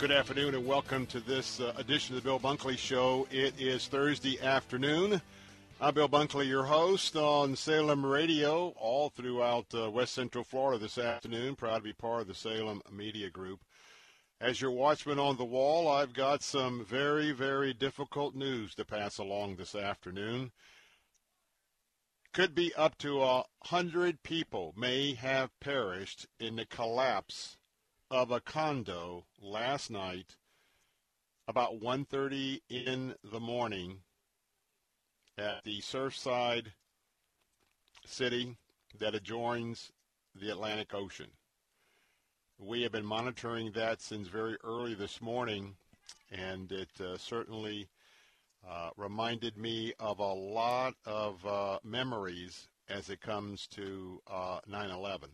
Good afternoon and welcome to this uh, edition of the Bill Bunkley Show. It is Thursday afternoon. I'm Bill Bunkley, your host on Salem Radio, all throughout uh, West Central Florida this afternoon. Proud to be part of the Salem Media Group. As your watchman on the wall, I've got some very, very difficult news to pass along this afternoon. Could be up to a hundred people may have perished in the collapse of a condo last night about 1.30 in the morning at the Surfside city that adjoins the Atlantic Ocean. We have been monitoring that since very early this morning, and it uh, certainly uh, reminded me of a lot of uh, memories as it comes to 9/11. Uh,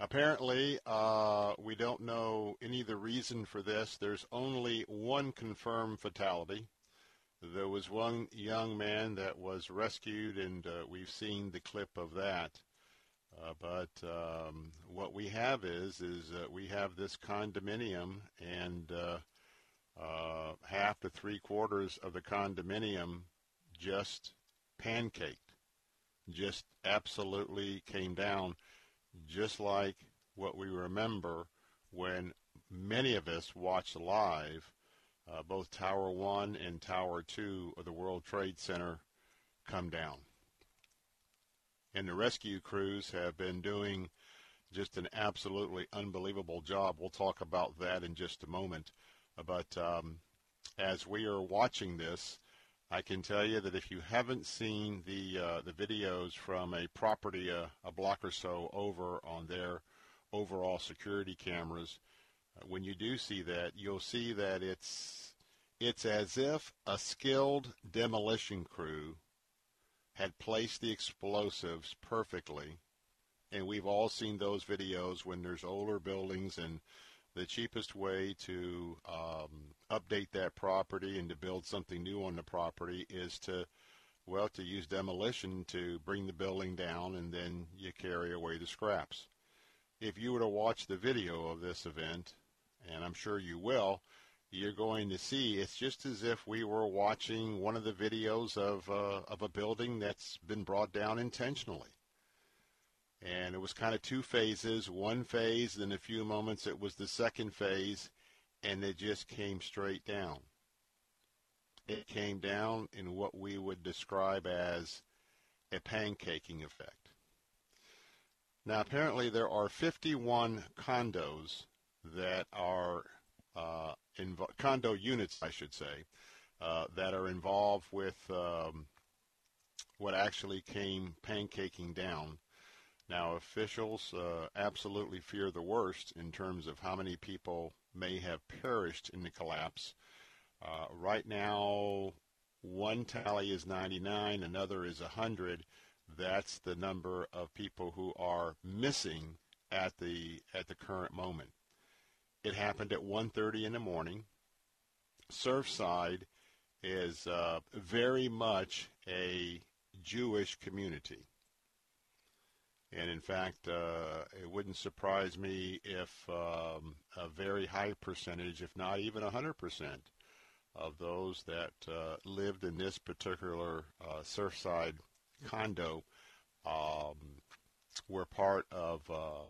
Apparently, uh, we don't know any of the reason for this. There's only one confirmed fatality. There was one young man that was rescued, and uh, we've seen the clip of that. Uh, but um, what we have is is we have this condominium, and uh, uh, half to three quarters of the condominium just pancaked, just absolutely came down just like what we remember when many of us watched live uh, both Tower 1 and Tower 2 of the World Trade Center come down. And the rescue crews have been doing just an absolutely unbelievable job. We'll talk about that in just a moment. But um, as we are watching this, I can tell you that if you haven't seen the uh, the videos from a property uh, a block or so over on their overall security cameras, uh, when you do see that, you'll see that it's it's as if a skilled demolition crew had placed the explosives perfectly. And we've all seen those videos when there's older buildings and the cheapest way to um, update that property and to build something new on the property is to, well, to use demolition to bring the building down and then you carry away the scraps. If you were to watch the video of this event, and I'm sure you will, you're going to see it's just as if we were watching one of the videos of, uh, of a building that's been brought down intentionally and it was kind of two phases. One phase, then a few moments it was the second phase, and it just came straight down. It came down in what we would describe as a pancaking effect. Now, apparently, there are 51 condos that are uh, invo- condo units, I should say, uh, that are involved with um, what actually came pancaking down. Now, officials uh, absolutely fear the worst in terms of how many people may have perished in the collapse. Uh, right now, one tally is 99, another is 100. That's the number of people who are missing at the at the current moment. It happened at 1:30 in the morning. Surfside is uh, very much a Jewish community. And in fact, uh, it wouldn't surprise me if um, a very high percentage, if not even 100%, of those that uh, lived in this particular uh, Surfside condo um, were part of uh,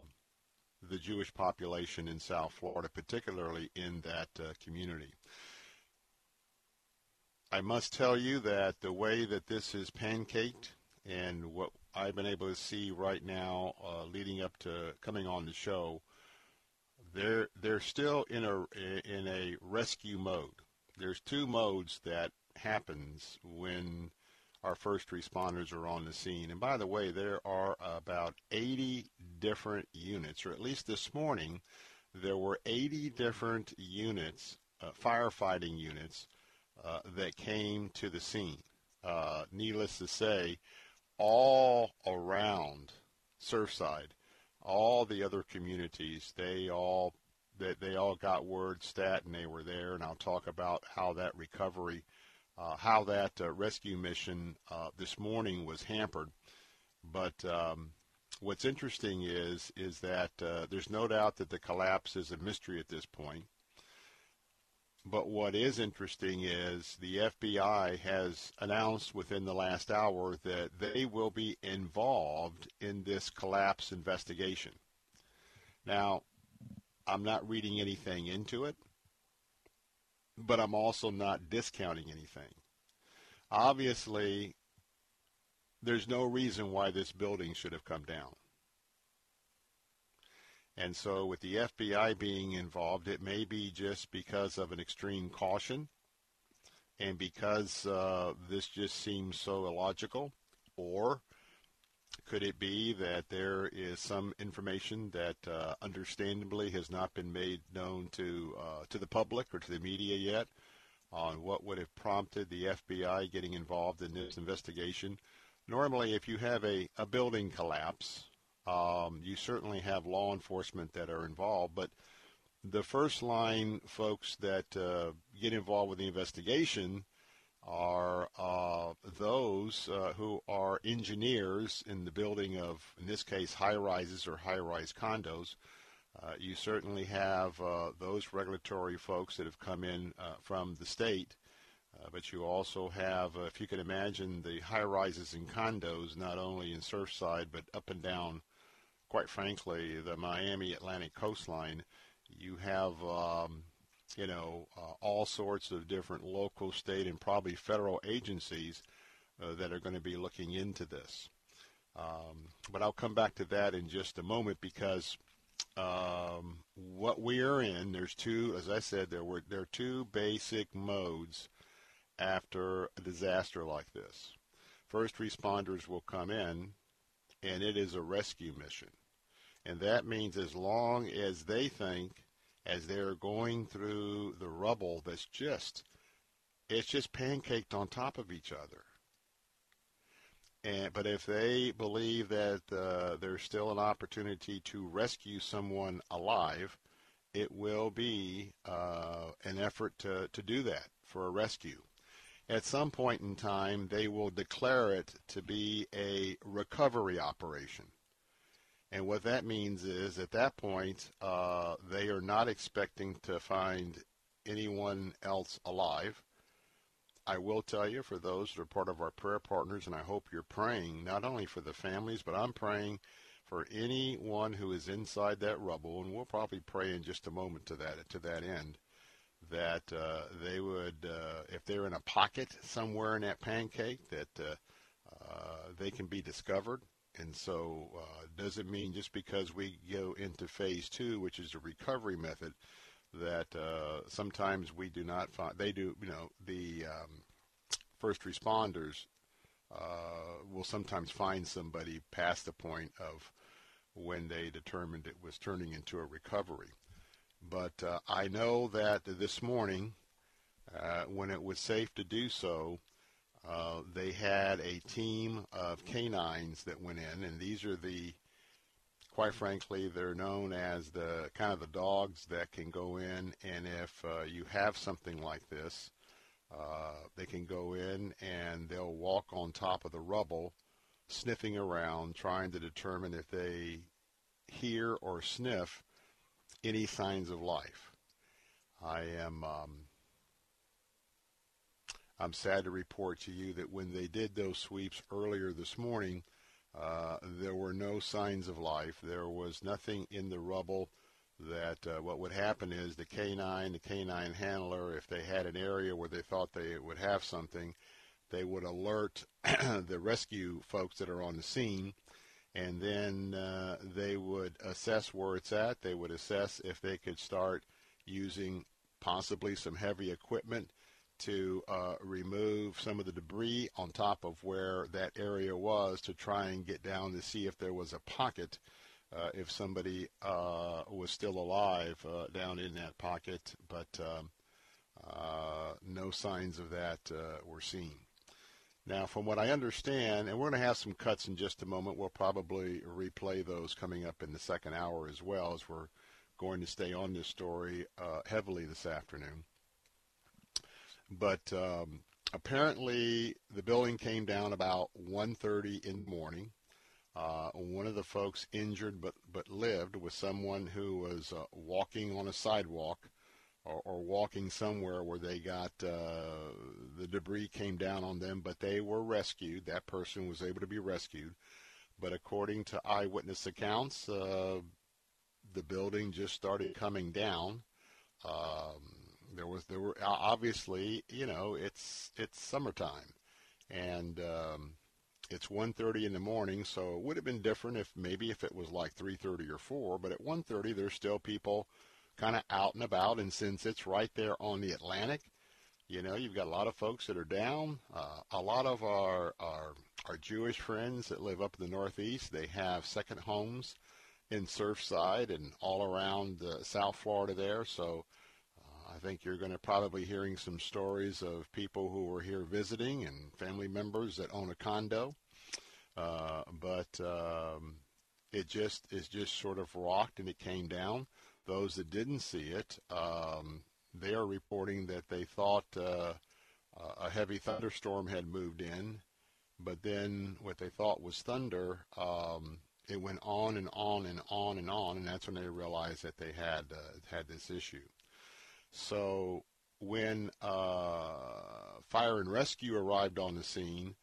the Jewish population in South Florida, particularly in that uh, community. I must tell you that the way that this is pancaked and what I've been able to see right now, uh, leading up to coming on the show, they're they're still in a in a rescue mode. There's two modes that happens when our first responders are on the scene. And by the way, there are about 80 different units, or at least this morning, there were 80 different units, uh, firefighting units, uh, that came to the scene. Uh, needless to say, all around Surfside, all the other communities, they all they, they all got word stat and they were there. And I'll talk about how that recovery uh, how that uh, rescue mission uh, this morning was hampered. But um, what's interesting is is that uh, there's no doubt that the collapse is a mystery at this point. But what is interesting is the FBI has announced within the last hour that they will be involved in this collapse investigation. Now, I'm not reading anything into it but I'm also not discounting anything. Obviously, there's no reason why this building should have come down. And so, with the FBI being involved, it may be just because of an extreme caution and because uh, this just seems so illogical, or could it be that there is some information that uh, understandably has not been made known to uh, to the public or to the media yet on what would have prompted the FBI getting involved in this investigation? Normally, if you have a, a building collapse, um, you certainly have law enforcement that are involved, but the first line folks that uh, get involved with the investigation are uh, those uh, who are engineers in the building of, in this case, high rises or high rise condos. Uh, you certainly have uh, those regulatory folks that have come in uh, from the state, but you also have, if you can imagine, the high rises and condos, not only in Surfside, but up and down, quite frankly, the Miami Atlantic coastline. You have um, you know, uh, all sorts of different local, state, and probably federal agencies uh, that are going to be looking into this. Um, but I'll come back to that in just a moment because um, what we are in, there's two, as I said, there were there are two basic modes after a disaster like this. First responders will come in, and it is a rescue mission. And that means as long as they think as they're going through the rubble that's just it's just pancaked on top of each other. And, but if they believe that uh, there's still an opportunity to rescue someone alive, it will be uh, an effort to, to do that for a rescue. At some point in time, they will declare it to be a recovery operation. And what that means is at that point, uh, they are not expecting to find anyone else alive. I will tell you, for those that are part of our prayer partners, and I hope you're praying not only for the families, but I'm praying for anyone who is inside that rubble, and we'll probably pray in just a moment to that to that end, that uh, they would, uh, if they're in a pocket somewhere in that pancake, that uh, uh they can be discovered and so, uh, doesn't mean just because we go into phase two, which is a recovery method, that uh, sometimes we do not find. They do, you know, the um, first responders uh, will sometimes find somebody past the point of when they determined it was turning into a recovery. But uh, I know that this morning, uh, when it was safe to do so, uh, they had a team of canines that went in, and these are the, quite frankly, they're known as the kind of the dogs that can go in, and if uh, you have something like this, uh, they can go in and they'll walk on top of the rubble, sniffing around, trying to determine if they hear or sniff any signs of life. I am um, I'm sad to report to you that when they did those sweeps earlier this morning, uh, there were no signs of life. There was nothing in the rubble that uh, what would happen is the canine, the canine handler, if they had an area where they thought they would have something, they would alert the rescue folks that are on the scene, and then uh, they would assess where it's at. They would assess if they could start using possibly some heavy equipment to uh, remove some of the debris on top of where that area was to try and get down to see if there was a pocket, uh, if somebody uh, was still alive uh, down in that pocket, but um, uh, no signs of that uh, were seen. Now, from what I understand, and we're going to have some cuts in just a moment, we'll probably replay those coming up in the second hour as well, as we're going to stay on this story heavily this afternoon. But um, apparently, the building came down about 1:30 in the morning. Uh, one of the folks injured but but lived was someone who was uh, walking on a sidewalk or, or, walking somewhere where they got uh, the debris came down on them, but they were rescued. That person was able to be rescued, but according to eyewitness accounts, uh, the building just started coming down. Um, there was there were obviously you know it's it's summertime, and um, it's 1:30 in the morning, so it would have been different if maybe if it was like 3:30 or 4. But at 1:30, there's still people kind of out and about, and since it's right there on the Atlantic, you know, you've got a lot of folks that are down. Uh, a lot of our, our our Jewish friends that live up in the Northeast, they have second homes in Surfside and all around uh, South Florida there. So I think you're going to probably hearing some stories of people who were here visiting and family members that own a condo. Uh, but um, it just is just sort of rocked and it came down. Those that didn't see it, um, they are reporting that they thought uh, a heavy thunderstorm had moved in, but then what they thought was thunder, um, it went on and on and on and on, and that's when they realized that they had uh, had this issue. So when uh, fire and rescue arrived on the scene,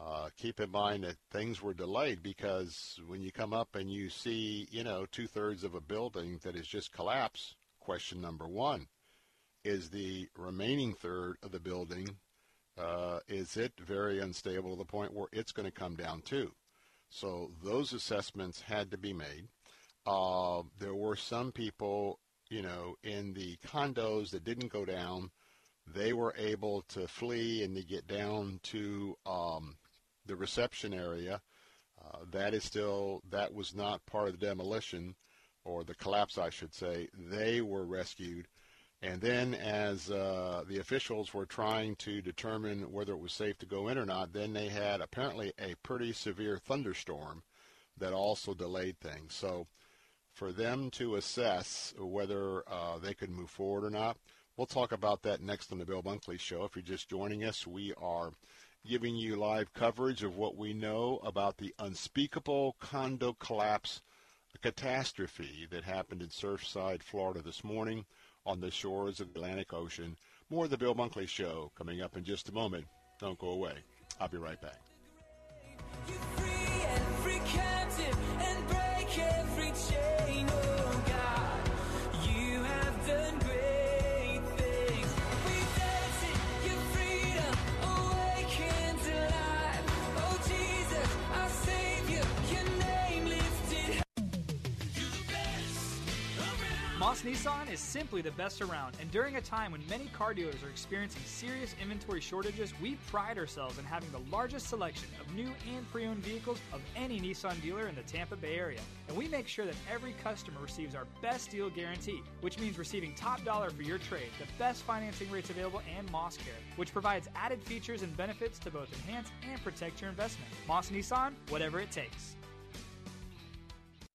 uh, keep in mind that things were delayed because when you come up and you see, you know, two thirds of a building that has just collapsed, question number one is the remaining third of the building, uh, is it very unstable to the point where it's going to come down too? So those assessments had to be made. Uh, there were some people you know, in the condos that didn't go down, they were able to flee and to get down to um, the reception area. Uh, that is still that was not part of the demolition or the collapse, I should say. They were rescued, and then as uh, the officials were trying to determine whether it was safe to go in or not, then they had apparently a pretty severe thunderstorm that also delayed things. So for them to assess whether uh, they could move forward or not. We'll talk about that next on the Bill Bunkley Show. If you're just joining us, we are giving you live coverage of what we know about the unspeakable condo collapse catastrophe that happened in Surfside, Florida this morning on the shores of the Atlantic Ocean. More of the Bill Bunkley Show coming up in just a moment. Don't go away. I'll be right back. Moss Nissan is simply the best around, and during a time when many car dealers are experiencing serious inventory shortages, we pride ourselves in having the largest selection of new and pre owned vehicles of any Nissan dealer in the Tampa Bay area. And we make sure that every customer receives our best deal guarantee, which means receiving top dollar for your trade, the best financing rates available, and Moss Care, which provides added features and benefits to both enhance and protect your investment. Moss Nissan, whatever it takes.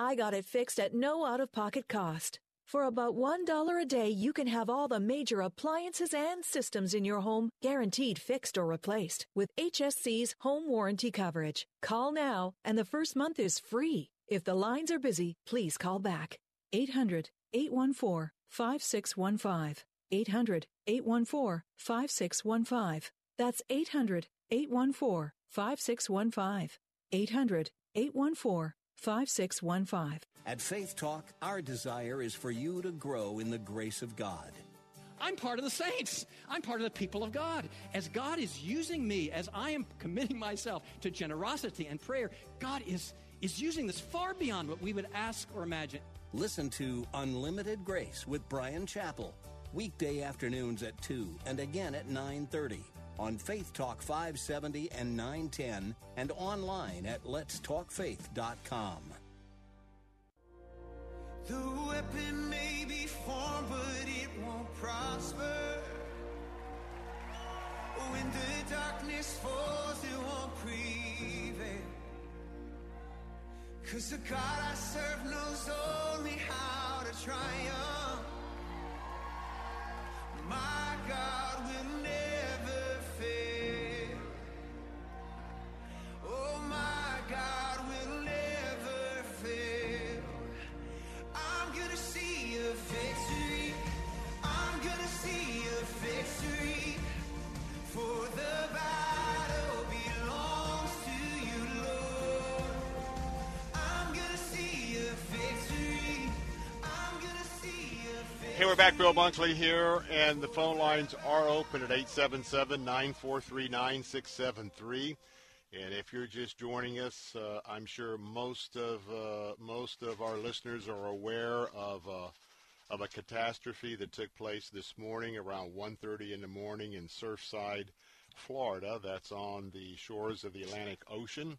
I got it fixed at no out of pocket cost. For about $1 a day, you can have all the major appliances and systems in your home guaranteed fixed or replaced with HSC's home warranty coverage. Call now, and the first month is free. If the lines are busy, please call back. 800 814 5615. 800 814 5615. That's 800 814 5615. 800 814 5615. At Faith Talk, our desire is for you to grow in the grace of God. I'm part of the saints. I'm part of the people of God. As God is using me, as I am committing myself to generosity and prayer, God is, is using this far beyond what we would ask or imagine. Listen to Unlimited Grace with Bryan Chapell, weekday afternoons at 2 and again at 9:30 on Faith Talk 570 and 910 and online at letstalkfaith.com. The weapon may be formed, but it won't prosper. When the darkness falls, it won't prevail. Cause the God I serve knows only how to triumph. My God will never Hey, we're back. Bill Bunkley here, and the phone lines are open at 877-943-9673. And if you're just joining us, uh, I'm sure most of uh, most of our listeners are aware of uh, of a catastrophe that took place this morning around 1:30 in the morning in Surfside, Florida. That's on the shores of the Atlantic Ocean,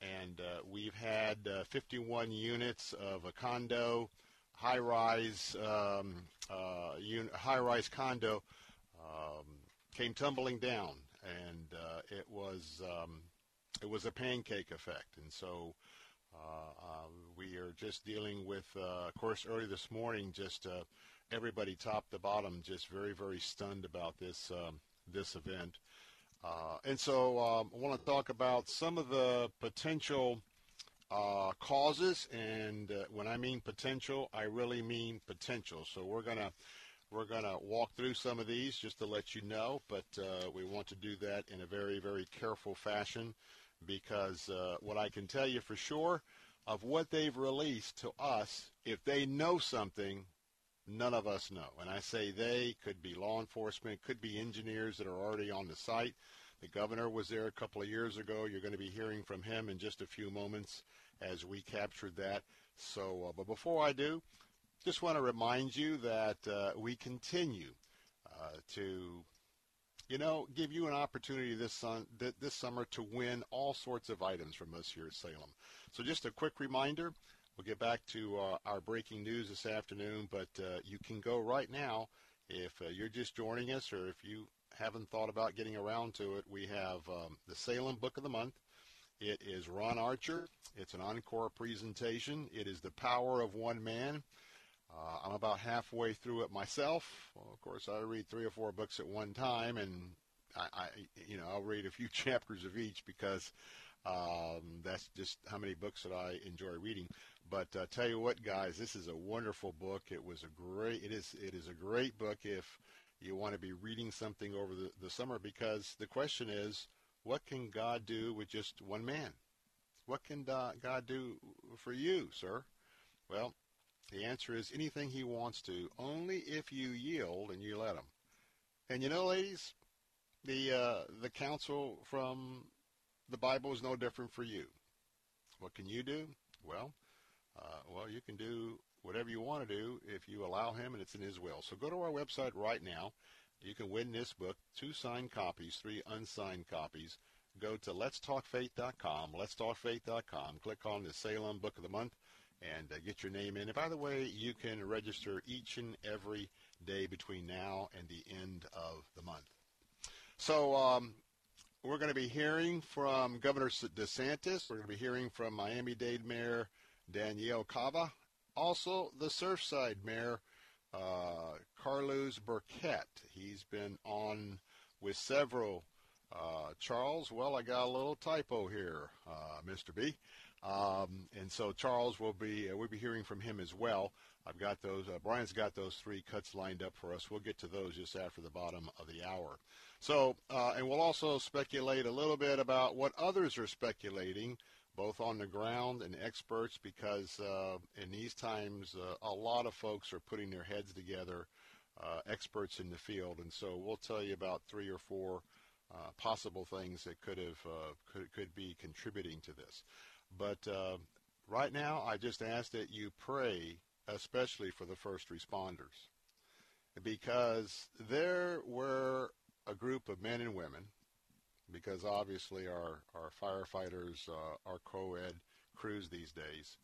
and uh, we've had uh, 51 units of a condo high-rise um, uh, un- high-rise condo um, came tumbling down, and uh, it was um, it was a pancake effect, and so. Uh, uh, we are just dealing with, uh, of course, early this morning, just everybody top to bottom, just very, very stunned about this um, this event. Uh, and so um, I want to talk about some of the potential uh, causes, and uh, when I mean potential, I really mean potential. So we're gonna we're gonna walk through some of these just to let you know, but uh, we want to do that in a very very careful fashion because uh, what I can tell you for sure of what they've released to us, if they know something, none of us know. And I say they could be law enforcement, could be engineers that are already on the site. The governor was there a couple of years ago. You're going to be hearing from him in just a few moments as we captured that. So, uh, but before I do, just want to remind you that uh, we continue uh, to, you know, give you an opportunity this sun, th- this summer to win all sorts of items from us here at Salem. So, just a quick reminder. We'll get back to uh, our breaking news this afternoon, but uh, you can go right now if uh, you're just joining us or if you haven't thought about getting around to it. We have um, the Salem Book of the Month. It is Ron Archer. It's an encore presentation. It is The Power of One Man. Uh, I'm about halfway through it myself. Well, of course, I read three or four books at one time, and I, I, you know, I'll read a few chapters of each because Um, that's just how many books that I enjoy reading. But uh, tell you what, guys, this is a wonderful book. It was a great. It is. It is a great book if you want to be reading something over the, the summer because the question is, what can God do with just one man? What can God do for you, sir? Well, the answer is anything he wants to, only if you yield and you let him. And you know, ladies, the uh, the counsel from the Bible is no different for you. What can you do? Well, uh, well, you can do whatever you want to do if you allow him and it's in his will. So go to our website right now. You can win this book, two signed copies, three unsigned copies. Go to letstalkfaith.com, letstalkfaith.com, click on the Salem Book of the Month, and uh, get your name in. And by the way, you can register each and every day between now and the end of the month. So um, we're going to be hearing from Governor DeSantis. We're going to be hearing from Miami-Dade Mayor Danielle Cava. Also, the Surfside Mayor, uh, Carlos Burkett. He's been on with several. Uh, Charles, well, I got a little typo here, uh, Mr. B. Um, and so Charles will be, uh, we'll be hearing from him as well. I've got those, uh, Brian's got those three cuts lined up for us. We'll get to those just after the bottom of the hour. So, uh, and we'll also speculate a little bit about what others are speculating, both on the ground and experts, because uh, in these times, uh, a lot of folks are putting their heads together, uh, experts in the field. And so we'll tell you about three or four possible things that could have, could, could be contributing to this. But uh, right now, I just ask that you pray, especially for the first responders, because there were a group of men and women, because obviously our, our firefighters uh, are co-ed crews these days.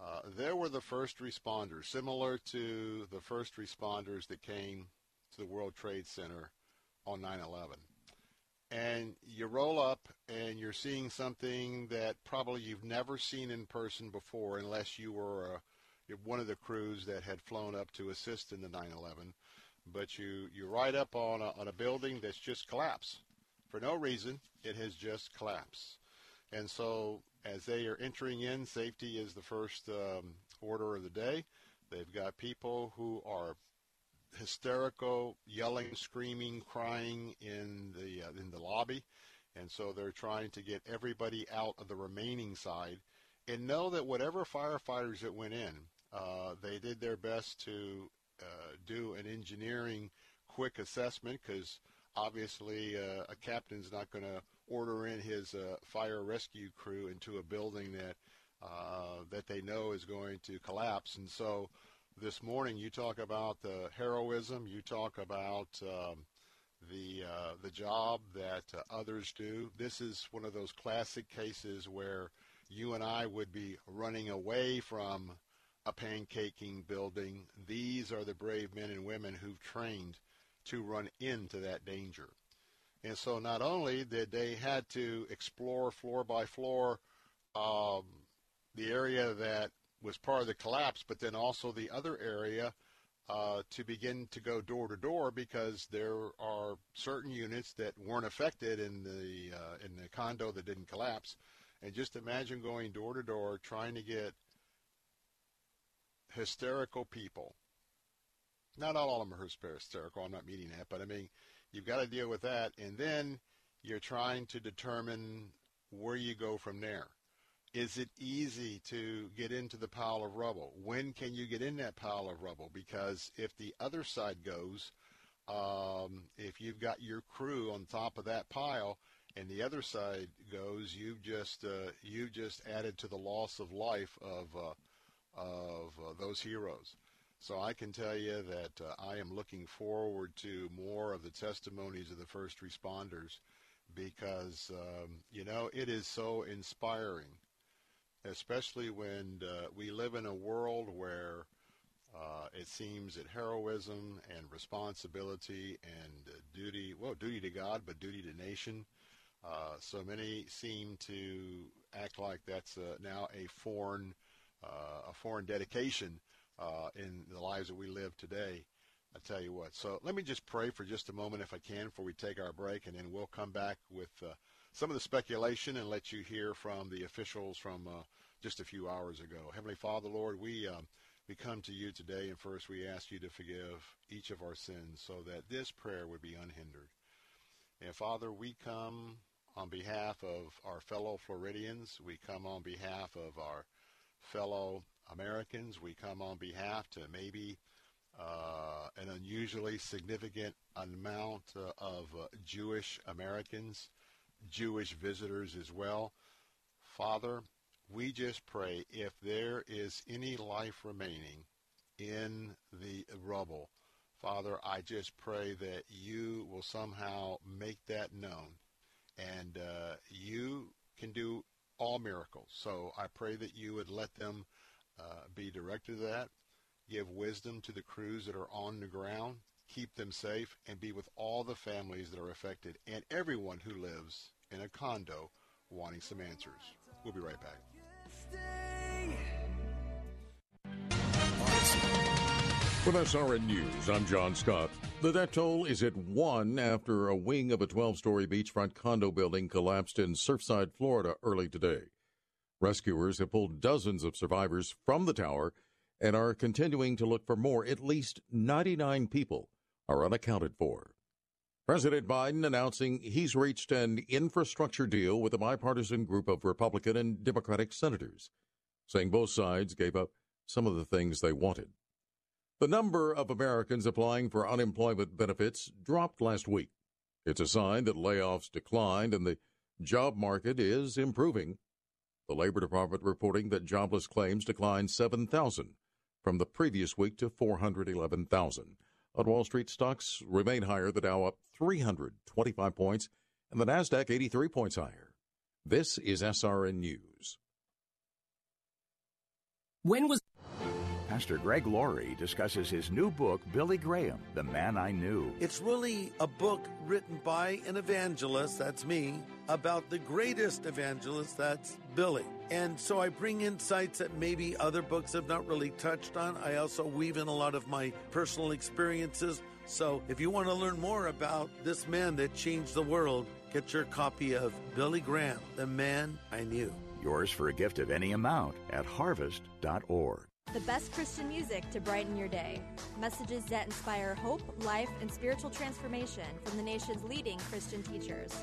Uh, there were the first responders, similar to the first responders that came to the World Trade Center on 9/11 and you roll up and you're seeing something that probably you've never seen in person before unless you were uh, one of the crews that had flown up to assist in the 9/11 but you you ride up on a, on a building that's just collapsed. For no reason it has just collapsed. And so as they are entering in safety is the first um, order of the day. They've got people who are hysterical, yelling, screaming, crying in the uh, in the lobby, and so they're trying to get everybody out of the remaining side, and know that whatever firefighters that went in, uh, they did their best to uh, do an engineering quick assessment because obviously uh, a captain's not going to order in his uh, fire rescue crew into a building that uh, that they know is going to collapse, and so this morning. You talk about the heroism. You talk about um, the uh, the job that uh, others do. This is one of those classic cases where you and I would be running away from a pancaking building. These are the brave men and women who've trained to run into that danger. And so not only did they had to explore floor by floor um, the area that was part of the collapse, but then also the other area uh, to begin to go door to door because there are certain units that weren't affected in the uh, in the condo that didn't collapse, and just imagine going door to door trying to get hysterical people. Not all of them are hysterical. I'm not meaning that, but I mean you've got to deal with that, and then you're trying to determine where you go from there. Is it easy to get into the pile of rubble? When can you get in that pile of rubble? Because if the other side goes, um, if you've got your crew on top of that pile and the other side goes, you've just uh, you just added to the loss of life of uh, of uh, those heroes. So I can tell you that uh, I am looking forward to more of the testimonies of the first responders because um, you know it is so inspiring especially when uh, we live in a world where uh, it seems that heroism and responsibility and uh, duty, well, duty to God, but duty to nation, uh, so many seem to act like that's uh, now a foreign, uh, a foreign dedication in the lives that we live today. I tell you what. So let me just pray for just a moment, if I can, before we take our break, and then we'll come back with some of the speculation and let you hear from the officials from uh, just a few hours ago. Heavenly Father, Lord, we um, we come to you today, and first we ask you to forgive each of our sins so that this prayer would be unhindered. And Father, we come on behalf of our fellow Floridians. We come on behalf of our fellow Americans. We come on behalf to maybe uh, an unusually significant amount uh, of uh, Jewish Americans, Jewish visitors as well. Father, we just pray if there is any life remaining in the rubble, Father, I just pray that you will somehow make that known. And uh, you can do all miracles. So I pray that you would let them uh, be directed to that. Give wisdom to the crews that are on the ground. Keep them safe and be with all the families that are affected and everyone who lives in a condo wanting some answers. We'll be right back. With SRN News, I'm John Scott. The death toll is at one after a wing of a 12 story beachfront condo building collapsed in Surfside, Florida early today. Rescuers have pulled dozens of survivors from the tower and are continuing to look for more. At least 99 people are unaccounted for. President Biden announcing he's reached an infrastructure deal with a bipartisan group of Republican and Democratic senators, saying both sides gave up some of the things they wanted. The number of Americans applying for unemployment benefits dropped last week. It's a sign that layoffs declined and the job market is improving. The Labor Department reporting that jobless claims declined 7,000 from the previous week to 411,000. On Wall Street, stocks remain higher. The Dow up 325 points and the Nasdaq 83 points higher. This is SRN News. When was Pastor Greg Laurie discusses his new book, Billy Graham, The Man I Knew. It's really a book written by an evangelist, that's me, about the greatest evangelist, that's Billy. And so I bring insights that maybe other books have not really touched on. I also weave in a lot of my personal experiences. So if you want to learn more about this man that changed the world, get your copy of Billy Graham, The Man I Knew. Yours for a gift of any amount at harvest.org. The best Christian music to brighten your day. Messages that inspire hope, life, and spiritual transformation from the nation's leading Christian teachers.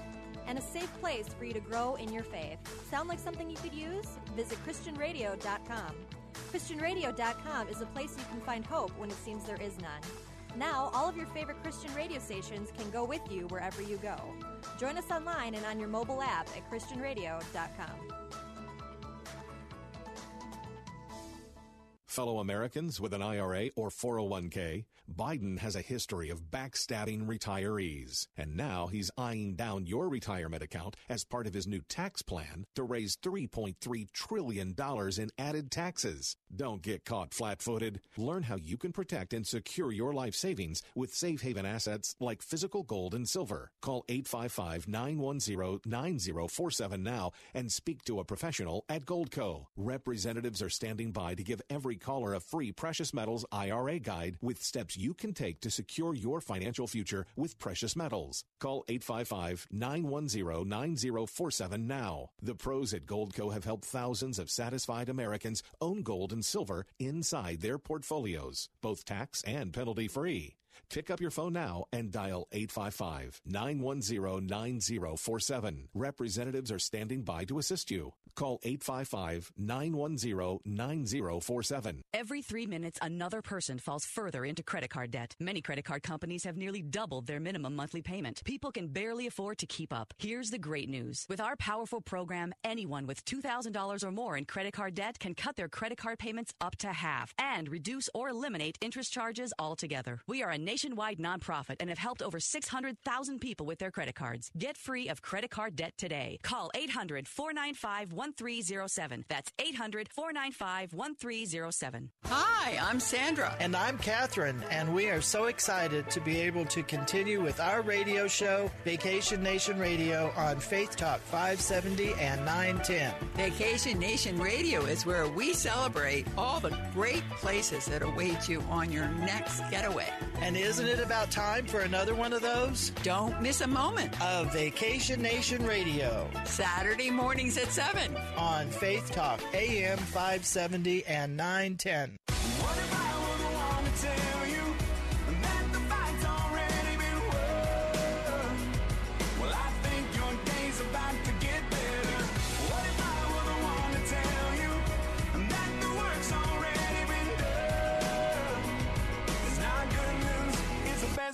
And a safe place for you to grow in your faith. Sound like something you could use? Visit ChristianRadio.com. ChristianRadio.com is a place you can find hope when it seems there is none. Now, all of your favorite Christian radio stations can go with you wherever you go. Join us online and on your mobile app at ChristianRadio.com. Fellow Americans with an IRA or 401k, Biden has a history of backstabbing retirees. And now he's eyeing down your retirement account as part of his new tax plan to raise $3.3 trillion in added taxes. Don't get caught flat footed. Learn how you can protect and secure your life savings with safe haven assets like physical gold and silver. Call 855 910 9047 now and speak to a professional at Goldco. Representatives are standing by to give every caller a free precious metals IRA guide with steps you can take to secure your financial future with precious metals. Call 855 910 9047 now. The pros at Goldco have helped thousands of satisfied Americans own gold and silver inside their portfolios, both tax and penalty free. Pick up your phone now and dial 855 910 9047. Representatives are standing by to assist you. Call 855 910 9047. Every three minutes, another person falls further into credit card debt. Many credit card companies have nearly doubled their minimum monthly payment. People can barely afford to keep up. Here's the great news. With our powerful program, anyone with $2,000 or more in credit card debt can cut their credit card payments up to half and reduce or eliminate interest charges altogether. We are a nationwide nonprofit and have helped over 600,000 people with their credit cards. Get free of credit card debt today. Call 800 495 1307. That's 800 495 1307. Hi, I'm Sandra. And I'm Catherine, and we are so excited to be able to continue with our radio show, Vacation Nation Radio, on Faith Talk 570 and 910. Vacation Nation Radio is where we celebrate all the great places that await you on your next getaway. And isn't it about time for another one of those? Don't miss a moment of Vacation Nation Radio. Saturday mornings at 7 on Faith Talk, AM 570 and 910.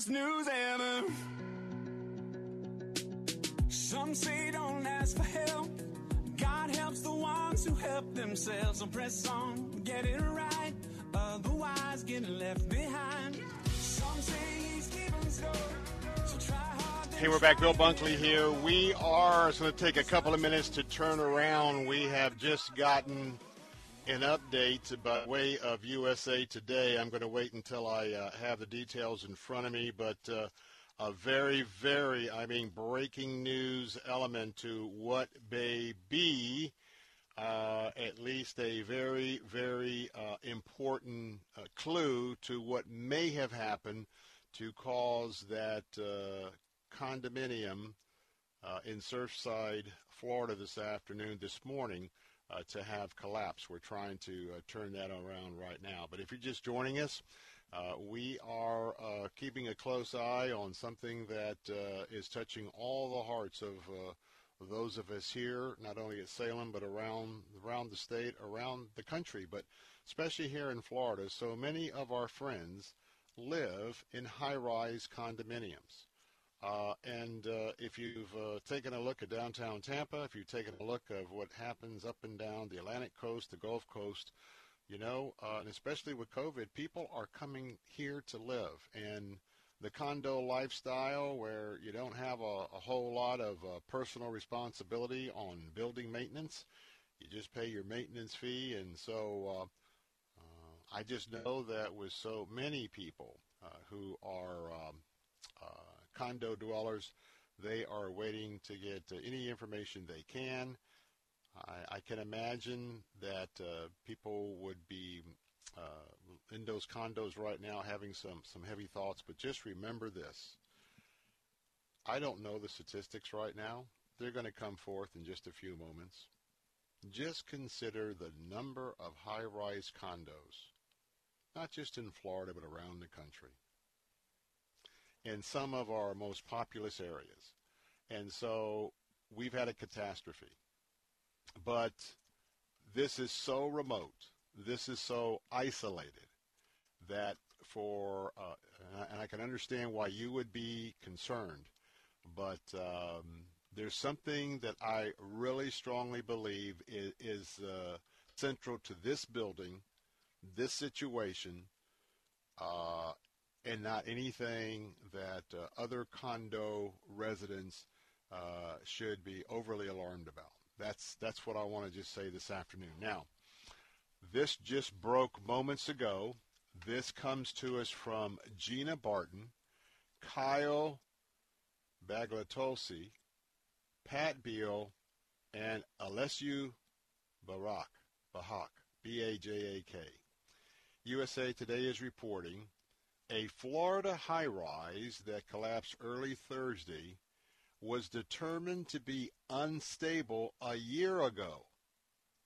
Best news. Some say don't ask for help. God helps the ones who help themselves. So press on, get it right. Otherwise, get left behind. Hey, we're back. Bill Bunkley here. We are, going to take a couple of minutes to turn around. We have just gotten an update by way of USA Today. I'm going to wait until I uh, have the details in front of me, but uh, a very, very, I mean, breaking news element to what may be uh, at least a very, very uh, important uh, clue to what may have happened to cause that uh, condominium in Surfside, Florida this afternoon, this morning uh, to have collapse. We're trying to uh, turn that around right now. But if you're just joining us, uh, we are uh, keeping a close eye on something that uh, is touching all the hearts of uh, those of us here, not only at Salem, but around around the state, around the country, but especially here in Florida. So many of our friends live in high-rise condominiums. Uh, and uh, if you've uh, taken a look at downtown Tampa, if you've taken a look of what happens up and down the Atlantic coast, the Gulf Coast, you know, uh, and especially with COVID, people are coming here to live. And the condo lifestyle where you don't have a, a whole lot of uh, personal responsibility on building maintenance, you just pay your maintenance fee. And so uh, I just know that with so many people who are um, condo dwellers. They are waiting to get uh, any information they can. I, I can imagine that uh, people would be uh, in those condos right now having some, some heavy thoughts, but just remember this. I don't know the statistics right now. They're going to come forth in just a few moments. Just consider the number of high-rise condos, not just in Florida, but around the country in some of our most populous areas. And so we've had a catastrophe. But this is so remote, this is so isolated that for, uh, and I can understand why you would be concerned, but um, there's something that I really strongly believe is, is uh, central to this building, this situation, uh, and not anything that uh, other condo residents uh, should be overly alarmed about. That's that's what I want to just say this afternoon. Now, this just broke moments ago. This comes to us from Gina Barton, Kyle Baglatolsi, Pat Beal, and Alessiu Barak, Bahak, B-A-J-A-K. USA Today is reporting a Florida high rise that collapsed early Thursday was determined to be unstable a year ago,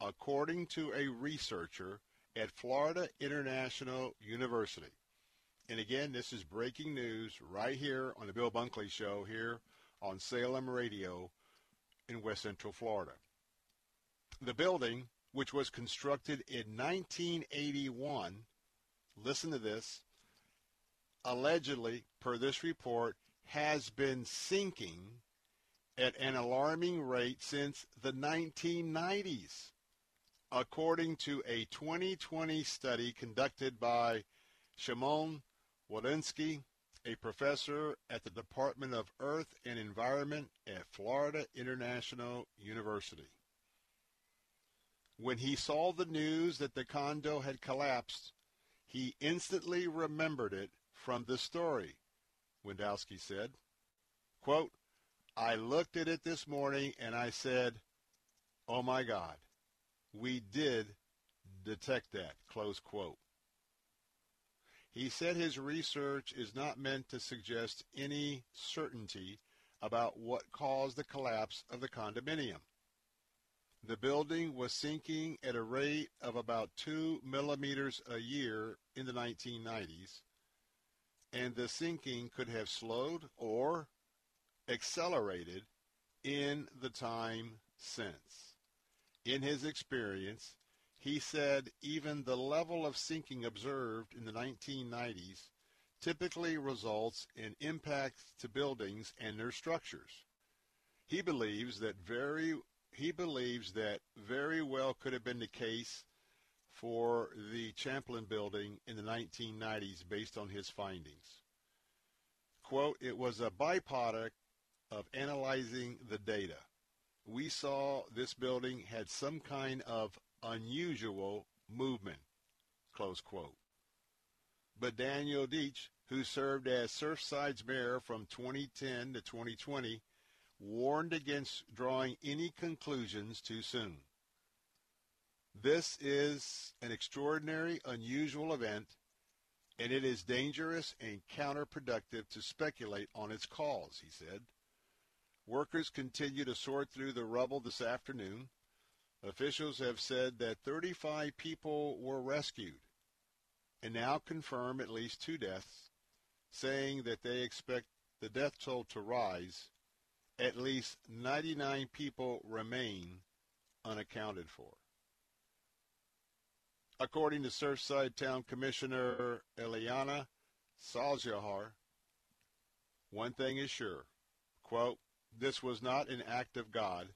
according to a researcher at Florida International University. And again, this is breaking news right here on the Bill Bunkley Show here on Salem Radio in West Central Florida. The building, which was constructed in 1981, listen to this, allegedly, per this report, has been sinking at an alarming rate since the 1990s, according to a 2020 study conducted by Shimon Wdowinski, a professor at the Department of Earth and Environment at Florida International University. When he saw the news that the condo had collapsed, he instantly remembered it from the story, Wdowinski said. Quote, I looked at it this morning and I said, oh my God, we did detect that, close quote. He said his research is not meant to suggest any certainty about what caused the collapse of the condominium. The building was sinking at a rate of about 2 millimeters a year in the 1990s, and the sinking could have slowed or accelerated in the time since. In his experience, he said even the level of sinking observed in the 1990s typically results in impacts to buildings and their structures. He believes that very he believes that very well could have been the case for the Champlain building in the 1990s based on his findings. Quote, it was a byproduct of analyzing the data. We saw this building had some kind of unusual movement, close quote. But Daniel Dietch, who served as Surfside's mayor from 2010 to 2020, warned against drawing any conclusions too soon. This is an extraordinary, unusual event, and it is dangerous and counterproductive to speculate on its cause, he said. Workers continue to sort through the rubble this afternoon. Officials have said that 35 people were rescued and now confirm at least two deaths, saying that they expect the death toll to rise at least 99 people remain unaccounted for. According to Surfside Town Commissioner Eliana Salzhauer, one thing is sure, quote, this was not an act of God.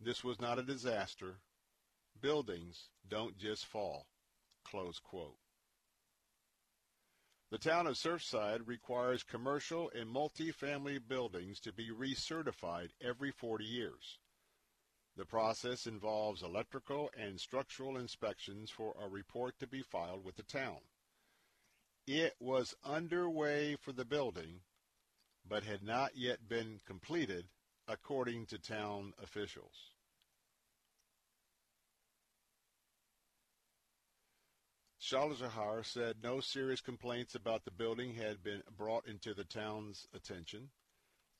This was not a disaster. Buildings don't just fall, close quote. The town of Surfside requires commercial and multi-family buildings to be recertified every 40 years. The process involves electrical and structural inspections for a report to be filed with the town. It was underway for the building, but had not yet been completed, according to town officials. Salzhauer said no serious complaints about the building had been brought into the town's attention.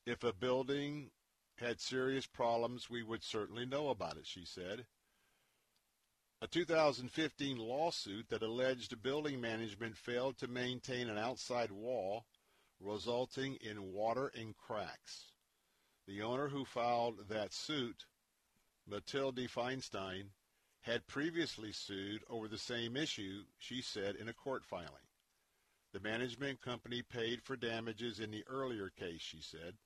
If a building had serious problems, we would certainly know about it, she said. A 2015 lawsuit that alleged building management failed to maintain an outside wall, resulting in water and cracks. The owner who filed that suit, Matilde Fainstein, had previously sued over the same issue, she said in a court filing. The management company paid for damages in the earlier case, she said.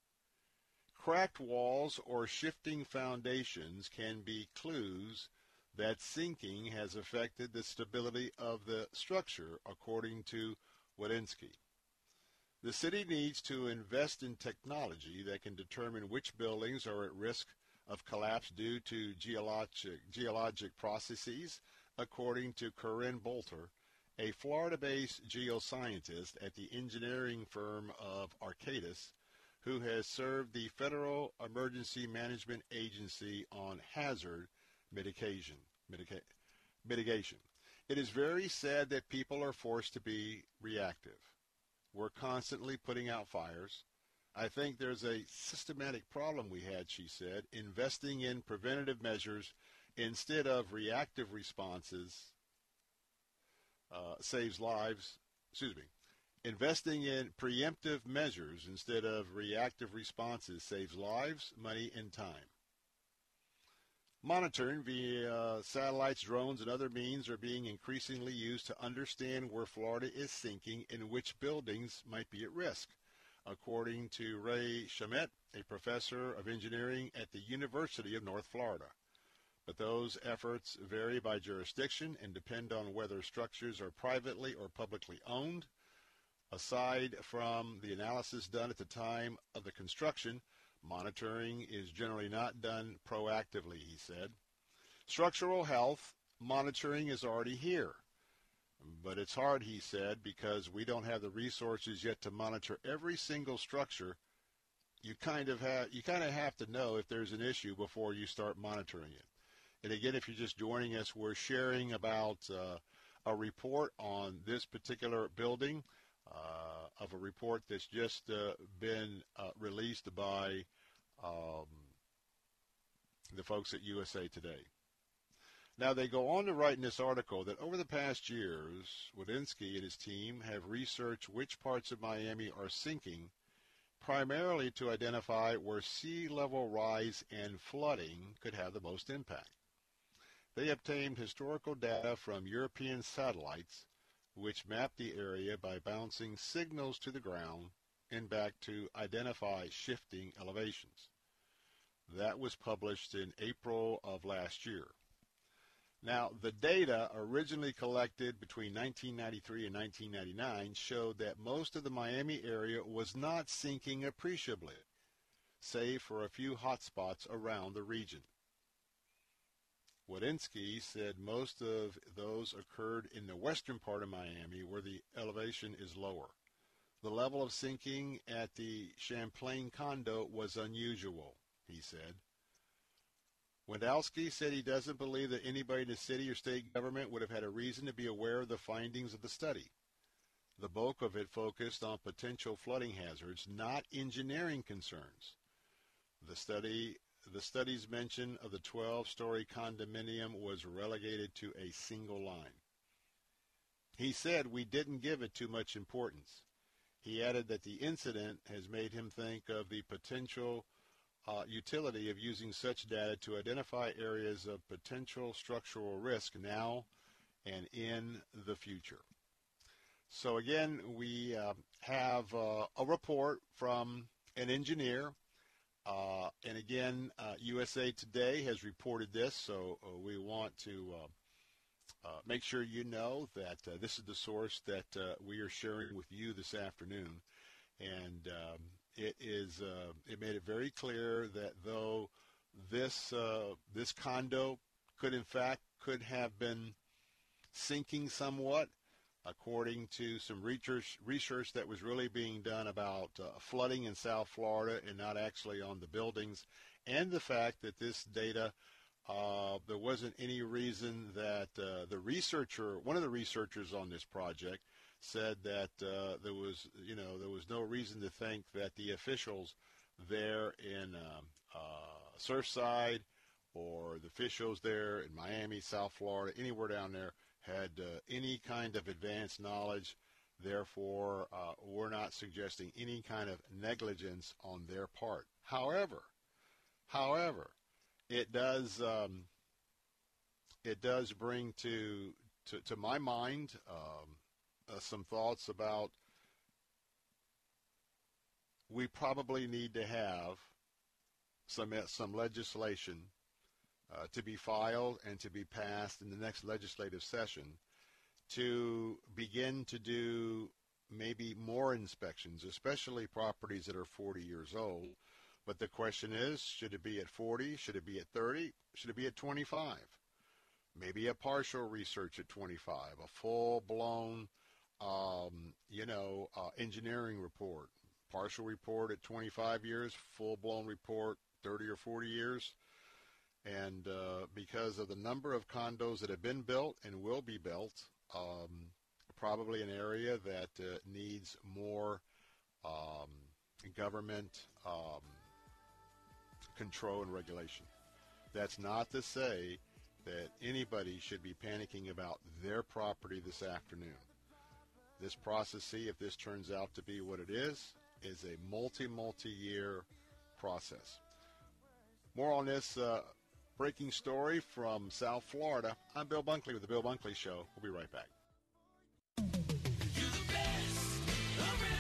Cracked walls or shifting foundations can be clues that sinking has affected the stability of the structure, according to Wdowinski. The city needs to invest in technology that can determine which buildings are at risk of collapse due to geologic, geologic processes, according to Corinne Bolter, a Florida-based geoscientist at the engineering firm of Arcadis, who has served the Federal Emergency Management Agency on hazard mitigation. Mitica- mitigation. It is very sad that people are forced to be reactive. We're constantly putting out fires. I think there's a systematic problem we had, she said, investing in preventative measures instead of reactive responses uh, saves lives. Excuse me. Investing in preemptive measures instead of reactive responses saves lives, money, and time. Monitoring via satellites, drones, and other means are being increasingly used to understand where Florida is sinking and which buildings might be at risk according to Ray Shamet, a professor of engineering at the University of North Florida. But those efforts vary by jurisdiction and depend on whether structures are privately or publicly owned. Aside from the analysis done at the time of the construction, monitoring is generally not done proactively, he said. Structural health monitoring is already here. But it's hard, he said, because we don't have the resources yet to monitor every single structure. You kind of have you kind of have to know if there's an issue before you start monitoring it. And again, if you're just joining us, we're sharing about uh, a report on this particular building of a report that's just uh, been uh, released by um, the folks at USA Today. Now, they go on to write in this article that over the past years, Wdowinski and his team have researched which parts of Miami are sinking, primarily to identify where sea level rise and flooding could have the most impact. They obtained historical data from European satellites, which mapped the area by bouncing signals to the ground and back to identify shifting elevations. That was published in April of last year. Now, the data originally collected between 1993 and 1999 showed that most of the Miami area was not sinking appreciably, save for a few hot spots around the region. Wdowinski said most of those occurred in the western part of Miami where the elevation is lower. The level of sinking at the Champlain condo was unusual, he said. Wdowinski said he doesn't believe that anybody in the city or state government would have had a reason to be aware of the findings of the study. The bulk of it focused on potential flooding hazards, not engineering concerns. The study the study's mention of the 12-story condominium was relegated to a single line. He said we didn't give it too much importance. He added that the incident has made him think of the potential uh, utility of using such data to identify areas of potential structural risk now and in the future. So again, we uh, have uh, a report from an engineer, uh, and again, USA uh, Today has reported this, so uh, we want to make sure you know that this is the source that we are sharing with you this afternoon. And um, it is uh, it made it very clear that though this uh, this condo could in fact could have been sinking somewhat according to some research research that was really being done about uh, flooding in South Florida and not actually on the buildings and the fact that this data uh, there wasn't any reason that uh, the researcher one of the researchers on this project said that uh, there was, you know, there was no reason to think that the officials there in um, uh, Surfside or the officials there in Miami, South Florida, anywhere down there had uh, any kind of advanced knowledge. Therefore, uh, we're not suggesting any kind of negligence on their part. However, however, it does um, it does bring to to, to my mind um, uh, some thoughts about we probably need to have some some legislation uh, to be filed and to be passed in the next legislative session to begin to do maybe more inspections, especially properties that are 40 years old. But the question is, should it be at 40? Should it be at 30? Should it be at 25? Maybe a partial research at 25, a full-blown um, you know, uh, engineering report, partial report at 25 years, full-blown report 30 or 40 years. And uh, because of the number of condos that have been built and will be built, um, probably an area that uh, needs more um, government um, control and regulation. That's not to say that anybody should be panicking about their property this afternoon. This process, if this turns out to be what it is, is a multi, multi-year process. More on this uh, breaking story from South Florida. I'm Bill Bunkley with the Bill Bunkley Show. We'll be right back.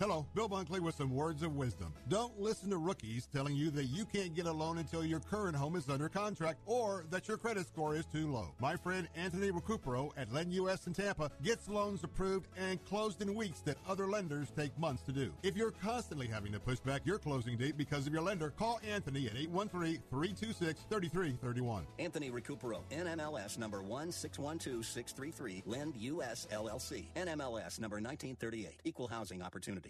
Hello, Bill Bunkley with some words of wisdom. Don't listen to rookies telling you that you can't get a loan until your current home is under contract or that your credit score is too low. My friend Anthony Recupero at Lend US in Tampa gets loans approved and closed in weeks that other lenders take months to do. If you're constantly having to push back your closing date because of your lender, call Anthony at 813-326-3331. Anthony Recupero, NMLS number 1612633, Lend US LLC, NMLS number 1938, Equal Housing Opportunity.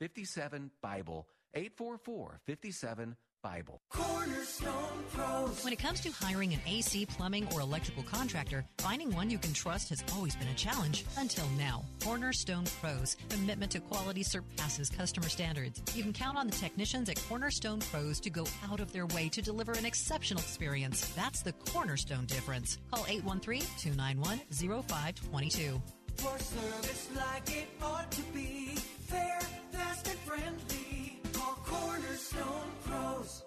57 Bible. 844 57 Bible. Cornerstone Pros. When it comes to hiring an AC, plumbing, or electrical contractor, finding one you can trust has always been a challenge until now. Cornerstone Pros. Commitment to quality surpasses customer standards. You can count on the technicians at Cornerstone Pros to go out of their way to deliver an exceptional experience. That's the cornerstone difference. Call 813-291-0522. For service like it ought to be, fair, fast, and friendly. Call Cornerstone Pros.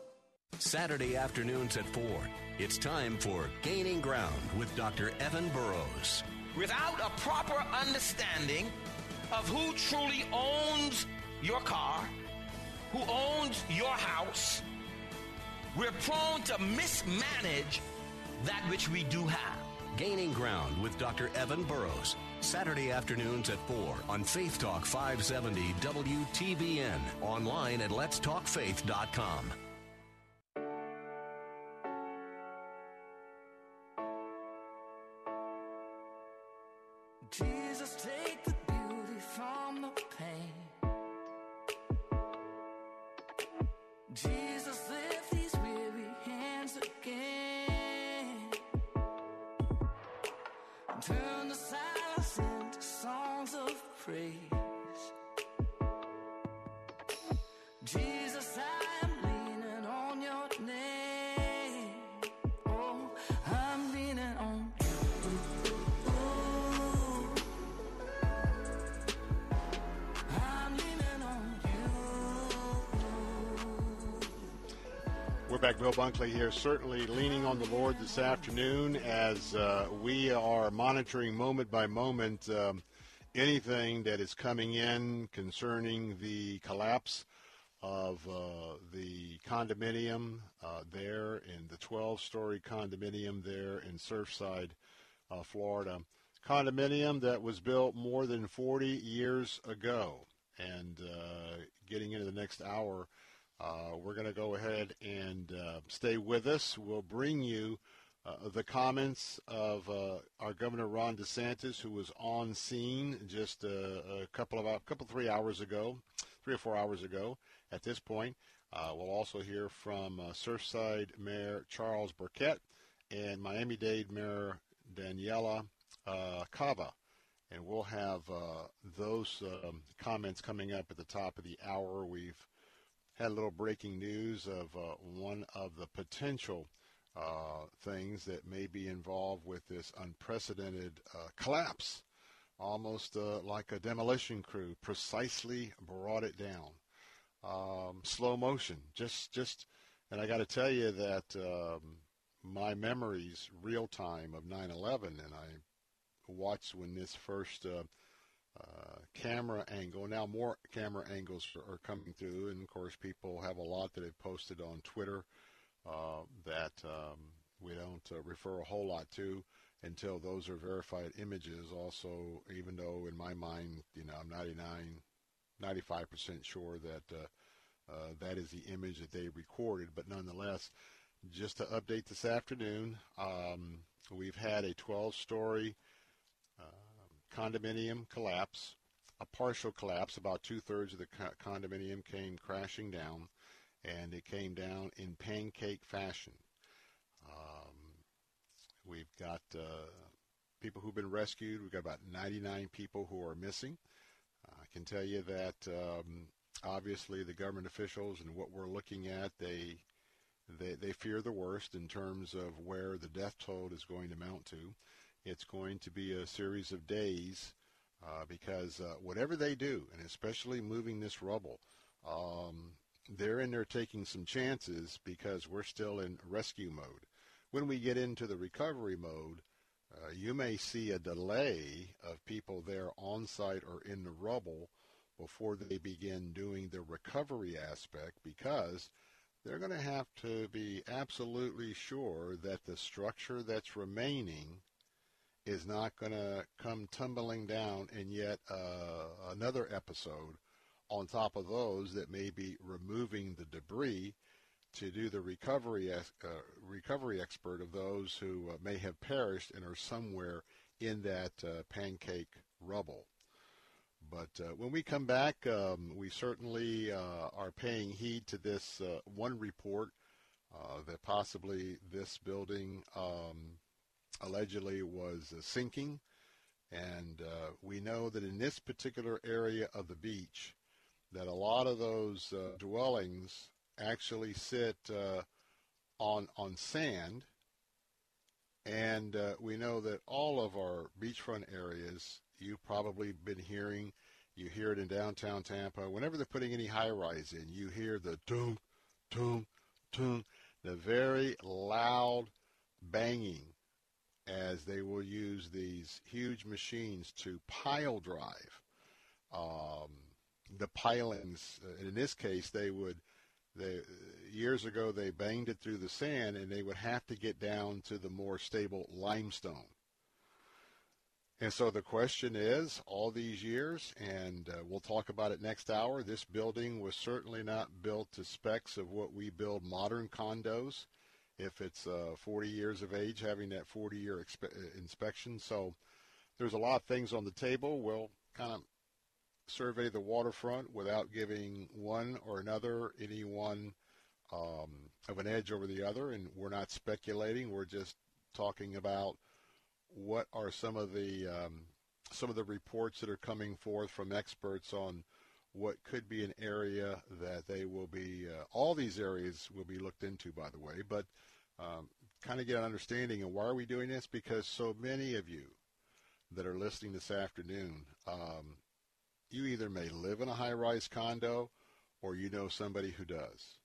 Saturday afternoons at 4. It's time for Gaining Ground with Dr. Evan Burrows. Without a proper understanding of who truly owns your car, who owns your house, we're prone to mismanage that which we do have. Gaining Ground with Dr. Evan Burrows. Saturday afternoons at 4 on Faith Talk 570 WTBN. Online at letstalkfaith.com. Jesus, take the beauty from the pain. Jesus, Bill Bunkley here, certainly leaning on the Lord this afternoon as uh, we are monitoring moment by moment um, anything that is coming in concerning the collapse of uh, the condominium uh, there in the 12-story condominium there in Surfside, uh, Florida. Condominium that was built more than 40 years ago. And uh, getting into the next hour, uh, we're going to go ahead and uh, stay with us. We'll bring you uh, the comments of uh, our Governor Ron DeSantis, who was on scene just a, a couple of a couple three hours ago, three or four hours ago. At this point, Uh, we'll also hear from uh, Surfside Mayor Charles Burkett and Miami-Dade Mayor Daniella uh, Cava. And we'll have uh, those um, comments coming up at the top of the hour. We've had a little breaking news of uh, one of the potential uh, things that may be involved with this unprecedented collapse, almost like a demolition crew, precisely brought it down um, slow motion. Just, just, and I got to tell you that um, my memories, real time of 9/11, and I watched when this first uh, camera angle. Now more camera angles are, coming through, and of course, people have a lot that they've posted on Twitter uh, that um, we don't uh, refer a whole lot to until those are verified images. Also, even though in my mind, you know, I'm 99 95% sure that uh, uh, that is the image that they recorded. But nonetheless, just to update this afternoon, um, we've had a 12-story uh, condominium collapse, a partial collapse. About two-thirds of the co- condominium came crashing down, and it came down in pancake fashion. Um, we've got uh, people who've been rescued. We've got about 99 people who are missing. I can tell you that um, obviously the government officials and what we're looking at, they, they they fear the worst in terms of where the death toll is going to mount to. It's going to be a series of days uh, because uh, whatever they do, and especially moving this rubble, um, they're in there taking some chances because we're still in rescue mode. When we get into the recovery mode, uh, you may see a delay of people there on site or in the rubble before they begin doing the recovery aspect because they're going to have to be absolutely sure that the structure that's remaining is not going to come tumbling down in yet uh, another episode on top of those that may be removing the debris to do the recovery uh, recovery expert of those who uh, may have perished and are somewhere in that uh, pancake rubble. But uh, when we come back, um, we certainly uh, are paying heed to this uh, one report that possibly this building um, allegedly was sinking. And we know that in this particular area of the beach, that a lot of those dwellings actually sit uh, on on sand, and uh, we know that all of our beachfront areas, you've probably been hearing, you hear it in downtown Tampa. Whenever they're putting any high rise in, you hear the tunk, tunk, tunk, the very loud banging as they will use these huge machines to pile drive. Um, the pilings, uh, in this case, they would they, years ago, they banged it through the sand, and they would have to get down to the more stable limestone. And so the question is, all these years, and uh, we'll talk about it next hour, this building was certainly not built to specs of what we build modern condos. If it's uh, 40 years of age, having that 40-year expe- uh, inspection. So there's a lot of things on the table. We'll kind of survey the waterfront without giving one or another any one um, of an edge over the other, and we're not speculating. We're just talking about what are some of the um, some of the reports that are coming forth from experts on what could be an area that they will be. Uh, all these areas will be looked into, by the way, but um, kind of get an understanding of why are we doing this because so many of you that are listening this afternoon um, you either may live in a high-rise condo or you know somebody who does.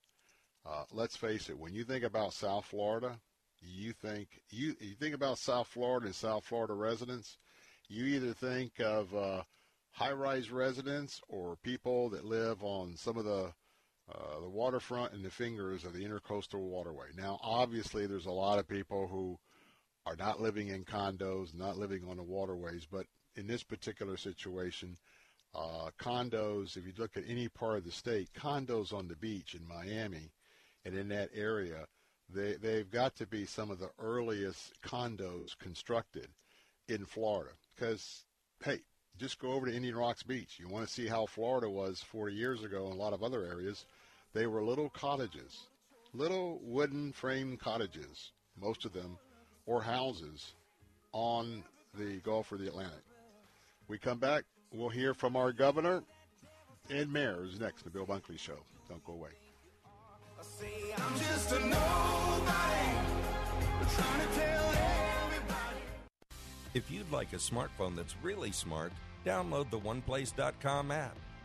Uh, let's face it, when you think about South Florida, you think you, you think about South Florida and South Florida residents, you either think of uh, high-rise residents or people that live on some of the uh, the waterfront and the fingers of the intercoastal waterway. Now, obviously, there's a lot of people who are not living in condos, not living on the waterways, but in this particular situation, uh, condos, if you look at any part of the state, condos on the beach in Miami and in that area, they, they've got to be some of the earliest condos constructed in Florida. Because, hey, just go over to Indian Rocks Beach. You want to see how Florida was 40 years ago and a lot of other areas. They were little cottages, little wooden frame cottages, most of them, or houses on the Gulf or the Atlantic. We come back, we'll hear from our governor. and Mayor is next, the Bill Bunkley Show. Don't go away. I'm just a nobody, trying to tell everybody. If you'd like a smartphone that's really smart, download the OnePlace.com app,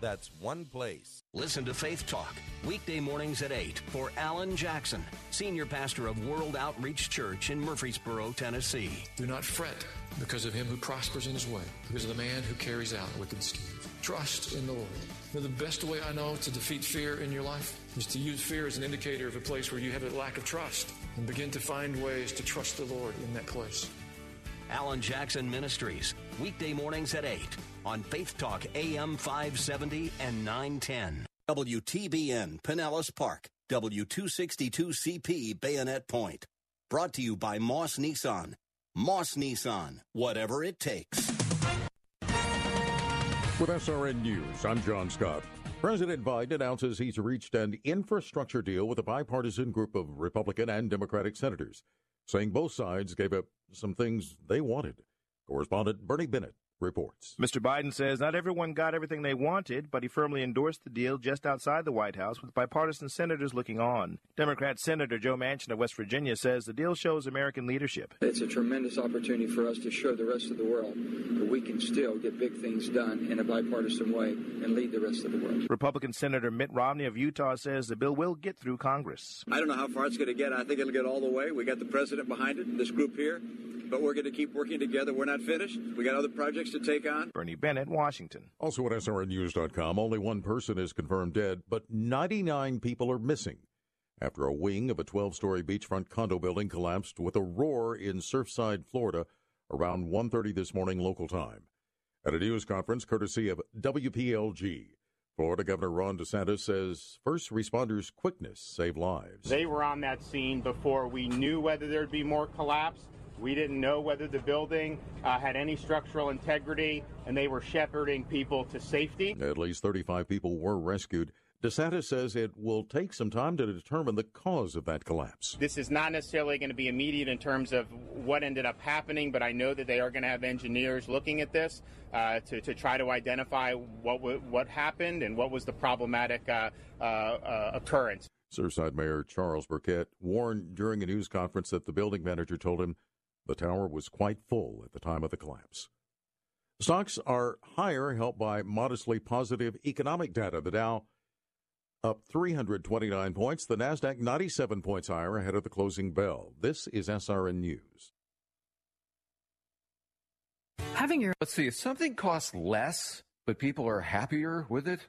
That's one place. Listen to Faith Talk, weekday mornings at 8 for Alan Jackson, Senior Pastor of World Outreach Church in Murfreesboro, Tennessee. Do not fret because of him who prospers in his way, because of the man who carries out wicked schemes. Trust in the Lord. You know, the best way I know to defeat fear in your life is to use fear as an indicator of a place where you have a lack of trust and begin to find ways to trust the Lord in that place. Alan Jackson Ministries, weekday mornings at 8 on Faith Talk AM 570 and 910. WTBN Pinellas Park, W262CP Bayonet Point. Brought to you by Moss Nissan. Moss Nissan, whatever it takes. With SRN News, I'm John Scott. President Biden announces he's reached an infrastructure deal with a bipartisan group of Republican and Democratic senators, saying both sides gave up some things they wanted. Correspondent Bernie Bennett reports. Mr. Biden says not everyone got everything they wanted, but he firmly endorsed the deal just outside the White House with bipartisan senators looking on. Democrat Senator Joe Manchin of West Virginia says the deal shows American leadership. It's a tremendous opportunity for us to show the rest of the world that we can still get big things done in a bipartisan way and lead the rest of the world. Republican Senator Mitt Romney of Utah says the bill will get through Congress. I don't know how far it's going to get. I think it'll get all the way. We got the president behind it, this group here but we're going to keep working together. We're not finished. We got other projects to take on. Bernie Bennett, Washington. Also at SRNnews.com, only one person is confirmed dead, but 99 people are missing after a wing of a 12 story beachfront condo building collapsed with a roar in Surfside, Florida, around 1.30 this morning local time. At a news conference courtesy of WPLG, Florida Governor Ron DeSantis says first responders' quickness saved lives. They were on that scene before we knew whether there'd be more collapse. We didn't know whether the building uh, had any structural integrity, and they were shepherding people to safety. At least 35 people were rescued. DeSantis says it will take some time to determine the cause of that collapse. This is not necessarily going to be immediate in terms of what ended up happening, but I know that they are going to have engineers looking at this uh, to, to try to identify what w- what happened and what was the problematic uh, uh, uh occurrence. Surfside Mayor Charles Burkett warned during a news conference that the building manager told him the tower was quite full at the time of the collapse. Stocks are higher, helped by modestly positive economic data. The Dow up 329 points, the Nasdaq 97 points higher ahead of the closing bell. This is SRN News. Having your Let's see, if something costs less but people are happier with it,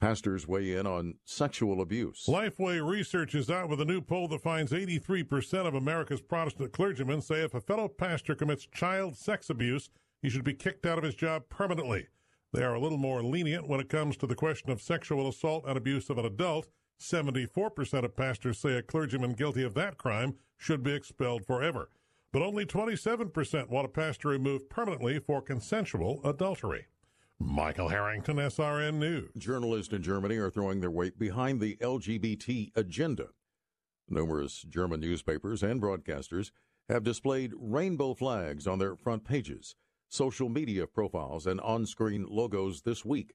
Pastors weigh in on sexual abuse. Lifeway Research is out with a new poll that finds 83% of America's Protestant clergymen say if a fellow pastor commits child sex abuse, he should be kicked out of his job permanently. They are a little more lenient when it comes to the question of sexual assault and abuse of an adult. 74% of pastors say a clergyman guilty of that crime should be expelled forever. but only 27% want a pastor removed permanently for consensual adultery. Michael Harrington, SRN News. Journalists in Germany are throwing their weight behind the LGBT agenda. Numerous German newspapers and broadcasters have displayed rainbow flags on their front pages, social media profiles, and on screen logos this week.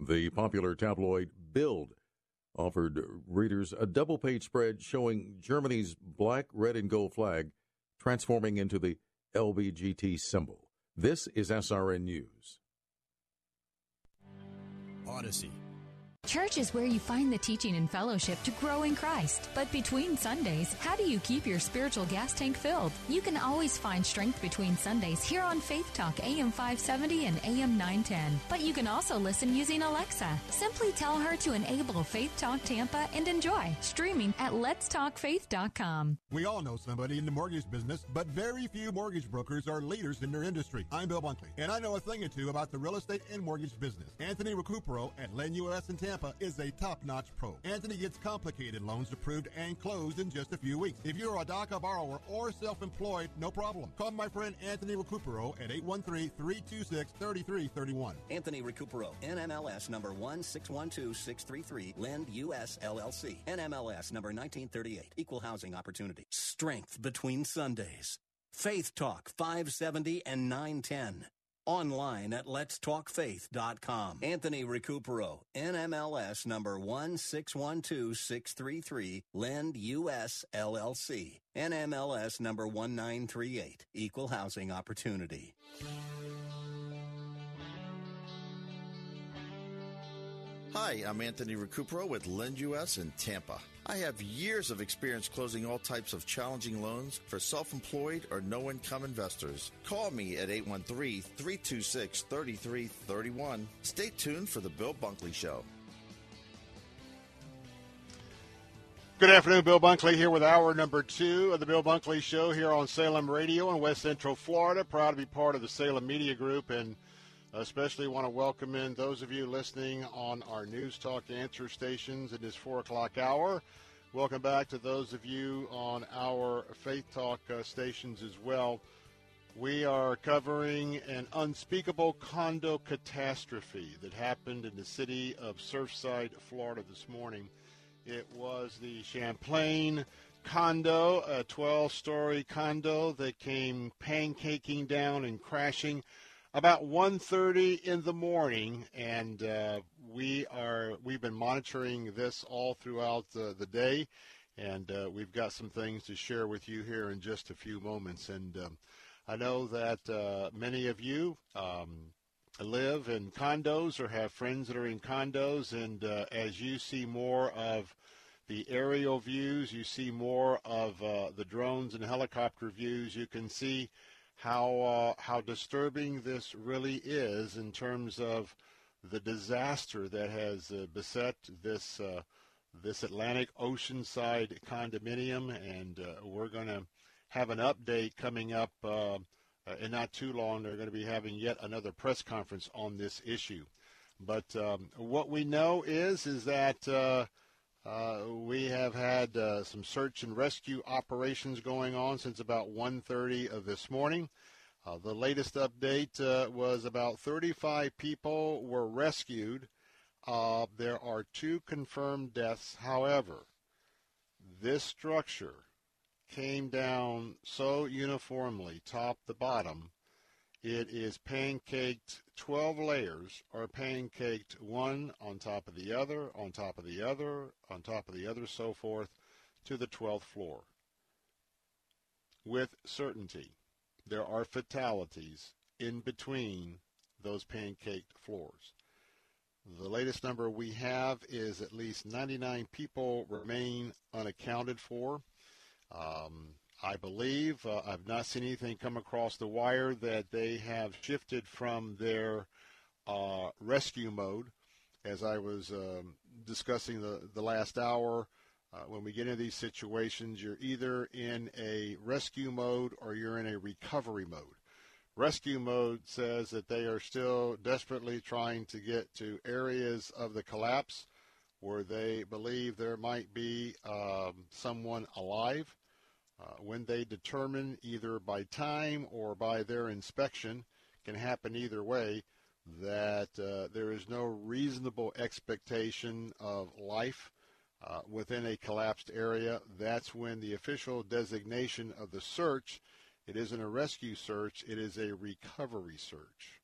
The popular tabloid Bild offered readers a double page spread showing Germany's black, red, and gold flag transforming into the LBGT symbol. This is SRN News. Odyssey Church is where you find the teaching and fellowship to grow in Christ. But between Sundays, how do you keep your spiritual gas tank filled? You can always find strength between Sundays here on Faith Talk AM 570 and AM 910. But you can also listen using Alexa. Simply tell her to enable Faith Talk Tampa and enjoy streaming at letstalkfaith.com. We all know somebody in the mortgage business, but very few mortgage brokers are leaders in their industry. I'm Bill Bunkley, and I know a thing or two about the real estate and mortgage business. Anthony Recupero at Lend US in Tampa Tampa is a top-notch pro. Anthony gets complicated loans approved and closed in just a few weeks. If you're a DACA borrower or self-employed, no problem. Call my friend Anthony Recupero at 813-326-3331. Anthony Recupero, NMLS number 1612633, Lend US LLC, NMLS number 1938, Equal Housing Opportunity. Strength between Sundays. Faith Talk 570 and 910. Online at letstalkfaith.com. Anthony Recupero, NMLS number 1612633, Lend US LLC. NMLS number 1938, Equal Housing Opportunity. Hi, I'm Anthony Recupero with Lend US in Tampa. I have years of experience closing all types of challenging loans for self employed or no income investors. Call me at 813 326 3331. Stay tuned for The Bill Bunkley Show. Good afternoon, Bill Bunkley here with hour number two of the Bill Bunkley Show here on Salem Radio in West Central Florida. Proud to be part of the Salem Media Group and especially want to welcome in those of you listening on our News Talk answer stations in this 4 o'clock hour. Welcome back to those of you on our Faith Talk uh, stations as well. We are covering an unspeakable condo catastrophe that happened in the city of Surfside, Florida this morning. It was the Champlain condo, a 12 story condo that came pancaking down and crashing about 1.30 in the morning, and uh, we are we've been monitoring this all throughout the, the day, and uh, we've got some things to share with you here in just a few moments. And um, I know that uh, many of you um, live in condos or have friends that are in condos, and uh, as you see more of the aerial views, you see more of uh, the drones and helicopter views, you can see how uh, how disturbing this really is in terms of the disaster that has uh, beset this uh, this Atlantic Oceanside condominium, and uh, we're going to have an update coming up uh, uh, in not too long. They're going to be having yet another press conference on this issue. But um, what we know is is that we have had uh, some search and rescue operations going on since about 1.30 of this morning. Uh, the latest update uh, was about 35 people were rescued. Uh, there are two confirmed deaths. However, this structure came down so uniformly, top to bottom, it is pancaked 12 layers are pancaked one on top of the other, on top of the other, on top of the other, so forth, to the 12th floor. With certainty, there are fatalities in between those pancaked floors. The latest number we have is at least 99 people remain unaccounted for. Um, I believe. Uh, I've not seen anything come across the wire that they have shifted from their uh, rescue mode. As I was um, discussing the, the last hour, uh, when we get into these situations, you're either in a rescue mode or you're in a recovery mode. Rescue mode says that they are still desperately trying to get to areas of the collapse where they believe there might be um, someone alive uh, when they determine either by time or by their inspection, can happen either way, that uh, there is no reasonable expectation of life uh, within a collapsed area. That's when the official designation of the search, it isn't a rescue search, it is a recovery search.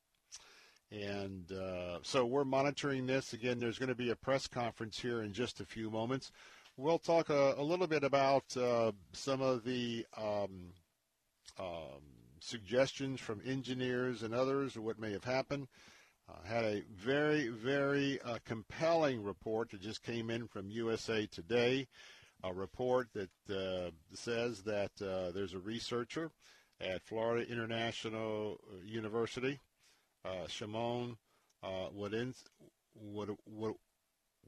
And uh, so we're monitoring this. Again, there's going to be a press conference here in just a few moments. We'll talk a, a little bit about uh, some of the um, um, suggestions from engineers and others of what may have happened. Uh, had a very, very uh, compelling report that just came in from USA Today, a report that uh, says that uh, there's a researcher at Florida International University, uh, Shimon uh,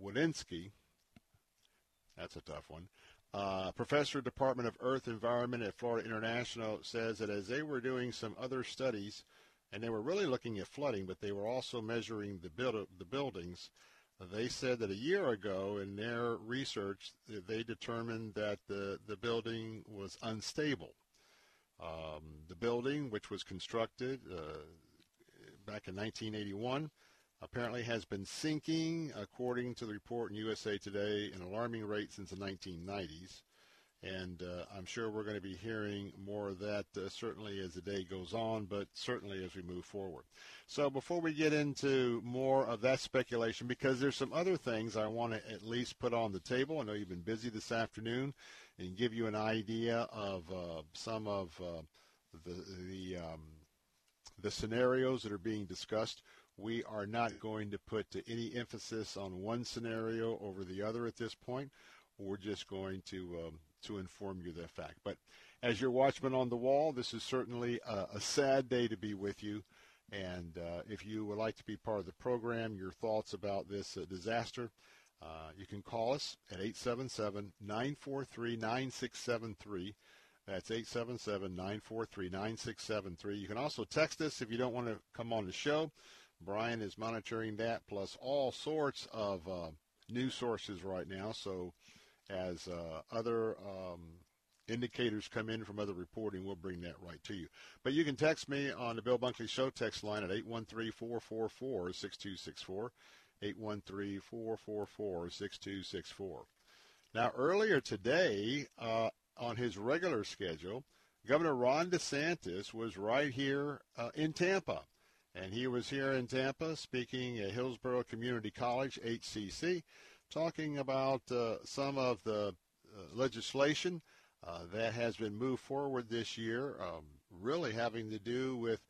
Wdowinski, that's a tough one. Uh, professor Department of Earth Environment at Florida International says that as they were doing some other studies, and they were really looking at flooding, but they were also measuring the build the buildings. They said that a year ago, in their research, they determined that the the building was unstable. Um, the building, which was constructed uh, back in 1981, apparently has been sinking, according to the report in USA Today, an alarming rate since the 1990s. And uh, I'm sure we're going to be hearing more of that uh, certainly as the day goes on, but certainly as we move forward. So before we get into more of that speculation, because there's some other things I want to at least put on the table. I know you've been busy this afternoon, and give you an idea of uh, some of uh, the the um, the scenarios that are being discussed. We are not going to put any emphasis on one scenario over the other at this point. We're just going to um, to inform you that fact. But as your watchman on the wall, this is certainly a, a sad day to be with you. And uh, if you would like to be part of the program, your thoughts about this uh, disaster, uh, you can call us at 877-943-9673. That's 877-943-9673. You can also text us if you don't want to come on the show. Brian is monitoring that, plus all sorts of uh, sources right now. So as uh, other um, indicators come in from other reporting, we'll bring that right to you. But you can text me on the Bill Bunkley Show text line at 813-444-6264, 813-444-6264. Now, earlier today, uh, on his regular schedule, Governor Ron DeSantis was right here uh, in Tampa. And he was here in Tampa speaking at Hillsborough Community College, HCC, talking about uh, some of the uh, legislation uh, that has been moved forward this year, um, really having to do with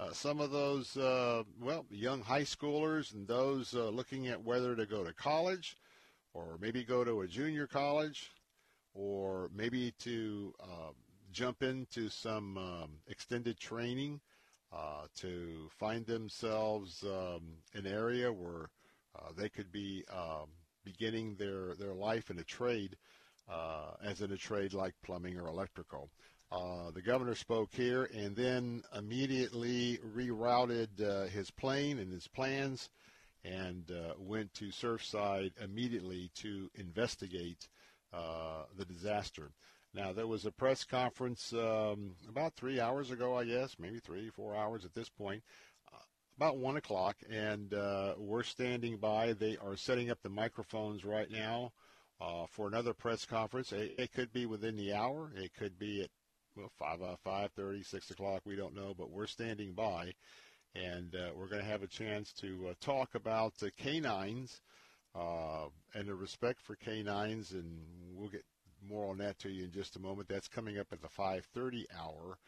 uh, some of those, uh, well, young high schoolers and those uh, looking at whether to go to college or maybe go to a junior college or maybe to um, jump into some um, extended training to find themselves um, an area where they could be um, beginning their, their life in a trade, uh, as in a trade like plumbing or electrical. Uh, the governor spoke here and then immediately rerouted uh, his plane and his plans and uh, went to Surfside immediately to investigate uh, the disaster. Now, there was a press conference um, about three hours ago, I guess, maybe three, four hours at this point, about one o'clock, and uh, we're standing by. They are setting up the microphones right now uh, for another press conference. It, it, could be within the hour. It could be at well five uh, five thirty, six o'clock. We don't know, but we're standing by, and uh, we're going to have a chance to uh, talk about uh, canines uh, and the respect for canines, and we'll get more on that to you in just a moment. That's coming up at the 5:30 hour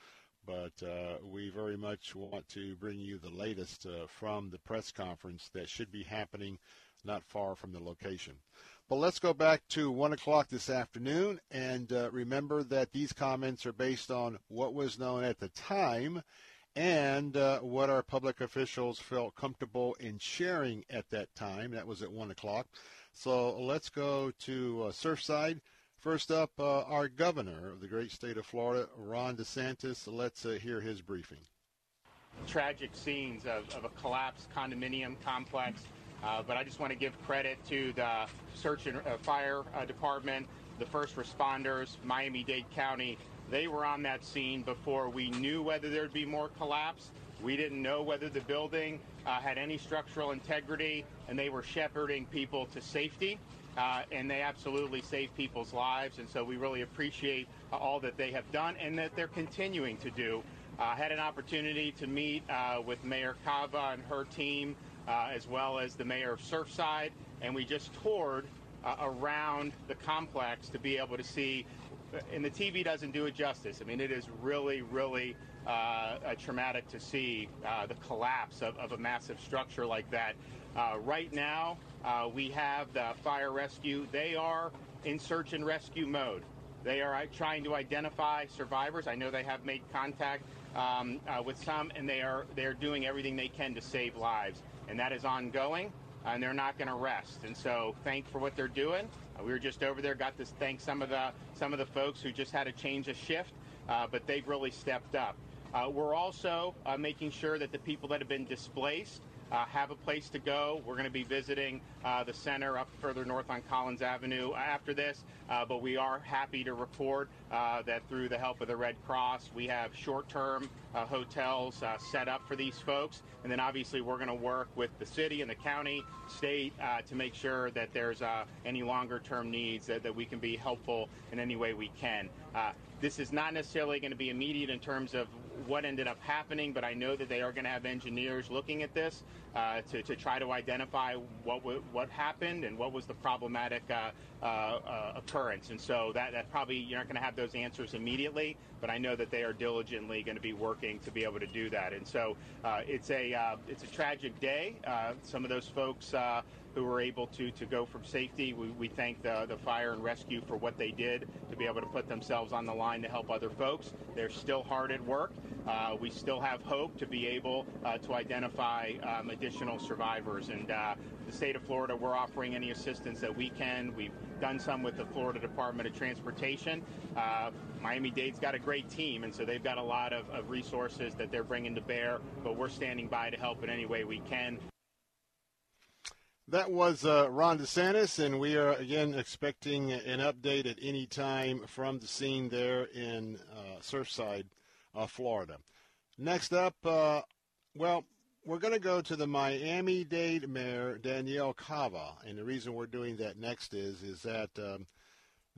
but uh, we very much want to bring you the latest uh, from the press conference that should be happening not far from the location. But let's go back to 1 o'clock this afternoon, and uh, remember that these comments are based on what was known at the time and uh, what our public officials felt comfortable in sharing at that time. That was at 1 o'clock. So let's go to uh, Surfside First up, uh, our governor of the great state of Florida, Ron DeSantis. Let's uh, hear his briefing. Tragic scenes of, of a collapsed condominium complex. Uh, but I just want to give credit to the search and uh, fire uh, department the first responders, Miami Dade County, they were on that scene before we knew whether there'd be more collapse. We didn't know whether the building uh, had any structural integrity, and they were shepherding people to safety. Uh, and they absolutely save people's lives. And so we really appreciate uh, all that they have done and that they're continuing to do. I had an opportunity to meet uh, with Mayor Cava and her team, uh, as well as the mayor of Surfside, and we just toured uh, around the complex to be able to see. And the TV doesn't do it justice. I mean, it is really, really uh, traumatic to see uh, the collapse of, of, a massive structure like that. Uh, right now, we have the fire rescue. They are in search and rescue mode. They are trying to identify survivors. I know they have made contact um, uh, with some, and they are they are doing everything they can to save lives, and that is ongoing. And they're not going to rest. And so, thank for what they're doing. Uh, we were just over there, got to thank some of the some of the folks who just had to change a shift, uh, but they've really stepped up. Uh, we're also uh, making sure that the people that have been displaced uh, have a place to go. We're going to be visiting uh, the center up further north on Collins Avenue after this, uh, but we are happy to report uh, that through the help of the Red Cross, we have short-term uh, hotels uh, set up for these folks, and then obviously we're going to work with the city and the county, state to make sure that there's any longer-term needs that, that we can be helpful in any way we can. this is not necessarily going to be immediate in terms of what ended up happening, but I know that they are going to have engineers looking at this uh, to, to try to identify what what happened and what was the problematic uh, uh, uh, occurrence. And so that, that probably you're not going to have those answers immediately, but I know that they are diligently going to be working to be able to do that. And so uh, it's a uh, it's a tragic day. some of those folks who were able to, to go from safety. We, we thank the, the fire and rescue for what they did to be able to put themselves on the line to help other folks. They're still hard at work. Uh, we still have hope to be able uh, to identify um, additional survivors. And uh, the state of Florida, we're offering any assistance that we can. We've done some with the Florida Department of Transportation. Uh, Miami Dade's got a great team, and so they've got a lot of, of resources that they're bringing to bear, but we're standing by to help in any way we can. That was uh, Ron DeSantis, and we are again expecting an update at any time from the scene there in uh, Surfside, uh, Florida. Next up, uh, well, we're going to go to the Miami Dade Mayor Danielle Cava, and the reason we're doing that next is is that um,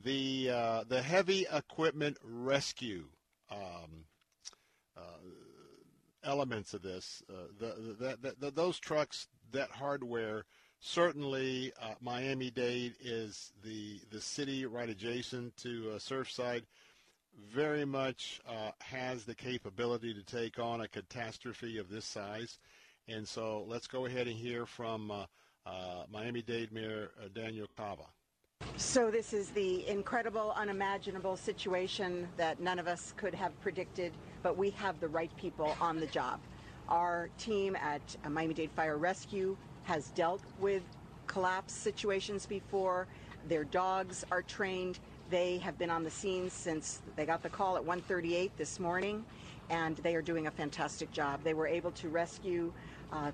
the uh, the heavy equipment rescue um, uh, elements of this, the, the, the, the, those trucks, that hardware certainly uh, Miami-Dade is the the city right adjacent to uh, Surfside. Very much uh, has the capability to take on a catastrophe of this size, and so let's go ahead and hear from uh, uh, Miami-Dade Mayor uh, Daniel Cava. So this is the incredible, unimaginable situation that none of us could have predicted, but we have the right people on the job. Our team at Miami-Dade Fire Rescue has dealt with collapse situations before. Their dogs are trained. They have been on the scene since they got the call at 1:38 this morning, and they are doing a fantastic job. They were able to rescue uh,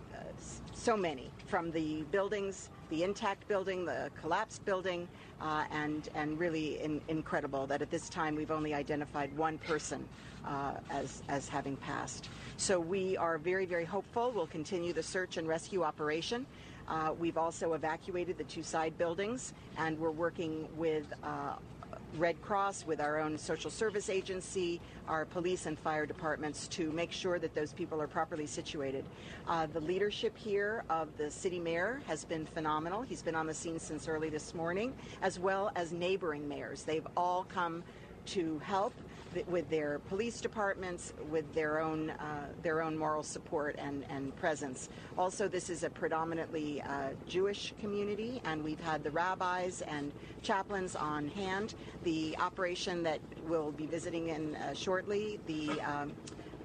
so many from the buildings, the intact building, the collapsed building, uh, and and really in, incredible that at this time we've only identified one person uh, as as having passed. So we are very, very hopeful. We'll continue the search and rescue operation. Uh, we've also evacuated the two side buildings, and we're working with uh, Red Cross, with our own social service agency, our police and fire departments to make sure that those people are properly situated. Uh, the leadership here of the city mayor has been phenomenal. He's been on the scene since early this morning, as well as neighboring mayors. They've all come to help with their police departments, with their own uh, their own moral support and, and presence. Also, this is a predominantly uh, Jewish community, and we've had the rabbis and chaplains on hand. The operation that we'll be visiting in uh, shortly, the um,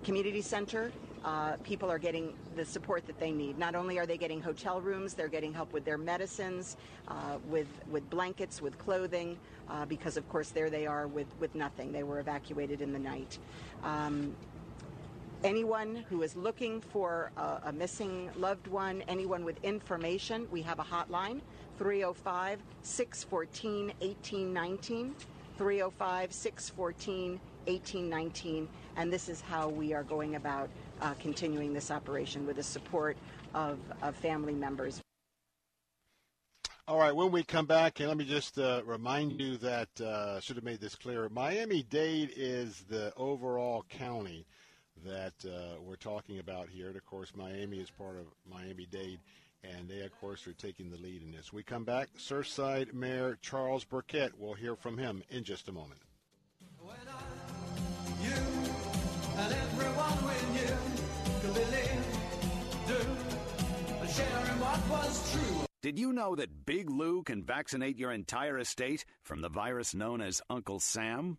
community center uh, people are getting the support that they need. Not only are they getting hotel rooms, they're getting help with their medicines, uh, with with blankets, with clothing, uh, because of course there they are with with nothing. They were evacuated in the night. Um, anyone who is looking for a, a, missing loved one, anyone with information, we have a hotline 305 614 1819. 305 614 1819. And this is how we are going about uh, continuing this operation with the support of, of family members. All right, when we come back, and let me just uh, remind you that uh, should have made this clear. Miami Dade is the overall county that uh, we're talking about here. And of course, Miami is part of Miami Dade, and they, of course, are taking the lead in this. We come back. Surfside Mayor Charles Burkett. We'll hear from him in just a moment. Did you know that Big Lou can vaccinate your entire estate from the virus known as Uncle Sam?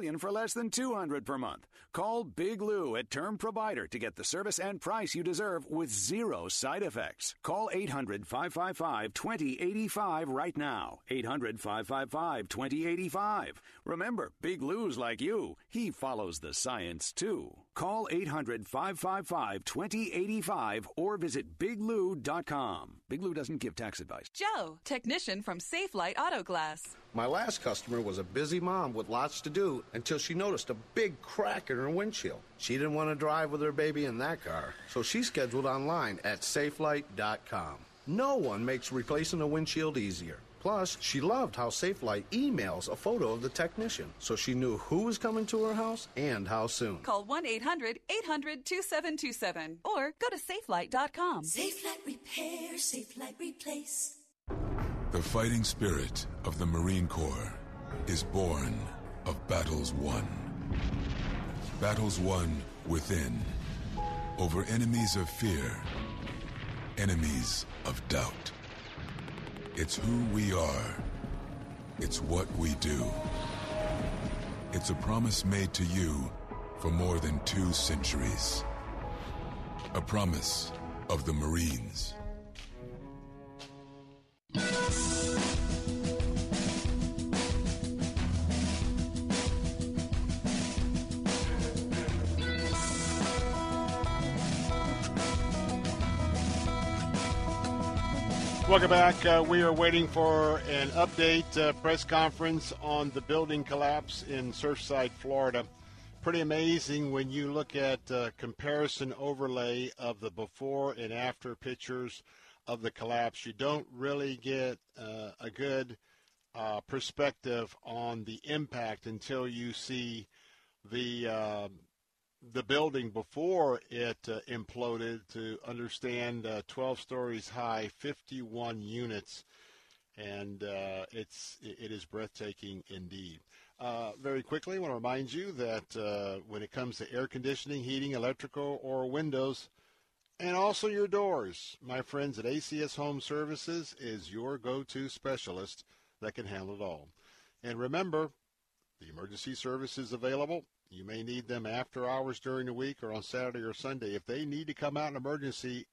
million for less than 200 per month. Call Big Lou at Term Provider to get the service and price you deserve with zero side effects. Call 800-555-2085 right now. 800-555-2085. Remember, Big Lou's like you. He follows the science too. Call 800 555 2085 or visit biglou.com. Big Lou doesn't give tax advice. Joe, technician from Safelite Auto Glass. My last customer was a busy mom with lots to do until she noticed a big crack in her windshield. She didn't want to drive with her baby in that car, so she scheduled online at safelite.com. No one makes replacing a windshield easier. Plus, she loved how Safelite emails a photo of the technician, so she knew who was coming to her house and how soon. Call 1 800 800 2727 or go to safelite.com. Safelite Repair, Safelite Replace. The fighting spirit of the Marine Corps is born of battles won. Battles won within, over enemies of fear, enemies of doubt it's who we are. It's what we do. It's a promise made to you for more than two centuries. A promise of the Marines. Welcome back. Uh, we are waiting for an update uh, press conference on the building collapse in Surfside, Florida. Pretty amazing when you look at uh, comparison overlay of the before and after pictures of the collapse. You don't really get uh, a good uh, perspective on the impact until you see the um, the building before it uh, imploded to understand uh, 12 stories high, 51 units, and uh, it's it is breathtaking indeed. Uh, very quickly, I want to remind you that uh, when it comes to air conditioning, heating, electrical, or windows, and also your doors, my friends at ACS Home Services is your go-to specialist that can handle it all. And remember, the emergency service is available you may need them after hours during the week or on Saturday or Sunday. If they need to come out in emergency,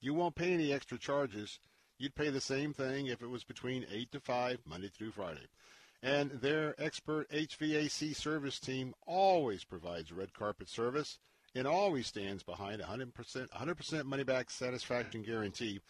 you won't pay any extra charges. You'd pay the same thing if it was between 8 to 5, Monday through Friday. And their expert HVAC service team always provides red carpet service and always stands behind 100% 100% money back satisfaction guarantee.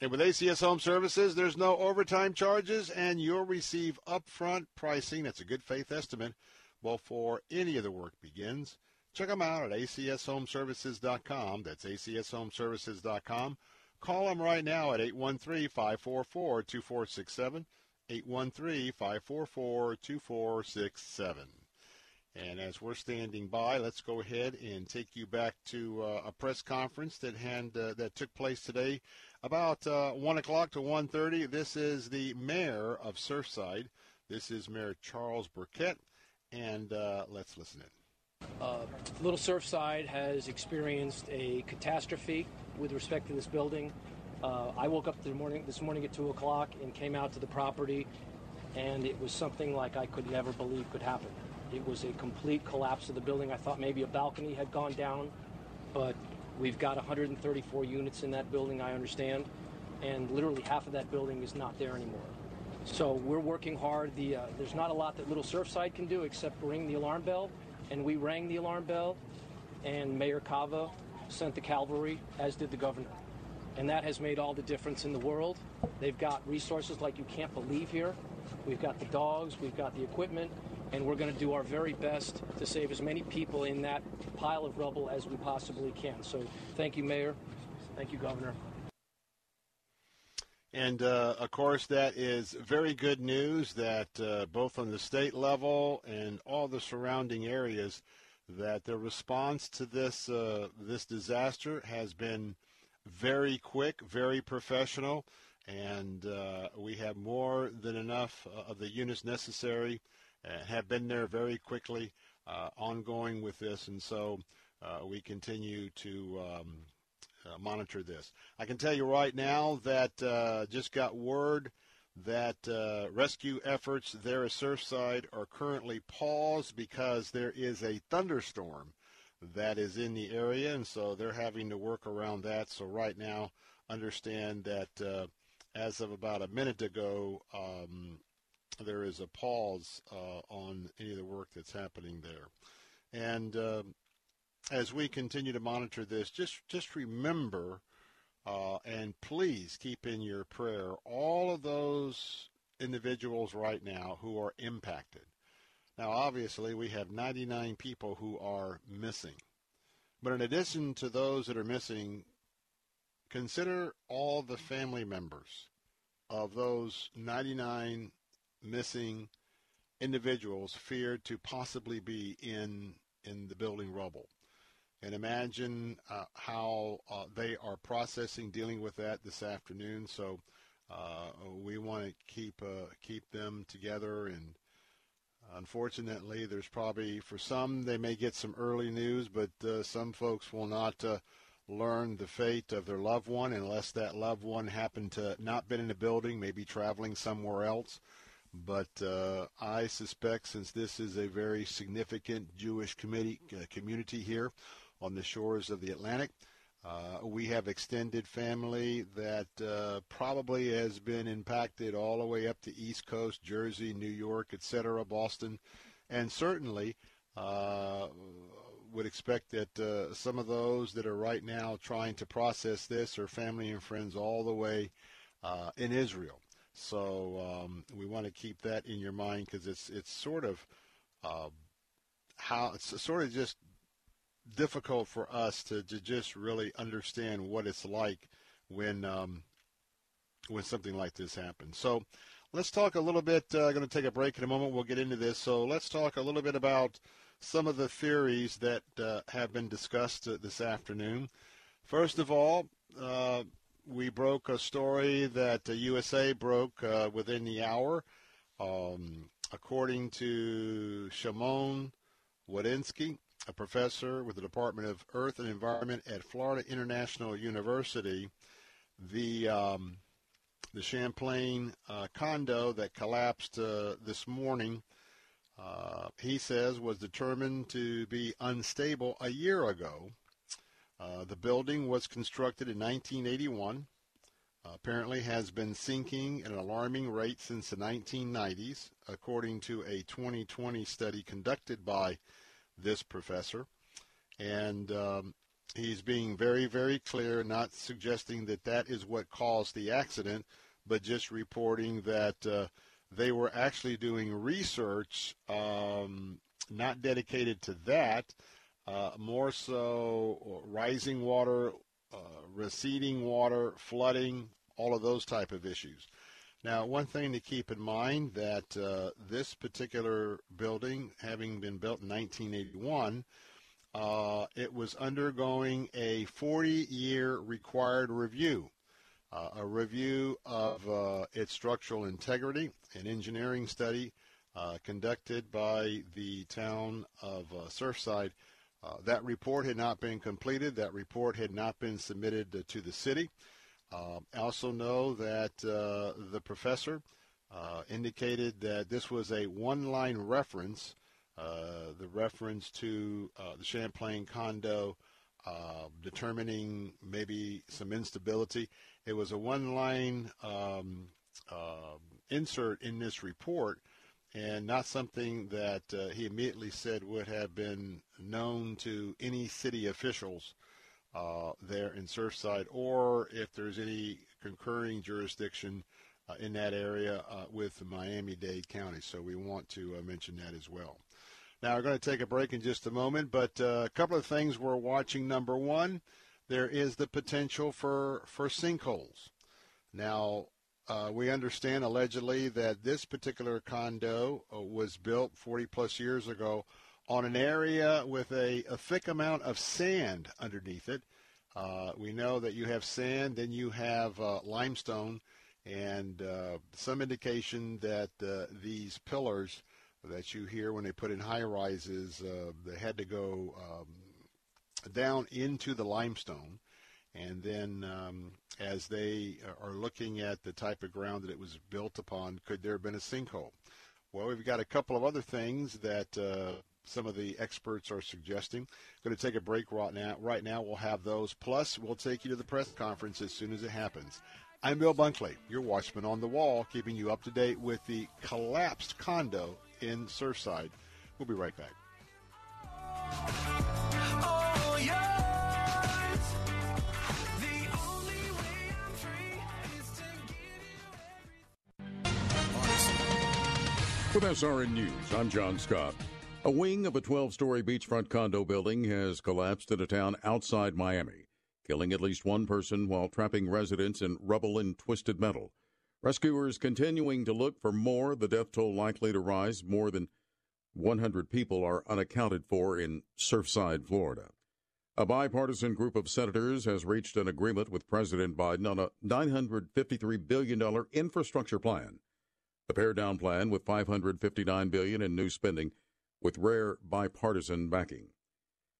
And with ACS Home Services, there's no overtime charges and you'll receive upfront pricing. That's a good faith estimate before any of the work begins. Check them out at acshomeservices.com. That's acshomeservices.com. Call them right now at 813-544-2467, 813-544-2467. And as we're standing by, let's go ahead and take you back to uh, a press conference that had, uh, that took place today about uh, 1 o'clock to 1.30. This is the mayor of Surfside. This is Mayor Charles Burkett and uh, let's listen in. Uh, Little Surfside has experienced a catastrophe with respect to this building. Uh, I woke up morning, this morning at 2 o'clock and came out to the property, and it was something like I could never believe could happen. It was a complete collapse of the building. I thought maybe a balcony had gone down, but we've got 134 units in that building, I understand, and literally half of that building is not there anymore. So we're working hard. The, uh, there's not a lot that Little Surfside can do except ring the alarm bell, and we rang the alarm bell, and Mayor Cava sent the cavalry, as did the governor. And that has made all the difference in the world. They've got resources like you can't believe here. We've got the dogs, we've got the equipment, and we're going to do our very best to save as many people in that pile of rubble as we possibly can. So thank you, Mayor. Thank you, Governor. And uh, of course, that is very good news that uh, both on the state level and all the surrounding areas, that the response to this uh, this disaster has been very quick, very professional, and uh, we have more than enough uh, of the units necessary. Uh, have been there very quickly, ongoing with this, and so we continue to. Um, uh, monitor this. I can tell you right now that uh, just got word that uh, rescue efforts there at Surfside are currently paused because there is a thunderstorm that is in the area, and so they're having to work around that. So right now, understand that uh, as of about a minute ago, um, there is a pause uh, on any of the work that's happening there. And um, as we continue to monitor this, just just remember uh, and please keep in your prayer all of those individuals right now who are impacted. Now, obviously, we have 99 people who are missing. But in addition to those that are missing, consider all the family members of those 99 missing individuals feared to possibly be in in the building rubble and imagine uh, how uh, they are processing, dealing with that this afternoon. So uh, we want to keep uh, keep them together. And unfortunately, there's probably for some they may get some early news, but uh, some folks will not uh, learn the fate of their loved one unless that loved one happened to not been in the building, maybe traveling somewhere else. But I suspect, since this is a very significant Jewish committee, community here, on the shores of the Atlantic. Uh, we have extended family that uh, probably has been impacted all the way up to East Coast, Jersey, New York, etc., Boston, and certainly uh, would expect that uh, some of those that are right now trying to process this are family and friends all the way uh, in Israel. So um, we want to keep that in your mind because it's it's sort of uh, how it's sort of just difficult for us to, to just really understand what it's like when um, when something like this happens. So let's talk a little bit. I'm uh, going to take a break in a moment. We'll get into this. So let's talk a little bit about some of the theories that uh, have been discussed uh, this afternoon. First of all, uh, we broke a story that the USA broke uh, within the hour. Um, according to Shimon Wdowinski, a professor with the Department of Earth and Environment at Florida International University. The um, the Champlain uh, condo that collapsed uh, this morning, uh, he says, was determined to be unstable a year ago. Uh, the building was constructed in 1981. apparently, has been sinking at an alarming rate since the 1990s, according to a 2020 study conducted by this professor. And um, he's being very, very clear, not suggesting that that is what caused the accident, but just reporting that uh, they were actually doing research um, not dedicated to that, uh, more so rising water, uh, receding water, flooding, all of those type of issues. Now, one thing to keep in mind that uh, this particular building, having been built in 1981, uh, it was undergoing a 40-year required review, uh, a review of uh, its structural integrity, an engineering study uh, conducted by the town of uh, Surfside. That report had not been completed. That report had not been submitted to the city. I also know that the professor indicated that this was a one-line reference, the reference to the Champlain condo uh, determining maybe some instability. It was a one line um, uh, insert in this report and not something that uh, he immediately said would have been known to any city officials uh, there in Surfside or if there's any concurring jurisdiction uh, in that area uh, with Miami-Dade County. So we want to mention that as well. Now, we're going to take a break in just a moment, but uh, a couple of things we're watching. Number one, there is the potential for, for sinkholes. Now, uh, we understand allegedly that this particular condo uh, was built 40 plus years ago on an area with a, a thick amount of sand underneath it. Uh, we know that you have sand, then you have uh, limestone, and uh, some indication that these pillars that you hear when they put in high rises. Uh, they had to go um, down into the limestone. And then, um, as they are looking at the type of ground that it was built upon, could there have been a sinkhole? Well, we've got a couple of other things that uh, some of the experts are suggesting. Going to take a break right now. Right now, we'll have those. Plus, we'll take you to the press conference as soon as it happens. I'm Bill Bunkley, your watchman on the wall, keeping you up to date with the collapsed condo in Surfside. We'll be right back. With SRN News, I'm John Scott. A wing of a 12 story beachfront condo building has collapsed in a town outside Miami, killing at least one person while trapping residents in rubble and twisted metal. Rescuers continuing to look for more. The death toll likely to rise. More than 100 people are unaccounted for in Surfside, Florida. A bipartisan group of senators has reached an agreement with President Biden on a $953 billion infrastructure plan. The pared down plan with 559 billion in new spending with rare bipartisan backing.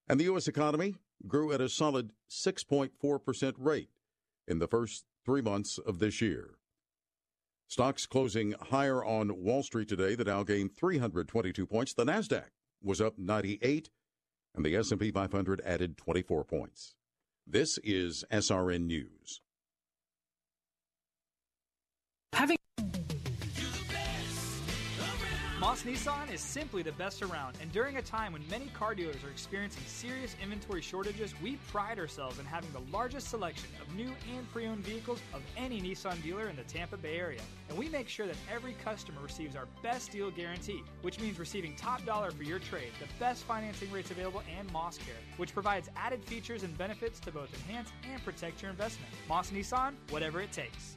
And the U.S. economy grew at a solid 6.4% rate in the first three months of this year. Stocks closing higher on Wall Street today. The Dow gained 322 points. The Nasdaq was up 98, and the S&P 500 added 24 points. This is SRN News. Having Moss Nissan is simply the best around, and during a time when many car dealers are experiencing serious inventory shortages, we pride ourselves in having the largest selection of new and pre owned vehicles of any Nissan dealer in the Tampa Bay area. And we make sure that every customer receives our best deal guarantee, which means receiving top dollar for your trade, the best financing rates available, and Moss Care, which provides added features and benefits to both enhance and protect your investment. Moss Nissan, whatever it takes.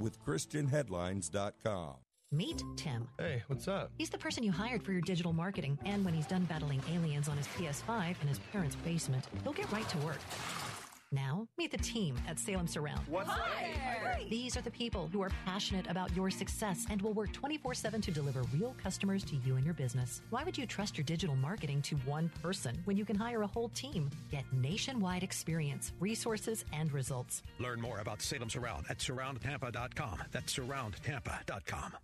with ChristianHeadlines.com. Meet Tim. Hey, what's up? He's the person you hired for your digital marketing, and when he's done battling aliens on his PS5 in his parents' basement, he'll get right to work. Now, meet the team at Salem Surround. What's Hi. These are the people who are passionate about your success and will work 24 7 to deliver real customers to you and your business. Why would you trust your digital marketing to one person when you can hire a whole team? Get nationwide experience, resources, and results. Learn more about Salem Surround at surroundtampa.com. That's surroundtampa.com.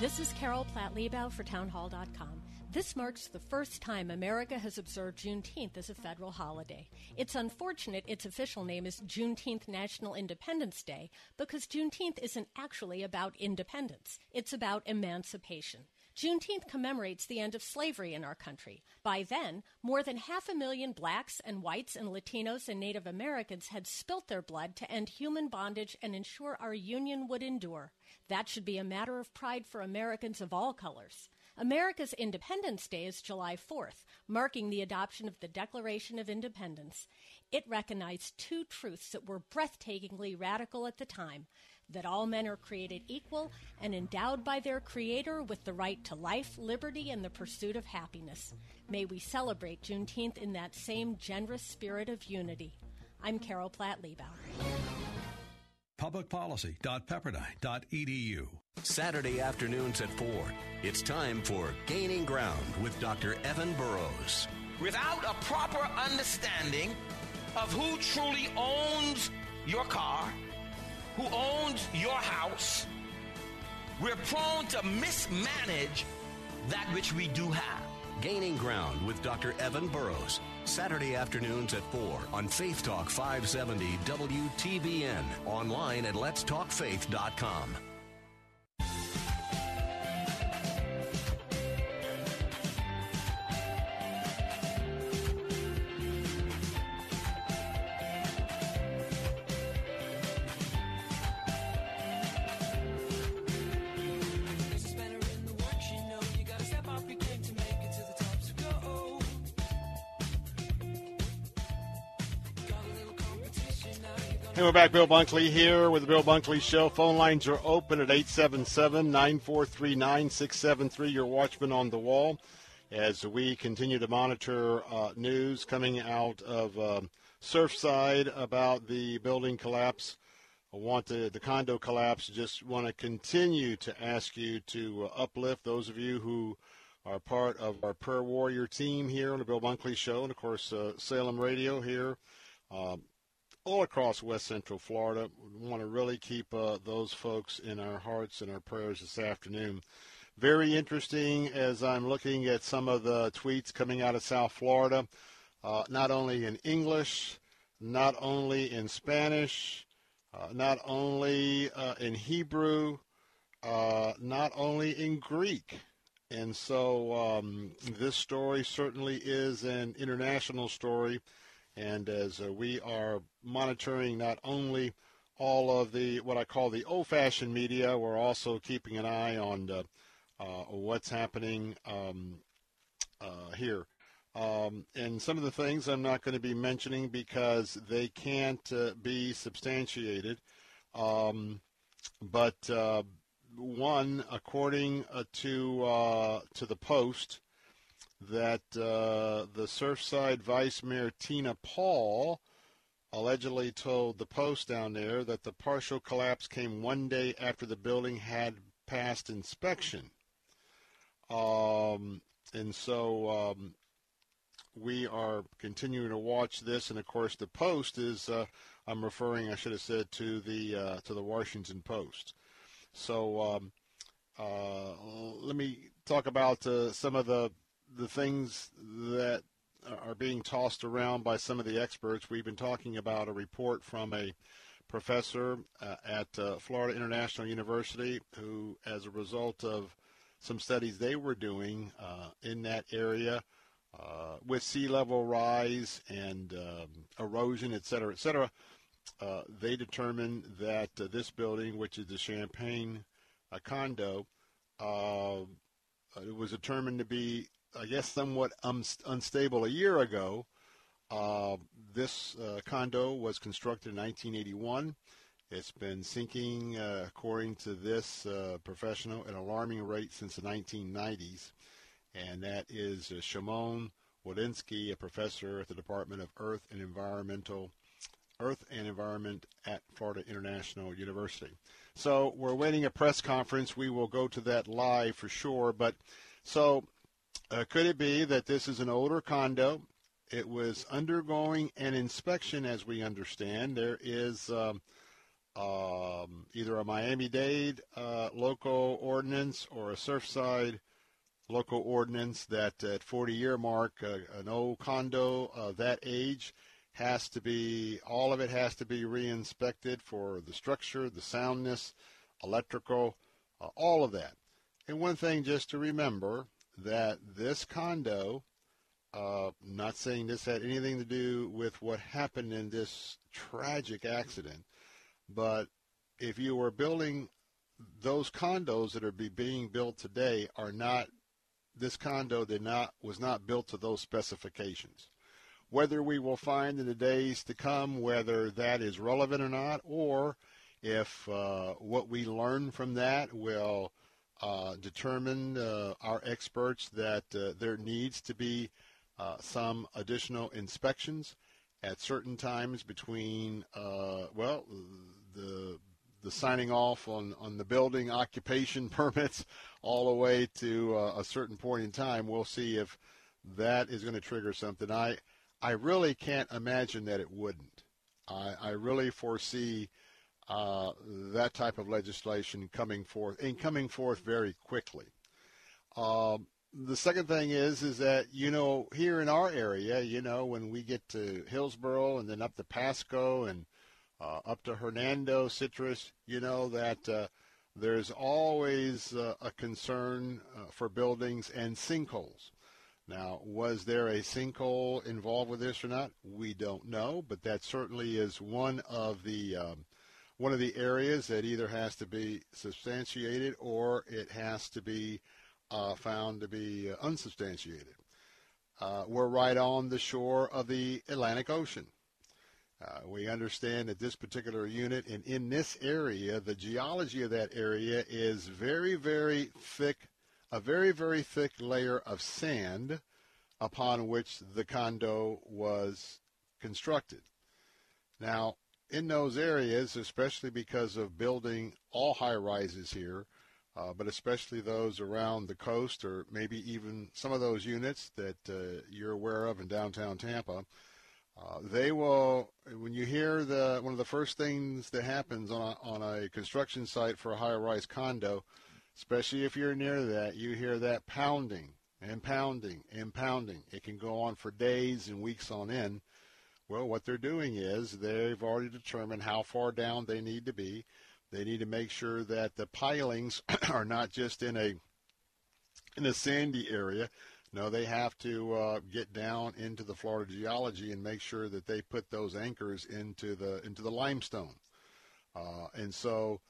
This is Carol Platt Liebau for townhall.com. This marks the first time America has observed Juneteenth as a federal holiday. It's unfortunate its official name is Juneteenth National Independence Day because Juneteenth isn't actually about independence. It's about emancipation. Juneteenth commemorates the end of slavery in our country. By then, more than half a million blacks and whites and Latinos and Native Americans had spilt their blood to end human bondage and ensure our union would endure. That should be a matter of pride for Americans of all colors. America's Independence Day is July 4th, marking the adoption of the Declaration of Independence. It recognized two truths that were breathtakingly radical at the time that all men are created equal and endowed by their Creator with the right to life, liberty, and the pursuit of happiness. May we celebrate Juneteenth in that same generous spirit of unity. I'm Carol Platt Liebau. Publicpolicy.pepperdine.edu. Saturday afternoons at 4. It's time for Gaining Ground with Dr. Evan Burrows. Without a proper understanding of who truly owns your car, who owns your house, we're prone to mismanage that which we do have. Gaining Ground with Dr. Evan Burrows. Saturday afternoons at 4 on Faith Talk 570 WTBN. Online at letstalkfaith.com. Hey, we're back. Bill Bunkley here with the Bill Bunkley Show. Phone lines are open at 877 943 9673. Your watchman on the wall as we continue to monitor uh, news coming out of um, Surfside about the building collapse. I want to, the condo collapse. Just want to continue to ask you to uh, uplift those of you who are part of our prayer warrior team here on the Bill Bunkley Show, and of course uh, Salem Radio here. Um, all across West Central Florida. We want to really keep uh, those folks in our hearts and our prayers this afternoon. Very interesting as I'm looking at some of the tweets coming out of South Florida, uh, not only in English, not only in Spanish, uh, not only uh, in Hebrew, uh, not only in Greek. And so um, this story certainly is an international story. And as uh, we are monitoring not only all of the what I call the old-fashioned media, we're also keeping an eye on uh, uh, what's happening um, uh, here. Um, and some of the things I'm not going to be mentioning because they can't uh, be substantiated. Um, but uh, one, according to to the Post, that uh, the Surfside Vice Mayor Tina Paul allegedly told the Post down there that the partial collapse came one day after the building had passed inspection. Um, and so um, we are continuing to watch this, and of course the Post is. Uh, I'm referring, I should have said, to the uh, to the Washington Post. So um, uh, let me talk about uh, some of the the things that are being tossed around by some of the experts. We've been talking about a report from a professor uh, at uh, Florida International University who, as a result of some studies they were doing uh, in that area uh, with sea level rise and um, erosion, et cetera, et cetera, uh, they determined that uh, this building, which is the Champlain condo, it was determined to be I guess, somewhat un- unstable a year ago. Uh, this uh, condo was constructed in 1981. It's been sinking, uh, according to this uh, professional, at an alarming rate since the 1990s. And that is uh, Shimon Wdowinski, a professor at the Department of Earth and Environmental Earth and Environment at Florida International University. So we're waiting a press conference. We will go to that live for sure. But so uh, could it be that this is an older condo? It was undergoing an inspection, as we understand. There is um, um, either a Miami-Dade uh, local ordinance or a Surfside local ordinance that at 40-year mark, uh, an old condo of that age has to be, all of it has to be re-inspected for the structure, the soundness, electrical, uh, all of that. and one thing just to remember that this condo, uh, not saying this had anything to do with what happened in this tragic accident, but if you were building those condos that are be being built today are not this condo did not was not built to those specifications. Whether we will find in the days to come whether that is relevant or not, or if uh, what we learn from that will uh, determine uh, our experts that uh, there needs to be uh, some additional inspections at certain times between well the the signing off on, on the building occupation permits all the way to a certain point in time. We'll see if that is going to trigger something. I I really can't imagine that it wouldn't. I, I really foresee uh, that type of legislation coming forth and coming forth very quickly. Um, the second thing is is that you know here in our area, you know, when we get to Hillsborough and then up to Pasco and uh, up to Hernando, Citrus, you know that uh, there's always uh, a concern uh, for buildings and sinkholes. Now, was there a sinkhole involved with this or not? We don't know, but that certainly is one of the um, one of the areas that either has to be substantiated or it has to be uh, found to be uh, unsubstantiated. we're right on the shore of the Atlantic Ocean. Uh, we understand that this particular unit and in this area, the geology of that area is very, very thick, a very, very thick layer of sand upon which the condo was constructed. Now, in those areas, especially because of building all high rises here, uh, but especially those around the coast or maybe even some of those units that uh, you're aware of in downtown Tampa, uh, they will, when you hear the one of the first things that happens on a, on a construction site for a high-rise condo, especially if you're near that, you hear that pounding and pounding and pounding. It can go on for days and weeks on end. Well, what they're doing is they've already determined how far down they need to be. They need to make sure that the pilings are not just in a in a sandy area, no, they have to uh, get down into the Florida geology and make sure that they put those anchors into the into the limestone. Uh, and so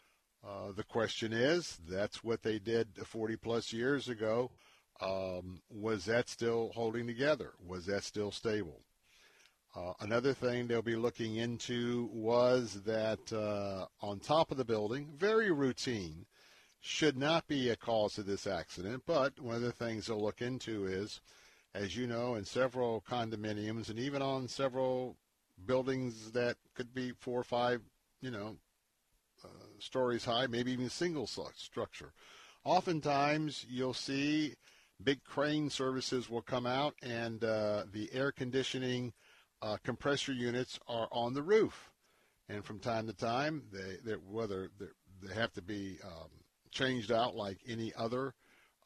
uh, the question is, that's what they did 40 plus years ago. Um, was that still holding together? Was that still stable? Uh, another thing they'll be looking into was that uh, on top of the building, very routine, should not be a cause of this accident. But one of the things they'll look into is, as you know, in several condominiums and even on several buildings that could be four or five, you know, uh, stories high, maybe even a single structure. Oftentimes, you'll see big crane services will come out, and uh, the air conditioning uh, compressor units are on the roof. And from time to time, they whether they have to be um, changed out like any other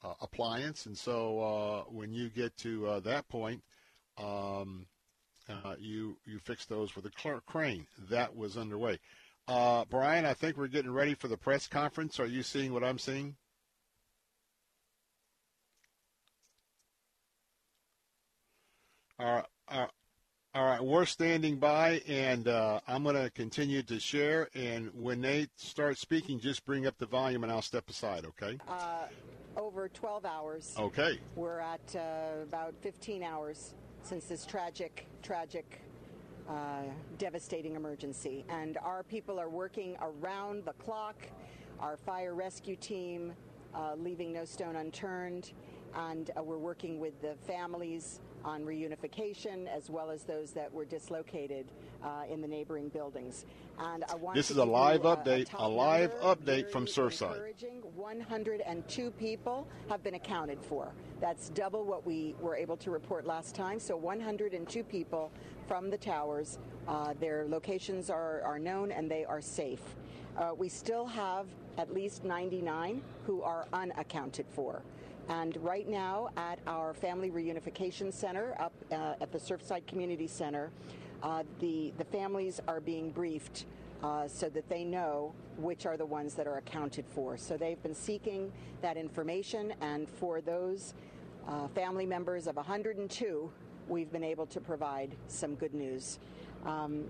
uh, appliance. And so uh, when you get to uh, that point, um, uh, you you fix those with a crane. That was underway. Brian, I think we're getting ready for the press conference. Are you seeing what I'm seeing? All right. Right, we're standing by, and uh, I'm going to continue to share. And when they start speaking, just bring up the volume, and I'll step aside. Okay? Uh, over 12 hours. Okay. We're at uh, about 15 hours since this tragic, tragic, uh, devastating emergency, and our people are working around the clock. Our fire rescue team, uh, leaving no stone unturned, and uh, we're working with the families on reunification as well as those that were dislocated uh, in the neighboring buildings. And I want this is a live update, a, a live update from Surfside. 102 people have been accounted for. That's double what we were able to report last time. So 102 people from the towers. Uh, their locations are, are known and they are safe. Uh, we still have at least 99 who are unaccounted for. And right now at our Family Reunification Center up uh, at the Surfside Community Center, uh, the, the families are being briefed uh, so that they know which are the ones that are accounted for. So they've been seeking that information, and for those uh, family members of 102, we've been able to provide some good news. Um,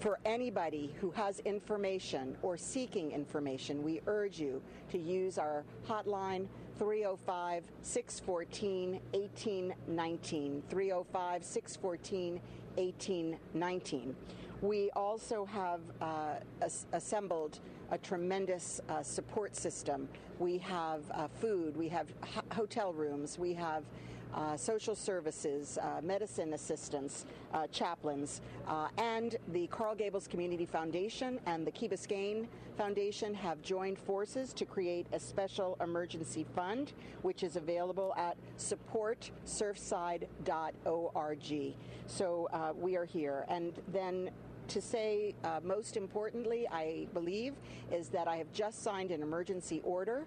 for anybody who has information or seeking information, we urge you to use our hotline 305 614 1819. 305 614 1819. We also have uh, as- assembled a tremendous uh, support system. We have uh, food, we have ho- hotel rooms, we have uh, social services, uh, medicine assistants, uh, chaplains, uh, and the Coral Gables Community Foundation and the Key Biscayne Foundation have joined forces to create a special emergency fund, which is available at supportsurfside.org. So uh, we are here. And then to say, uh, most importantly, I believe, is that I have just signed an emergency order.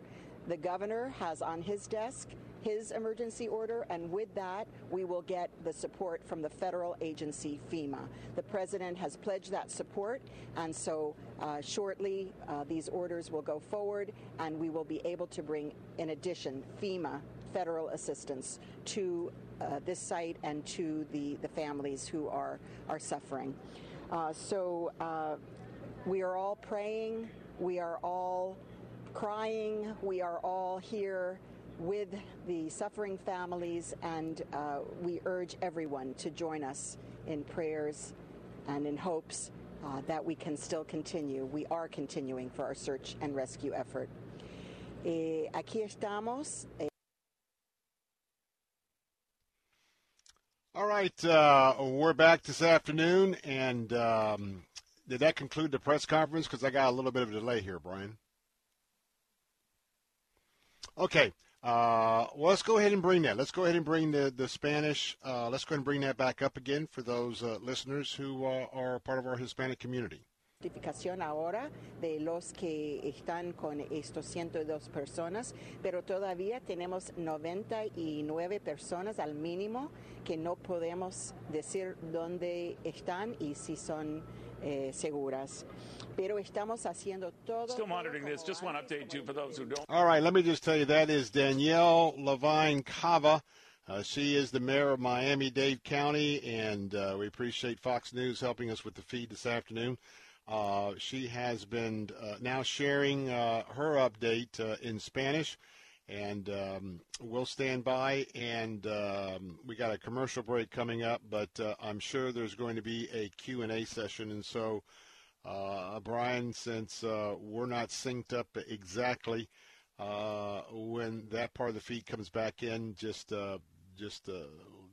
The governor has on his desk his emergency order, and with that, we will get the support from the federal agency FEMA. The president has pledged that support, and so uh, shortly uh, these orders will go forward, and we will be able to bring, in addition, FEMA federal assistance to uh, this site and to the, the families who are, are suffering. Uh, so uh, we are all praying, we are all crying, we are all here with the suffering families, and uh, we urge everyone to join us in prayers and in hopes uh, that we can still continue. We are continuing for our search and rescue effort. Eh, aquí estamos. Eh, All right, uh, we're back this afternoon, and um, did that conclude the press conference? Because I got a little bit of a delay here, Brian. Okay, uh, well, let's go ahead and bring that. Let's go ahead and bring the the Spanish. Uh, let's go ahead and bring that back up again for those uh, listeners who uh, are part of our Hispanic community. identificación ahora de los que están con estos 102 personas, pero todavía tenemos 99 personas al mínimo que no podemos decir dónde están y si son eh, seguras. Pero estamos haciendo todo. Still monitoring this. Just one update, too, for those who don't. All right, let me just tell you that is Daniella Levine Cava. Uh, she is the mayor of Miami Dade County, and uh, we appreciate Fox News helping us with the feed this afternoon. Uh, she has been uh, now sharing uh, her update uh, in Spanish, and um, we'll stand by. And um, we got a commercial break coming up, but uh, I'm sure there's going to be a Q&A session. And so, uh, Brian, since uh, we're not synced up exactly uh, when that part of the feed comes back in, just uh, just uh,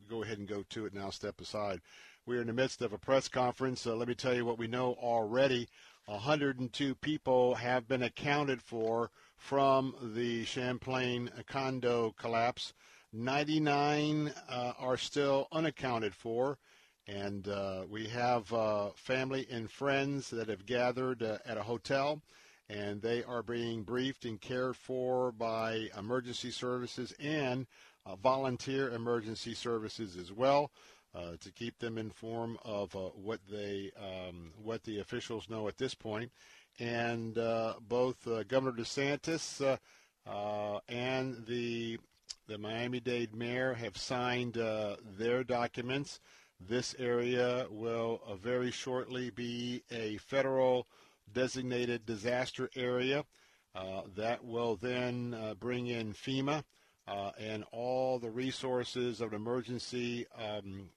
go ahead and go to it now. Step aside. We're in the midst of a press conference. Let me tell you what we know already. 102 people have been accounted for from the Champlain condo collapse. 99 uh, are still unaccounted for. And uh, we have uh, family and friends that have gathered uh, at a hotel, and they are being briefed and cared for by emergency services and uh, volunteer emergency services as well uh, to keep them informed of what they um, what the officials know at this point. And uh, both uh, Governor DeSantis uh, uh, and the the Miami-Dade mayor have signed uh, their documents. This area will uh, very shortly be a federal designated disaster area. That will then bring in FEMA and all the resources of an emergency um,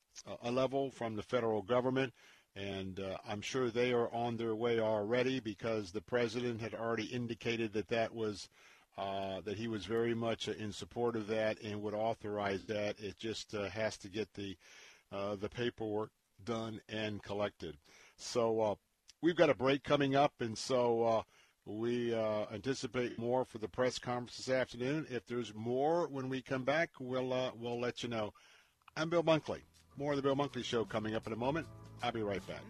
level from the federal government. And uh, I'm sure they are on their way already because the president had already indicated that that was uh, that he was very much in support of that and would authorize that. It just uh, has to get the uh, the paperwork done and collected. So uh, we've got a break coming up, and so uh, we uh, anticipate more for the press conference this afternoon. If there's more when we come back, we'll uh, we'll let you know. I'm Bill Bunkley. More of the Bill Bunkley Show coming up in a moment. I'll be right back.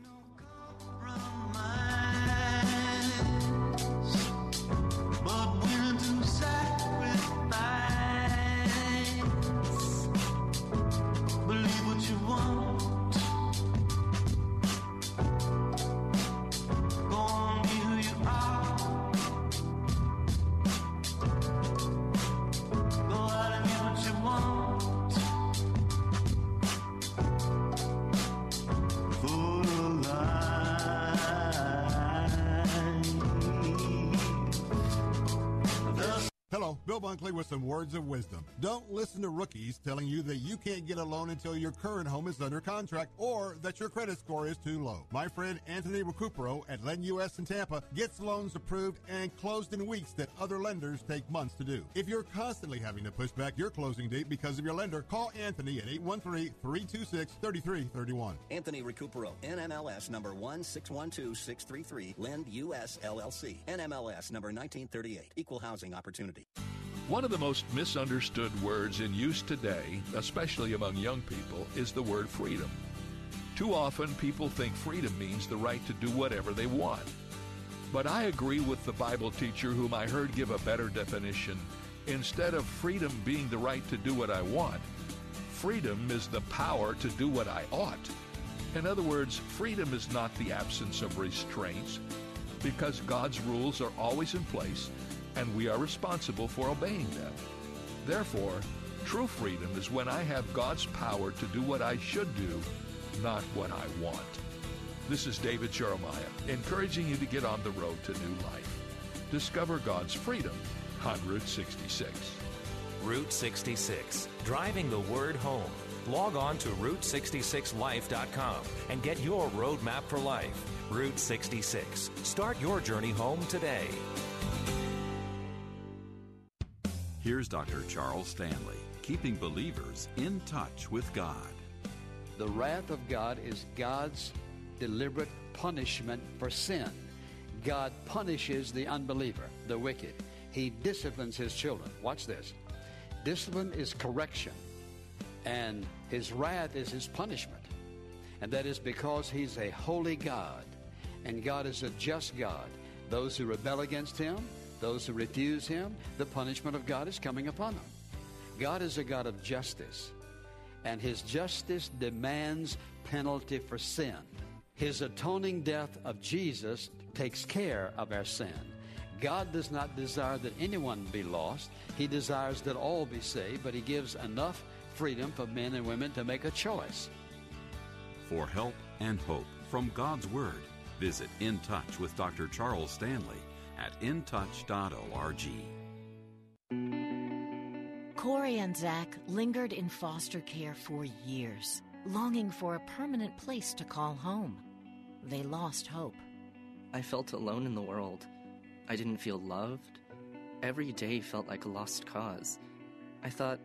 Bill Bunkley with some words of wisdom. Don't listen to rookies telling you that you can't get a loan until your current home is under contract or that your credit score is too low. My friend Anthony Recupero at Lend US in Tampa gets loans approved and closed in weeks that other lenders take months to do. If you're constantly having to push back your closing date because of your lender, call Anthony at 813-326-3331. Anthony Recupero, NMLS number 1612633, Lend US LLC, NMLS number 1938, Equal Housing Opportunity. One of the most misunderstood words in use today, especially among young people, is the word freedom. Too often, people think freedom means the right to do whatever they want. But I agree with the Bible teacher whom I heard give a better definition. Instead of freedom being the right to do what I want, freedom is the power to do what I ought. In other words, freedom is not the absence of restraints, because God's rules are always in place and we are responsible for obeying them. Therefore, true freedom is when I have God's power to do what I should do, not what I want. This is David Jeremiah, encouraging you to get on the road to new life. Discover God's freedom on Route 66. Route 66, driving the word home. Log on to Route66Life.com and get your roadmap for life. Route 66. Start your journey home today. Here's Dr. Charles Stanley, keeping believers in touch with God. The wrath of God is God's deliberate punishment for sin. God punishes the unbeliever, the wicked. He disciplines his children. Watch this. Discipline is correction, and his wrath is his punishment. And that is because he's a holy God, and God is a just God. Those who rebel against him, those who refuse him, the punishment of God is coming upon them. God is a God of justice, and his justice demands penalty for sin. His atoning death of Jesus takes care of our sin. God does not desire that anyone be lost. He desires that all be saved, but he gives enough freedom for men and women to make a choice. For help and hope from God's Word, visit In Touch with Dr. Charles Stanley at intouch.org. Corey and Zach lingered in foster care for years, longing for a permanent place to call home. They lost hope. I felt alone in the world. I didn't feel loved. Every day felt like a lost cause. I thought,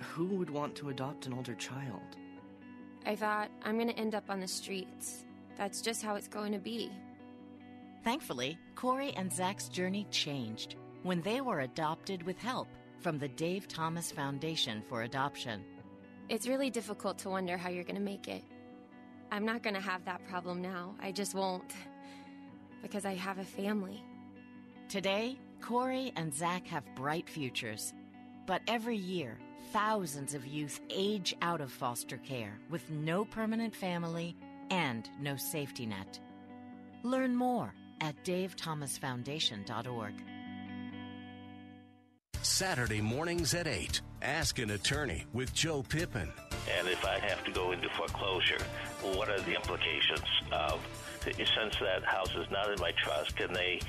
who would want to adopt an older child? I thought, I'm going to end up on the streets. That's just how it's going to be. Thankfully, Corey and Zach's journey changed when they were adopted with help from the Dave Thomas Foundation for Adoption. It's really difficult to wonder how you're going to make it. I'm not going to have that problem now. I just won't. Because I have a family. Today, Corey and Zach have bright futures. But every year, thousands of youth age out of foster care with no permanent family and no safety net. Learn more at davethomasfoundation.org. Saturday mornings at 8. Ask an attorney with Joe Pippin. And if I have to go into foreclosure, what are the implications of, since that house is not in my trust, can they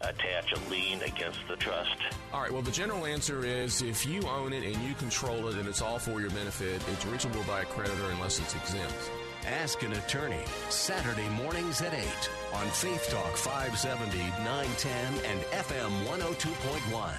attach a lien against the trust? All right, well, the general answer is if you own it and you control it and it's all for your benefit, it's reachable by a creditor unless it's exempt. Ask an attorney. Saturday mornings at 8 on Faith Talk 570, 910, and FM 102.1.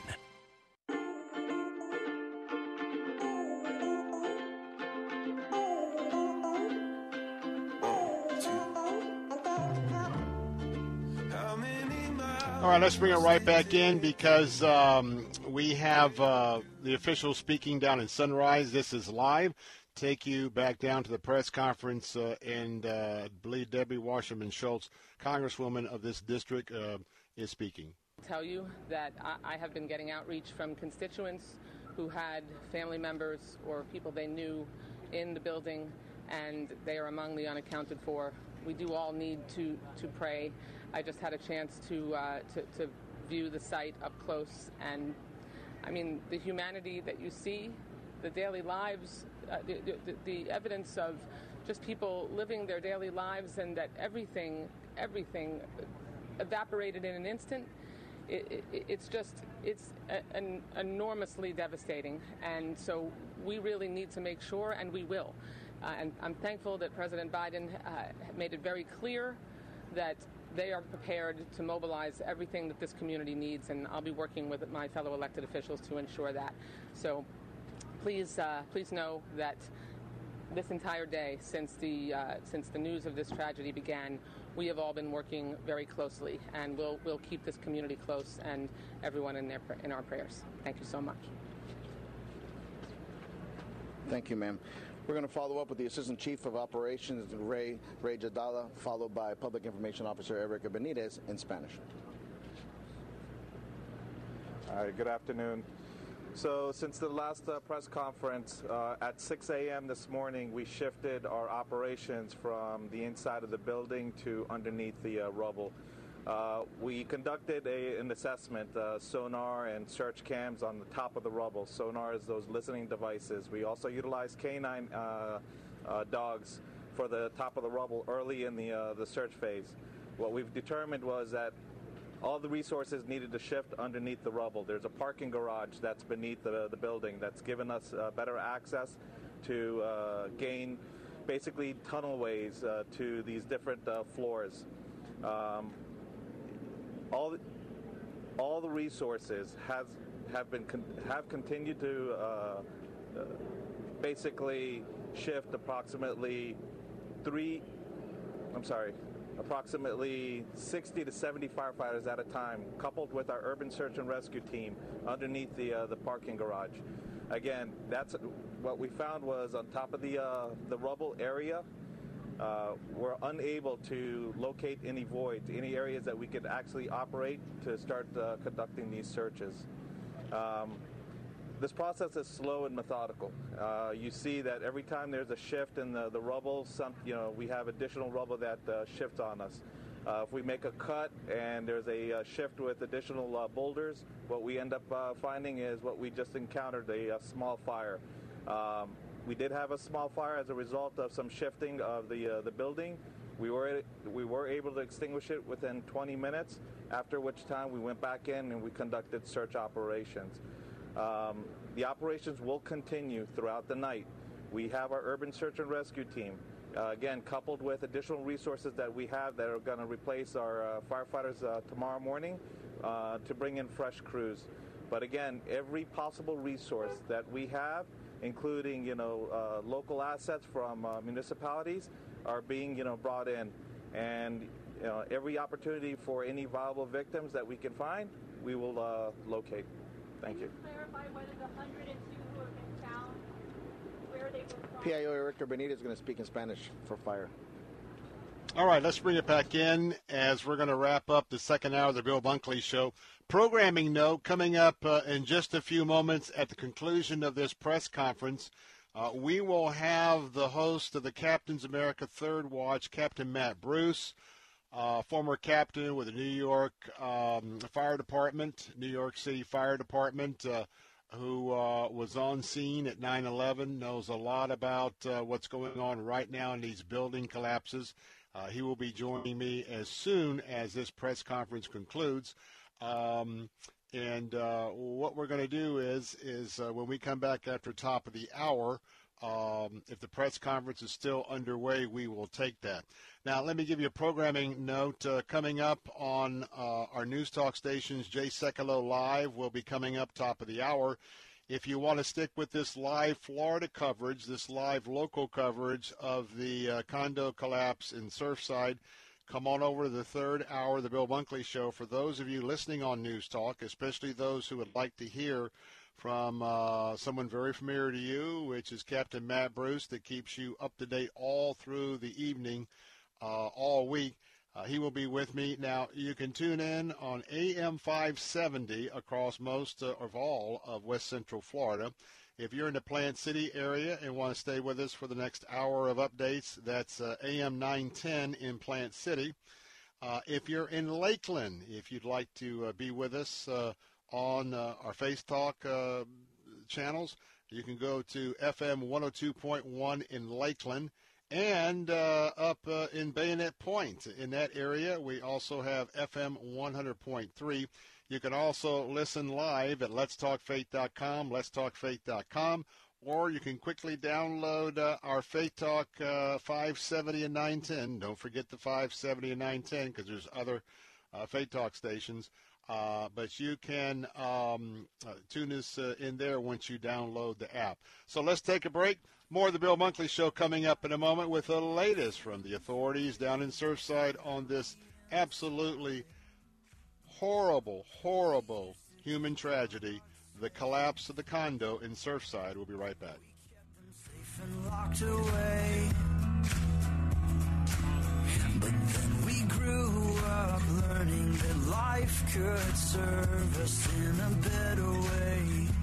All right, let's bring it right back in because um, we have uh, the officials speaking down in Sunrise. This is live. Take you back down to the press conference, uh, and uh, I believe Debbie Wasserman Schultz, Congresswoman of this district, uh, is speaking. Tell you that I, I have been getting outreach from constituents who had family members or people they knew in the building, and they are among the unaccounted for. We do all need to, to pray. I just had a chance to, uh, to, to view the site up close, and I mean, the humanity that you see, the daily lives, uh, the, the, the evidence of just people living their daily lives, and that everything, everything evaporated in an instant. it, it, it's just it's an enormously devastating, and so we really need to make sure, and we will. Uh, and I'm thankful that President Biden uh, made it very clear that they are prepared to mobilize everything that this community needs, and I'll be working with my fellow elected officials to ensure that. So please, uh, please know that this entire day, since the uh, since the news of this tragedy began, we have all been working very closely, and we'll we'll keep this community close and everyone in their in our prayers. Thank you so much. Thank you, ma'am. We're going to follow up with the Assistant Chief of Operations, Ray Ray Jadallah, followed by Public Information Officer Erica Benitez in Spanish. All right, good afternoon. So, since the last uh, press conference uh, at 6 a.m. this morning, we shifted our operations from the inside of the building to underneath the uh, rubble. Uh, we conducted a, an assessment, uh, sonar and search cams on the top of the rubble. Sonar is those listening devices. We also utilized canine uh, dogs for the top of the rubble early in the, the search phase. What we've determined was that all the resources needed to shift underneath the rubble. There's a parking garage that's beneath the, the building that's given us uh, better access to uh, gain basically tunnelways uh, to these different uh, floors. Um, all, the, all the resources has have been con- have continued to uh, basically shift approximately three. I'm sorry, approximately 60 to 70 firefighters at a time, coupled with our urban search and rescue team underneath the uh, the parking garage. Again, that's what we found was on top of the uh, the rubble area. Uh, we're unable to locate any voids, any areas that we could actually operate to start uh, conducting these searches. Um, this process is slow and methodical. Uh, you see that every time there's a shift in the, the rubble, some you know we have additional rubble that uh, shifts on us. Uh, if we make a cut and there's a uh, shift with additional uh, boulders, what we end up uh, finding is what we just encountered a, small fire. Um, we did have a small fire as a result of some shifting of the the building. We were we were able to extinguish it within 20 minutes. After which time we went back in and we conducted search operations. Um, the operations will continue throughout the night. We have our urban search and rescue team. Uh, again, coupled with additional resources that we have that are going to replace our uh, firefighters uh, tomorrow morning uh, to bring in fresh crews. But again, every possible resource that we have, including you know uh, local assets from uh, municipalities, are being you know brought in, and you know, every opportunity for any viable victims that we can find, we will locate. Thank you. Clarify whether the 102 who have been found, where they were from. PIO Erica Benitez is going to speak in Spanish for fire. All right, let's bring it back in as we're going to wrap up the second hour of the Bill Bunkley Show. Programming note coming up uh, in just a few moments at the conclusion of this press conference. Uh, we will have the host of the Captain's America Third Watch, Captain Matt Bruce uh, former captain with the New York um, Fire Department, New York City Fire Department, uh, who uh, was on scene at 9 11, knows a lot about uh, what's going on right now in these building collapses. Uh, he will be joining me as soon as this press conference concludes. Um, and uh, what we're going to do is, is when we come back after top of the hour, um, if the press conference is still underway, we will take that. Now, let me give you a programming note. Uh, coming up on uh, our news talk stations, Jay Sekulow Live will be coming up top of the hour. If you want to stick with this live Florida coverage, this live local coverage of the uh, condo collapse in Surfside, come on over to the third hour of the Bill Bunkley Show. For those of you listening on News Talk, especially those who would like to hear from uh, someone very familiar to you, which is Captain Matt Bruce, that keeps you up to date all through the evening, uh, all week. Uh, he will be with me. Now, you can tune in on AM 570 across most uh, of all of West Central Florida. If you're in the Plant City area and want to stay with us for the next hour of updates, that's uh, AM 910 in Plant City. Uh, if you're in Lakeland, if you'd like to be with us on uh, our Faith Talk uh, channels. You can go to FM 102.1 in Lakeland and uh, up uh, in Bayonet Point. In that area, we also have FM 100.3. You can also listen live at letstalkfaith.com, letstalkfaith.com, or you can quickly download uh, our Faith Talk uh, 570 and 910. Don't forget the 570 and 910 because there's other uh, Faith Talk stations. Uh, but you can um, uh, tune us uh, in there once you download the app. So let's take a break. More of the Bill Bunkley Show coming up in a moment with the latest from the authorities down in Surfside on this absolutely horrible, horrible human tragedy, the collapse of the condo in Surfside. We'll be right back. Grew up learning that life could serve us in a better way.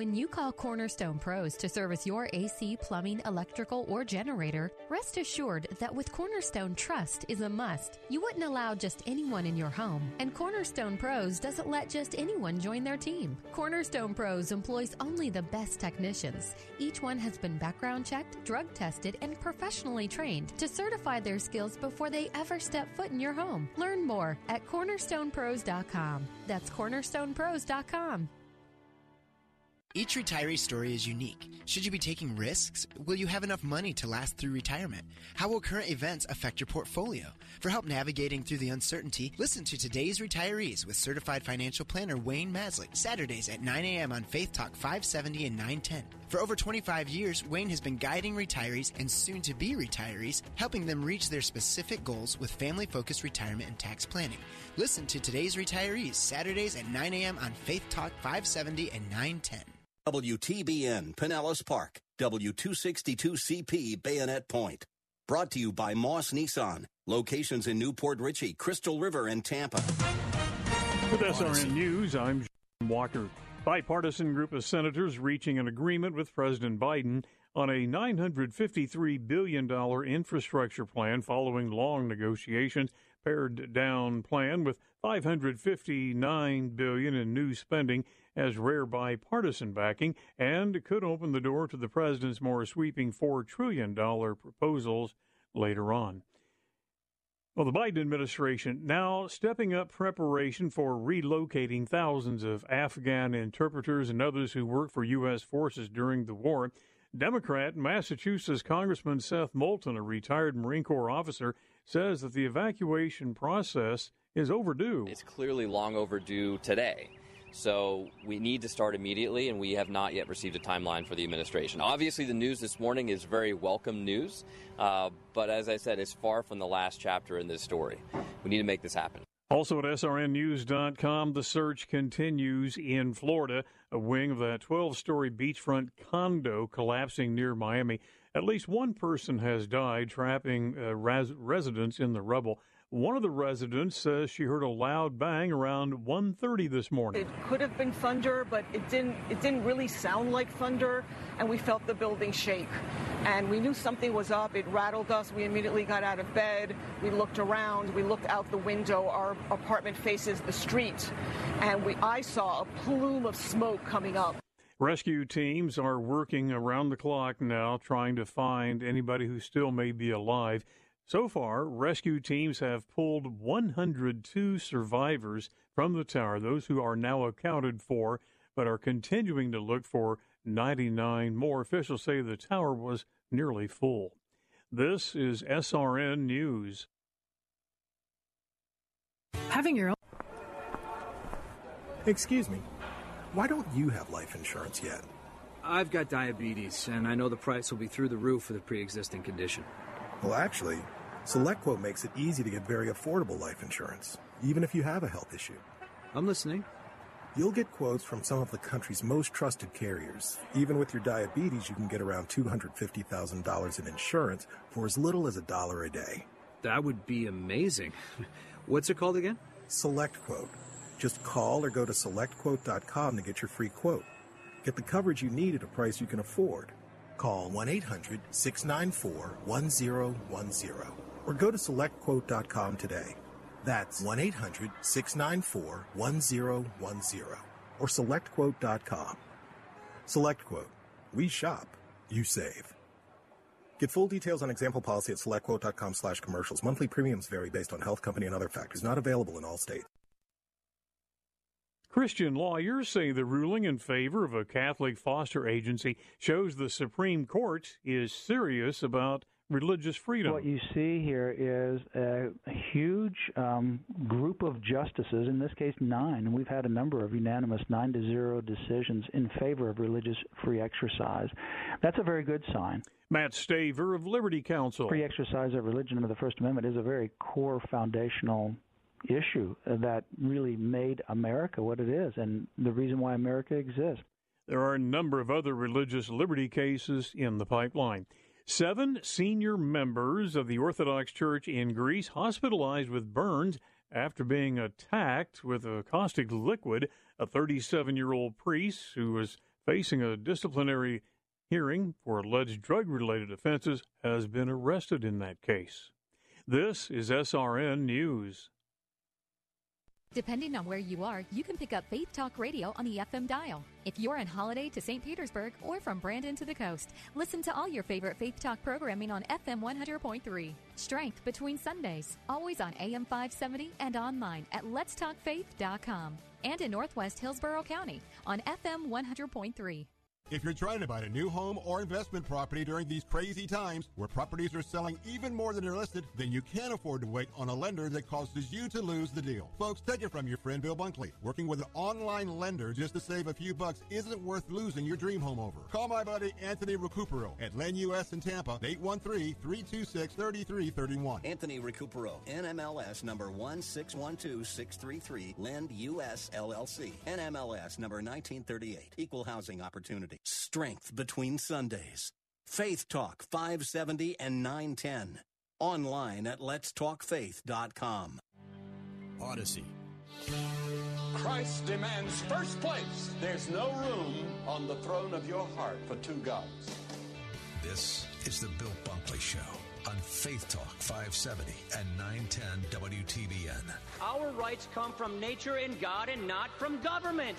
When you call Cornerstone Pros to service your AC, plumbing, electrical, or generator, rest assured that with Cornerstone, trust is a must. You wouldn't allow just anyone in your home, and Cornerstone Pros doesn't let just anyone join their team. Cornerstone Pros employs only the best technicians. Each one has been background checked, drug tested, and professionally trained to certify their skills before they ever step foot in your home. Learn more at cornerstonepros.com. That's cornerstonepros.com. Each retiree story is unique. Should you be taking risks? Will you have enough money to last through retirement? How will current events affect your portfolio? For help navigating through the uncertainty, listen to today's retirees with certified financial planner Wayne Maslick, Saturdays at 9 a.m. on Faith Talk 570 and 910. For over 25 years, Wayne has been guiding retirees and soon to be retirees, helping them reach their specific goals with family focused retirement and tax planning. Listen to today's retirees, Saturdays at 9 a.m. on Faith Talk 570 and 910. WTBN Pinellas Park, W262CP Bayonet Point. Brought to you by Moss Nissan. Locations in New Port Richey, Crystal River, and Tampa. With SRN News, I'm John Walker. Bipartisan group of senators reaching an agreement with President Biden on a $953 billion infrastructure plan following long negotiations. Pared down plan with 559 billion in new spending has rare bipartisan backing and could open the door to the president's more sweeping $4 trillion proposals later on. Well, the Biden administration now stepping up preparation for relocating thousands of Afghan interpreters and others who worked for U.S. forces during the war. Democrat Massachusetts Congressman Seth Moulton, a retired Marine Corps officer, says that the evacuation process is overdue. It's clearly long overdue today. So we need to start immediately, and we have not yet received a timeline for the administration. Obviously, the news this morning is very welcome news, uh, but as I said, it's far from the last chapter in this story. We need to make this happen. Also at SRNnews.com, the search continues in Florida. A wing of that 12 story beachfront condo collapsing near Miami. At least one person has died, trapping uh, res- residents in the rubble. One of the residents says she heard a loud bang around 1:30 this morning. It could have been thunder, but it didn't. It didn't really sound like thunder, and we felt the building shake. And we knew something was up. It rattled us. We immediately got out of bed. We looked around. We looked out the window. Our apartment faces the street, and we I saw a plume of smoke coming up. Rescue teams are working around the clock now trying to find anybody who still may be alive. So far, rescue teams have pulled 102 survivors from the tower, those who are now accounted for, but are continuing to look for 99 more. Officials say the tower was nearly full. This is SRN News. Having your own. Excuse me. Why don't you have life insurance yet? I've got diabetes, and I know the price will be through the roof for the pre existing condition. Well, actually, SelectQuote makes it easy to get very affordable life insurance, even if you have a health issue. I'm listening. You'll get quotes from some of the country's most trusted carriers. Even with your diabetes, you can get around $250,000 in insurance for as little as a dollar a day. That would be amazing. What's it called again? SelectQuote. Just call or go to selectquote.com to get your free quote. Get the coverage you need at a price you can afford. Call 1 800 694 1010 or go to selectquote.com today. That's 1 800 694 1010 or selectquote.com. SelectQuote. We shop, you save. Get full details on example policy at selectquote.com slash commercials. Monthly premiums vary based on health company and other factors. Not available in all states. Christian lawyers say the ruling in favor of a Catholic foster agency shows the Supreme Court is serious about religious freedom. What you see here is a huge um, group of justices, in this case nine, and we've had a number of unanimous nine to zero decisions in favor of religious free exercise. That's a very good sign. Matt Staver of Liberty Counsel. Free exercise of religion under the First Amendment is a very core foundational issue that really made America what it is and the reason why America exists. There are a number of other religious liberty cases in the pipeline. Seven senior members of the Orthodox Church in Greece hospitalized with burns after being attacked with a caustic liquid. A 37 year old priest who was facing a disciplinary hearing for alleged drug related offenses has been arrested in that case. This is SRN News. Depending on where you are, you can pick up Faith Talk Radio on the FM dial. If you're on holiday to St. Petersburg or from Brandon to the coast, listen to all your favorite Faith Talk programming on FM 100.3. Strength between Sundays, always on AM 570 and online at letstalkfaith.com. And in Northwest Hillsborough County on FM 100.3. If you're trying to buy a new home or investment property during these crazy times where properties are selling even more than they're listed, then you can't afford to wait on a lender that causes you to lose the deal. Folks, take it from your friend Bill Bunkley. Working with an online lender just to save a few bucks isn't worth losing your dream home over. Call my buddy Anthony Recupero at Lend US in Tampa, 813-326-3331. Anthony Recupero, NMLS number 1612633, Lend US LLC, NMLS number 1938, Equal Housing Opportunity. Strength between Sundays. Faith Talk 570 and 910. Online at letstalkfaith.com. Odyssey. Christ demands first place. There's no room on the throne of your heart for two gods. This is the Bill Bunkley Show on Faith Talk 570 and 910 WTBN. Our rights come from nature and God and not from government.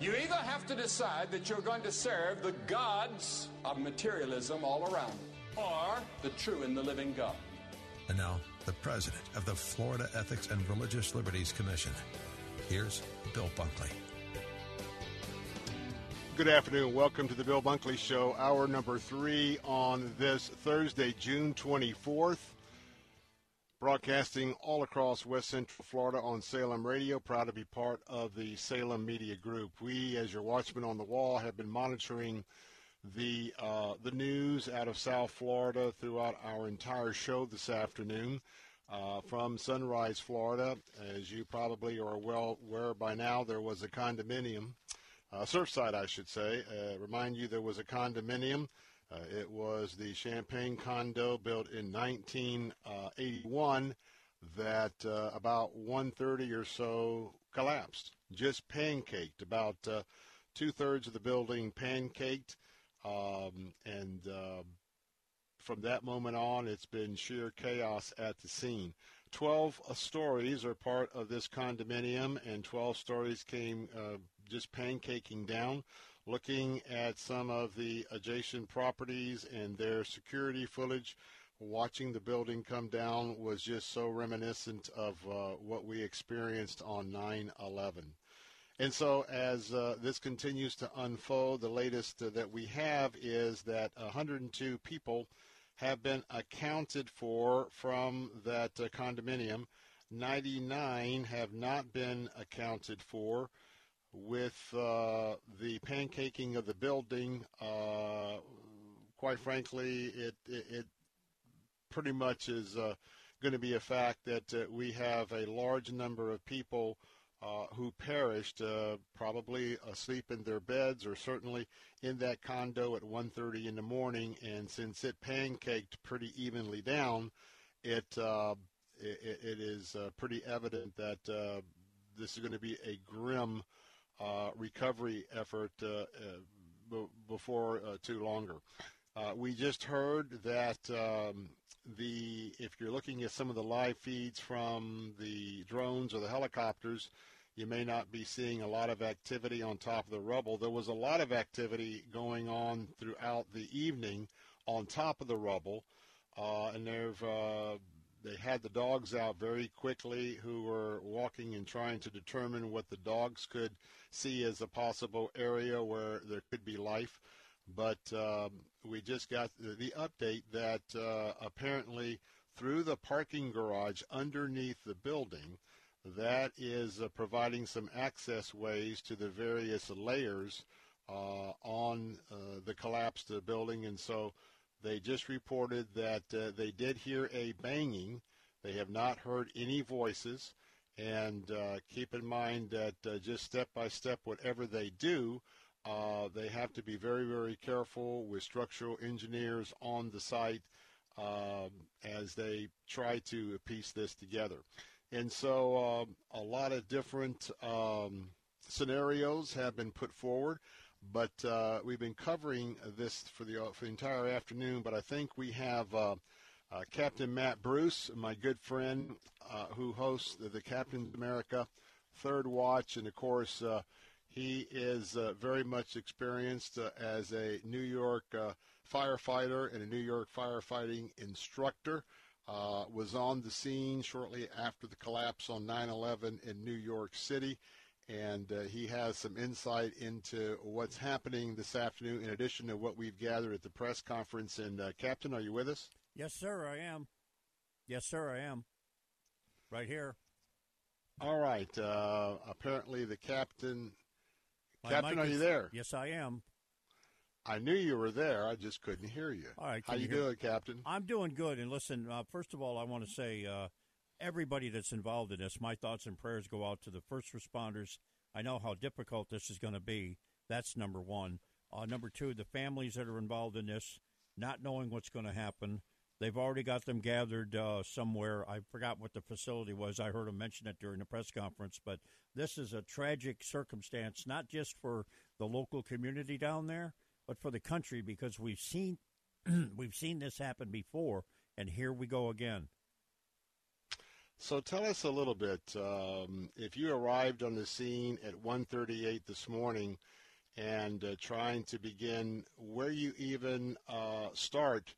You either have to decide that you're going to serve the gods of materialism all around, or the true and the living God. And now, the president of the Florida Ethics and Religious Liberties Commission. Here's Bill Bunkley. Good afternoon. Welcome to the Bill Bunkley Show, hour number three on this Thursday, June 24th. Broadcasting all across West Central Florida on Salem Radio. Proud to be part of the Salem Media Group. We, as your watchman on the wall, have been monitoring the uh, the news out of South Florida throughout our entire show this afternoon. Uh, from Sunrise, Florida, as you probably are well aware by now, there was a condominium, uh, Surfside, I should say. Uh, remind you, there was a condominium. Uh, it was the Champlain condo built in 1981 that uh, about 130 or so collapsed, just pancaked. About uh, two thirds of the building pancaked, um, and uh, from that moment on, it's been sheer chaos at the scene. 12 stories are part of this condominium, and 12 stories came uh, just pancaking down looking at some of the adjacent properties and their security footage, watching the building come down was just so reminiscent of uh, what we experienced on 9 11. And so, as uh, this continues to unfold, the latest uh, that we have is that 102 people have been accounted for from that uh, condominium. 99 have not been accounted for with uh, the pancaking of the building, uh, quite frankly, it, it, it pretty much is uh, going to be a fact that uh, we have a large number of people uh, who perished, uh, probably asleep in their beds or certainly in that condo at 1:30 in the morning. And since it pancaked pretty evenly down, it it, it is pretty evident that this is going to be a grim recovery effort b- before too longer. we just heard that um, the if you're looking at some of the live feeds from the drones or the helicopters, you may not be seeing a lot of activity on top of the rubble. There was a lot of activity going on throughout the evening on top of the rubble, uh, and they've uh, they had the dogs out very quickly who were walking and trying to determine what the dogs could see as a possible area where there could be life. But um, we just got the update that uh, apparently through the parking garage underneath the building, that is uh, providing some access ways to the various layers uh, on uh, the collapsed building. And so they just reported that uh, they did hear a banging. They have not heard any voices. And uh, keep in mind that uh, just step by step, whatever they do, uh, they have to be very, very careful with structural engineers on the site um, as they try to piece this together. And so um, a lot of different um, scenarios have been put forward. But uh, we've been covering this for the, for the entire afternoon. But I think we have uh, uh, Captain Matt Bruce, my good friend, uh, who hosts the, the America Third Watch, and of course uh, he is uh, very much experienced as a New York firefighter and a New York firefighting instructor. was on the scene shortly after the collapse on 9/11 in New York City and uh, he has some insight into what's happening this afternoon in addition to what we've gathered at the press conference. And, uh, Captain, are you with us? Yes, sir, I am. Yes, sir, I am. Right here. All right. Uh, apparently, the captain. My captain, are you there? Yes, I am. I knew you were there. I just couldn't hear you. All right. How you, you doing, Captain? I'm doing good. And listen, uh, first of all, I want to say uh, everybody that's involved in this, my thoughts and prayers go out to the first responders. I know how difficult this is going to be. That's number one. Uh, number two, the families that are involved in this, not knowing what's going to happen. They've already got them gathered uh, somewhere. I forgot what the facility was. I heard them mention it during the press conference. But this is a tragic circumstance, not just for the local community down there, but for the country because we've seen we've seen this happen before, and here we go again. So tell us a little bit. Um, if you arrived on the scene at 1:38 this morning, and uh, trying to begin where you even uh, start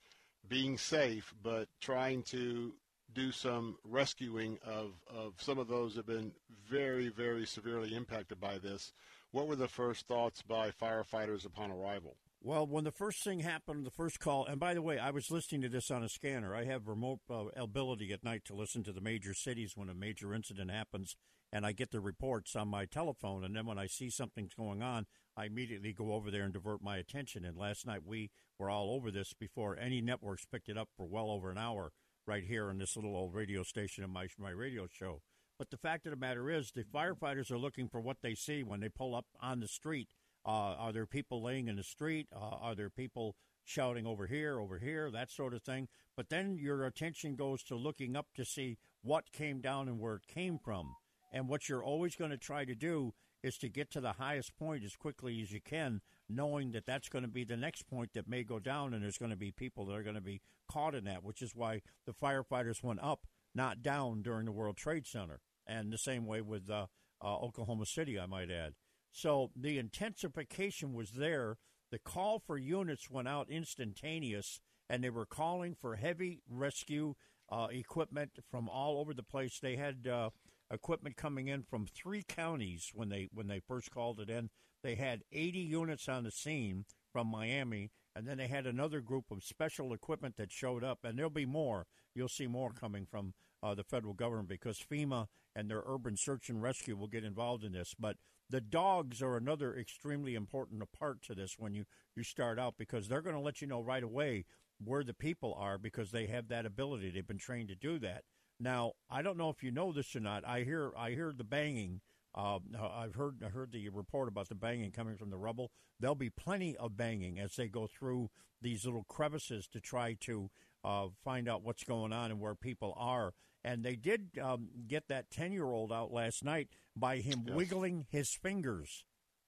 being safe, but trying to do some rescuing of, of some of those have been very, very severely impacted by this. What were the first thoughts by firefighters upon arrival? Well, when the first thing happened, the first call, and by the way, I was listening to this on a scanner. I have remote uh, ability at night to listen to the major cities when a major incident happens, and I get the reports on my telephone. And then when I see something's going on, I immediately go over there and divert my attention. And last night we were all over this before any networks picked it up for well over an hour right here on this little old radio station in my my radio show. But the fact of the matter is, the firefighters are looking for what they see when they pull up on the street uh, are there people laying in the street? Uh, are there people shouting over here, over here, that sort of thing? But then your attention goes to looking up to see what came down and where it came from. And what you're always going to try to do is to get to the highest point as quickly as you can, knowing that that's going to be the next point that may go down, and there's going to be people that are going to be caught in that, which is why the firefighters went up, not down, during the World Trade Center. And the same way with uh, uh, Oklahoma City, I might add. So the intensification was there. The call for units went out instantaneous, and they were calling for heavy rescue uh, equipment from all over the place. They had uh, equipment coming in from three counties when they when they first called it in. They had 80 units on the scene from Miami, and then they had another group of special equipment that showed up, and there'll be more. You'll see more coming from uh, the federal government because FEMA and their urban search and rescue will get involved in this. But the dogs are another extremely important part to this when you, you start out because they're going to let you know right away where the people are because they have that ability. They've been trained to do that. Now, I don't know if you know this or not. I hear I hear the banging Uh, I've heard I heard the report about the banging coming from the rubble. There'll be plenty of banging as they go through these little crevices to try to uh, find out what's going on and where people are. And they did um, get that ten year old out last night by him Yes. wiggling his fingers.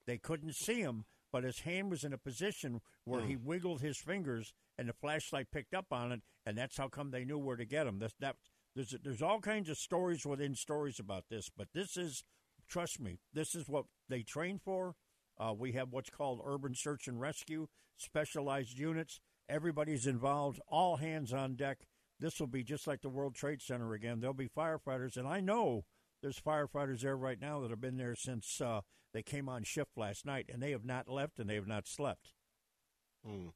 They couldn't see him, but his hand was in a position where Hmm. he wiggled his fingers, and the flashlight picked up on it, and that's how come they knew where to get him. That's that. There's there's all kinds of stories within stories about this, but this is, trust me, this is what they train for. Uh, we have what's called urban search and rescue, specialized units. Everybody's involved, all hands on deck. This will be just like the World Trade Center again. There'll be firefighters, and I know there's firefighters there right now that have been there since uh, they came on shift last night, and they have not left and they have not slept. Hmm.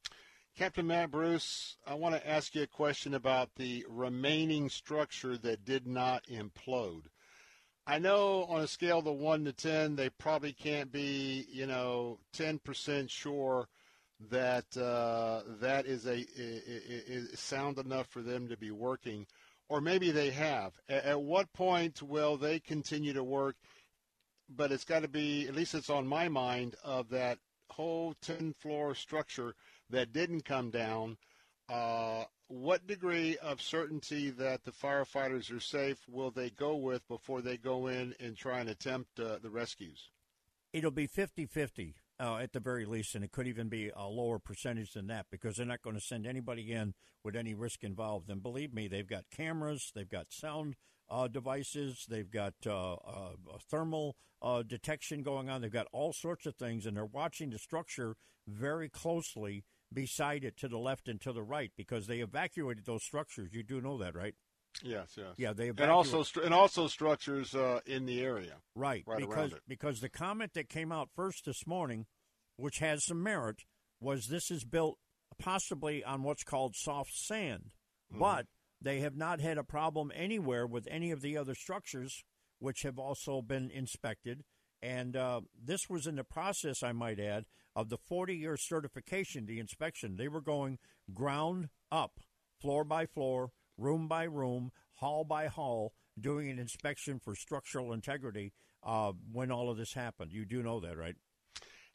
Captain Matt Bruce, I want to ask you a question about the remaining structure that did not implode. I know on a scale of 1 to 10, they probably can't be, you know, 10% sure that uh, that is a sound enough for them to be working, or maybe they have. At, at what point will they continue to work? But it's got to be at least it's on my mind of that whole 10 floor structure that didn't come down. Uh, what degree of certainty that the firefighters are safe will they go with before they go in and try and attempt uh, the rescues? It'll be 50 50 uh, at the very least, and it could even be a lower percentage than that because they're not going to send anybody in with any risk involved. And believe me, they've got cameras, they've got sound uh, devices, they've got uh, uh, thermal uh, detection going on, they've got all sorts of things, and they're watching the structure very closely beside it to the left and to the right because they evacuated those structures. You do know that, right? Yes, yes. Yeah, they and also stru- and also structures uh, in the area. Right, right because because the comment that came out first this morning, which has some merit, was this is built possibly on what's called soft sand, Mm-hmm. but they have not had a problem anywhere with any of the other structures, which have also been inspected. And uh, this was in the process, I might add, of the 40 year certification, the inspection. They were going ground up, floor by floor, room by room, hall by hall, doing an inspection for structural integrity uh, when all of this happened. You do know that, right?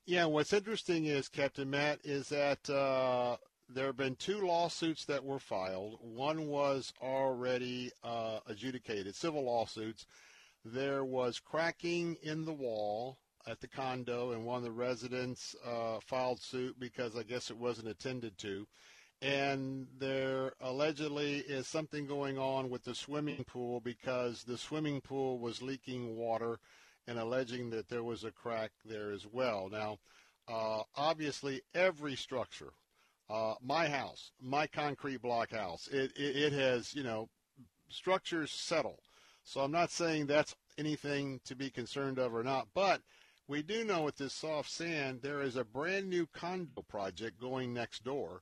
Yeah, what's interesting is, Captain Matt, is that uh, there have been two lawsuits that were filed. One was already uh, adjudicated, civil lawsuits. There was cracking in the wall at the condo, and one of the residents uh, filed suit because I guess it wasn't attended to. And there allegedly is something going on with the swimming pool because the swimming pool was leaking water and alleging that there was a crack there as well. Now, uh, obviously, every structure, uh, my house, my concrete block house, it, it, it has, you know, structures settle. So I'm not saying that's anything to be concerned of or not, but we do know with this soft sand, there is a brand new condo project going next door,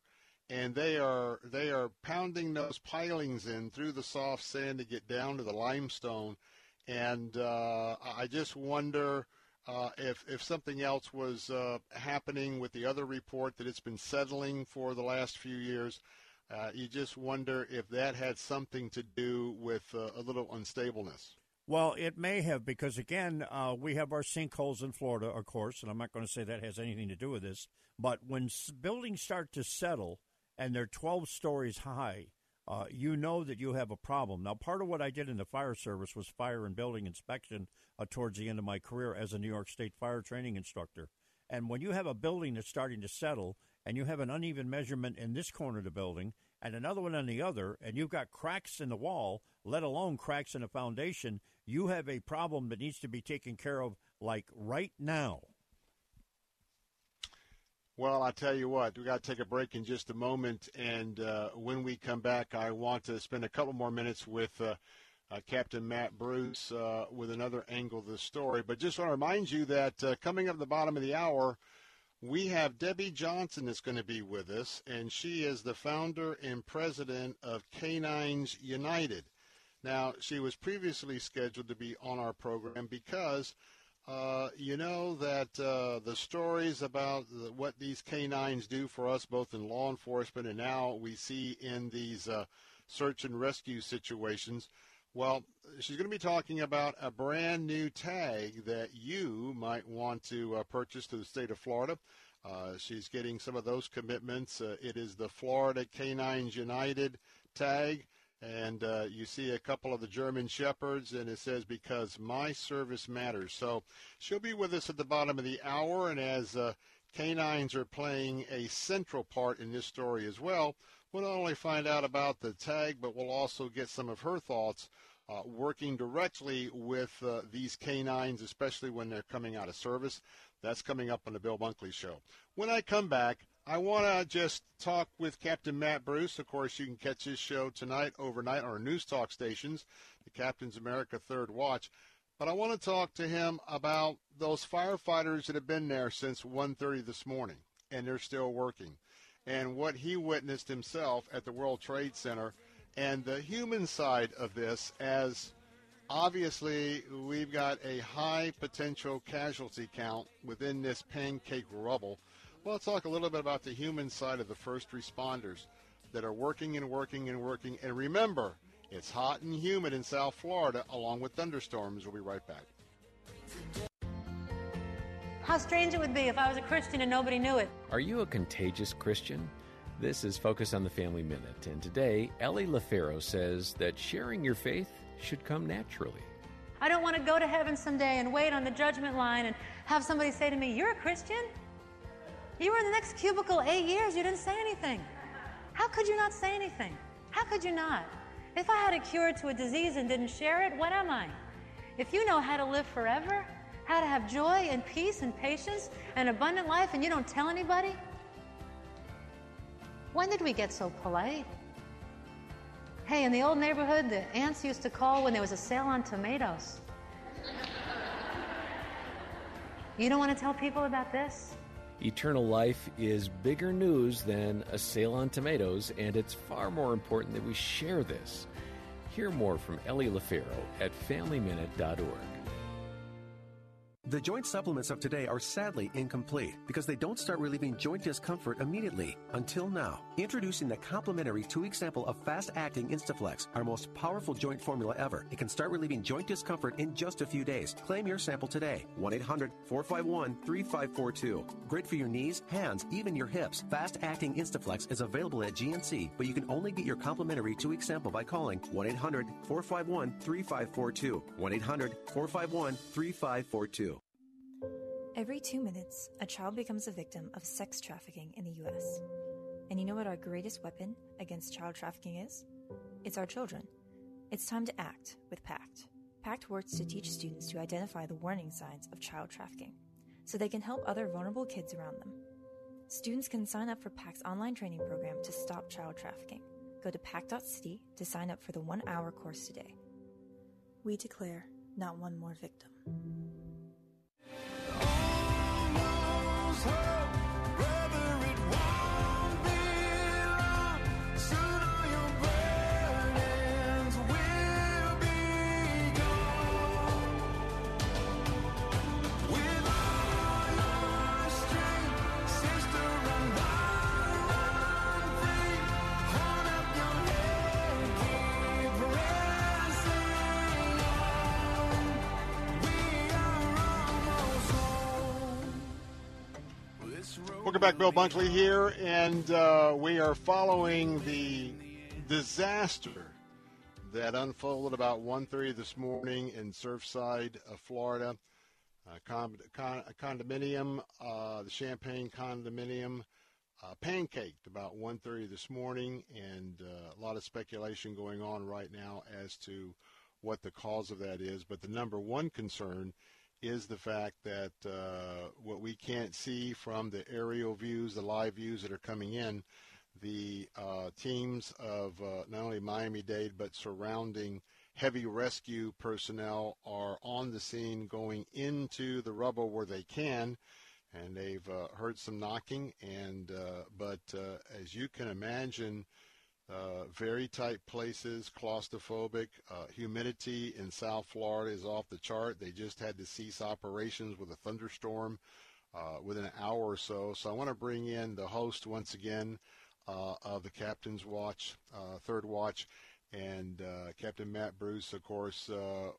and they are they are pounding those pilings in through the soft sand to get down to the limestone, and uh, I just wonder uh, if if something else was uh, happening with the other report that it's been settling for the last few years. Uh, you just wonder if that had something to do with uh, a little unstableness. Well, it may have because again, uh, we have our sinkholes in Florida, of course, and I'm not going to say that has anything to do with this. But when buildings start to settle and they're 12 stories high, uh, you know that you have a problem. Now, part of what I did in the fire service was fire and building inspection uh, towards the end of my career as a New York State fire training instructor. And when you have a building that's starting to settle and you have an uneven measurement in this corner of the building and another one on the other, and you've got cracks in the wall, let alone cracks in the foundation, you have a problem that needs to be taken care of like right now. Well, I tell you what, we got to take a break in just a moment, and uh, when we come back, I want to spend a couple more minutes with uh, uh, Captain Matt Bruce uh, with another angle of the story. But just want to remind you that uh, coming up at the bottom of the hour, we have Debbie Johnson that's going to be with us, and she is the founder and president of Canines United. Now, she was previously scheduled to be on our program because uh, you know that uh, the stories about the, what these canines do for us, both in law enforcement and now we see in these uh, search and rescue situations, Well, she's going to be talking about a brand new tag that you might want to uh, purchase to the state of Florida. Uh, she's getting some of those commitments. It is the Florida Canines United tag. And uh, you see a couple of the German Shepherds, and it says, Because my service matters. So she'll be with us at the bottom of the hour. And as uh, canines are playing a central part in this story as well, we'll not only find out about the tag, but we'll also get some of her thoughts uh, working directly with uh, these canines, especially when they're coming out of service. That's coming up on the Bill Bunkley Show. When I come back, I want to just talk with Captain Matt Bruce. Of course, you can catch his show tonight, overnight, on our news talk stations, the Captain's America Third Watch. But I want to talk to him about those firefighters that have been there since 1.30 this morning, and they're still working, and what he witnessed himself at the World Trade Center, and the human side of this as obviously we've got a high potential casualty count within this pancake rubble. Well, let's talk a little bit about the human side of the first responders that are working and working and working. And remember, it's hot and humid in South Florida along with thunderstorms. We'll be right back. How strange it would be if I was a Christian and nobody knew it. Are you a contagious Christian? This is Focus on the Family Minute, and today Ellie Lofaro says that sharing your faith should come naturally. I don't want to go to heaven someday and wait on the judgment line and have somebody say to me, You're a Christian? You were in the next cubicle eight years, you didn't say anything. How could you not say anything? How could you not? If I had a cure to a disease and didn't share it, what am I? If you know how to live forever, how to have joy and peace and patience and abundant life, and you don't tell anybody, when did we get so polite? Hey, in the old neighborhood, the aunts used to call when there was a sale on tomatoes. You don't want to tell people about this? Eternal life is bigger news than a sale on tomatoes, and it's far more important that we share this. Hear more from Ellie Lofaro at FamilyMinute.org. The joint supplements of today are sadly incomplete because they don't start relieving joint discomfort immediately until now. Introducing the complimentary two week sample of fast acting Instaflex, our most powerful joint formula ever. It can start relieving joint discomfort in just a few days. Claim your sample today. 1 800 451 3542. Great for your knees, hands, even your hips. Fast acting Instaflex is available at GNC, but you can only get your complimentary two week sample by calling 1 800 451 3542. 1 800 451 3542. Every two minutes, a child becomes a victim of sex trafficking in the U.S. And you know what our greatest weapon against child trafficking is? It's our children. It's time to act with PACT. PACT works to teach students to identify the warning signs of child trafficking so they can help other vulnerable kids around them. Students can sign up for PACT's online training program to stop child trafficking. Go to pact.city to sign up for the one hour course today. We declare not one more victim. Welcome back, Bill Bunkley here, and uh, we are following the disaster that unfolded about 1.30 this morning in Surfside, uh, Florida. Uh, con- con- condominium, uh, the Champlain condominium, uh, pancaked about 1.30 this morning, and uh, a lot of speculation going on right now as to what the cause of that is. But the number one concern is the fact that uh, what we can't see from the aerial views, the live views that are coming in, the uh, teams of uh, not only Miami-Dade but surrounding heavy rescue personnel are on the scene going into the rubble where they can, and they've uh, heard some knocking. And uh, but uh, as you can imagine uh, very tight places, claustrophobic. Uh, humidity in South Florida is off the chart. They just had to cease operations with a thunderstorm uh, within an hour or so. So I want to bring in the host once again uh, of the Captain's Watch, uh, Third Watch, And Captain Matt Bruce, of course,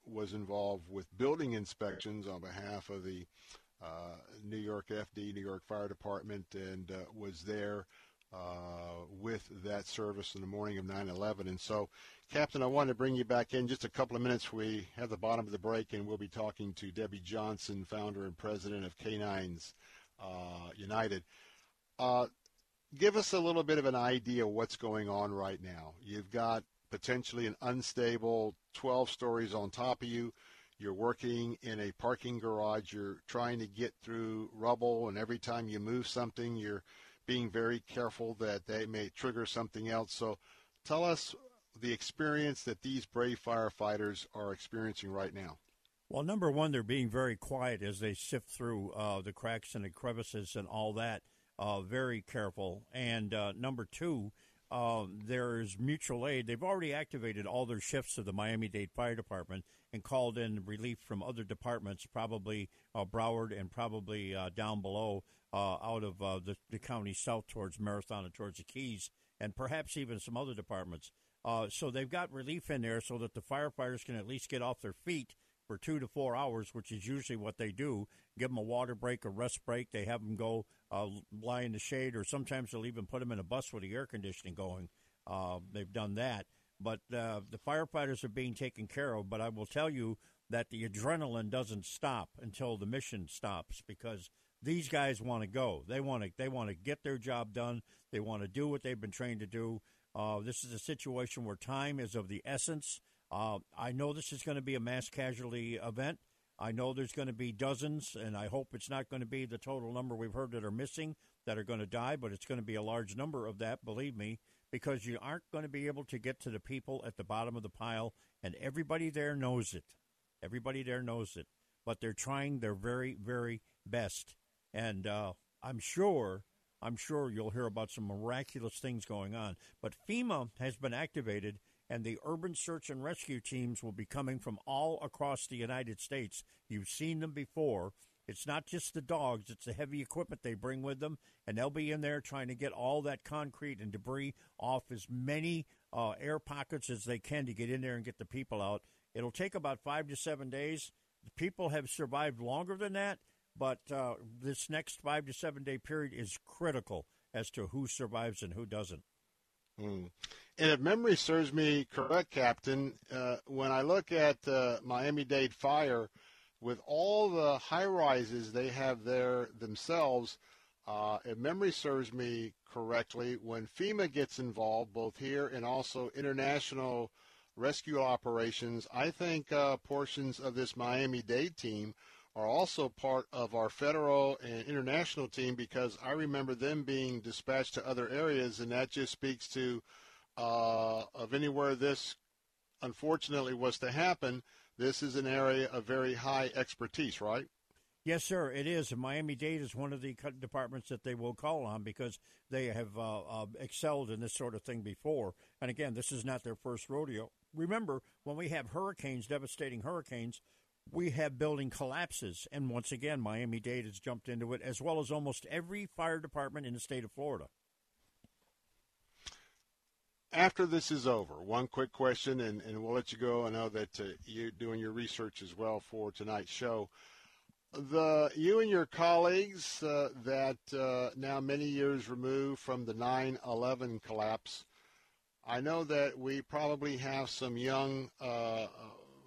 was involved with building inspections on behalf of the New York FD, New York Fire Department, and was there uh, with that service in the morning of 9/11. And so, Captain, I wanted to bring you back in just a couple of minutes. We have the bottom of the break, and we'll be talking to Debbie Johnson, founder and president of Canines uh, United. Uh, give us a little bit of an idea what's going on right now. You've got potentially an unstable 12 stories on top of you. You're working in a parking garage. You're trying to get through rubble, and every time you move something, you're being very careful that they may trigger something else. So tell us the experience that these brave firefighters are experiencing right now. Well, number one, they're being very quiet as they sift through uh, the cracks and the crevices and all that. Uh, very careful. And uh, number two, uh, there's mutual aid. They've already activated all their shifts of the Miami Dade Fire Department and called in relief from other departments, probably uh, Broward and probably uh, down below uh, out of uh, the, the county south towards Marathon and towards the Keys, and perhaps even some other departments. Uh, so they've got relief in there so that the firefighters can at least get off their feet for two to four hours, which is usually what they do. Give them a water break, a rest break. They have them go uh, lie in the shade, or sometimes they'll even put them in a bus with the air conditioning going. Uh, they've done that. But uh, the firefighters are being taken care of. But I will tell you that the adrenaline doesn't stop until the mission stops because these guys want to go. They want to they want to get their job done. They want to do what they've been trained to do. Uh, this is a situation where time is of the essence. Uh, I know this is going to be a mass casualty event. I know there's going to be dozens, and I hope it's not going to be the total number we've heard that are missing that are going to die, but it's going to be a large number of that, believe me, because you aren't going to be able to get to the people at the bottom of the pile, and everybody there knows it. Everybody there knows it, but they're trying their very, very best. And uh, I'm sure, I'm sure you'll hear about some miraculous things going on. But FEMA has been activated, and the urban search and rescue teams will be coming from all across the United States. You've seen them before. It's not just the dogs, it's the heavy equipment they bring with them, and they'll be in there trying to get all that concrete and debris off as many uh, air pockets as they can to get in there and get the people out. It'll take about five to seven days. The people have survived longer than that, but uh, this next five to seven day period is critical as to who survives and who doesn't. Mm. And if memory serves me correct, Captain, uh, when I look at uh, Miami Dade Fire, with all the high rises they have there themselves, uh, if memory serves me correctly, when FEMA gets involved, both here and also international rescue operations, I think uh, portions of this Miami Dade team are also part of our federal and international team because I remember them being dispatched to other areas, and that just speaks to uh, of anywhere this unfortunately was to happen. This is an area of very high expertise, right? Yes, sir, it is. Miami Dade is one of the departments that they will call on because they have uh, uh, excelled in this sort of thing before. And again, this is not their first rodeo. Remember, when we have hurricanes, devastating hurricanes, we have building collapses. And once again, Miami Dade has jumped into it, as well as almost every fire department in the state of Florida. After this is over, one quick question, and, and we'll let you go. I know that uh, you're doing your research as well for tonight's show. The you and your colleagues uh, that uh, now many years removed from the 9/11 collapse, I know that we probably have some young uh,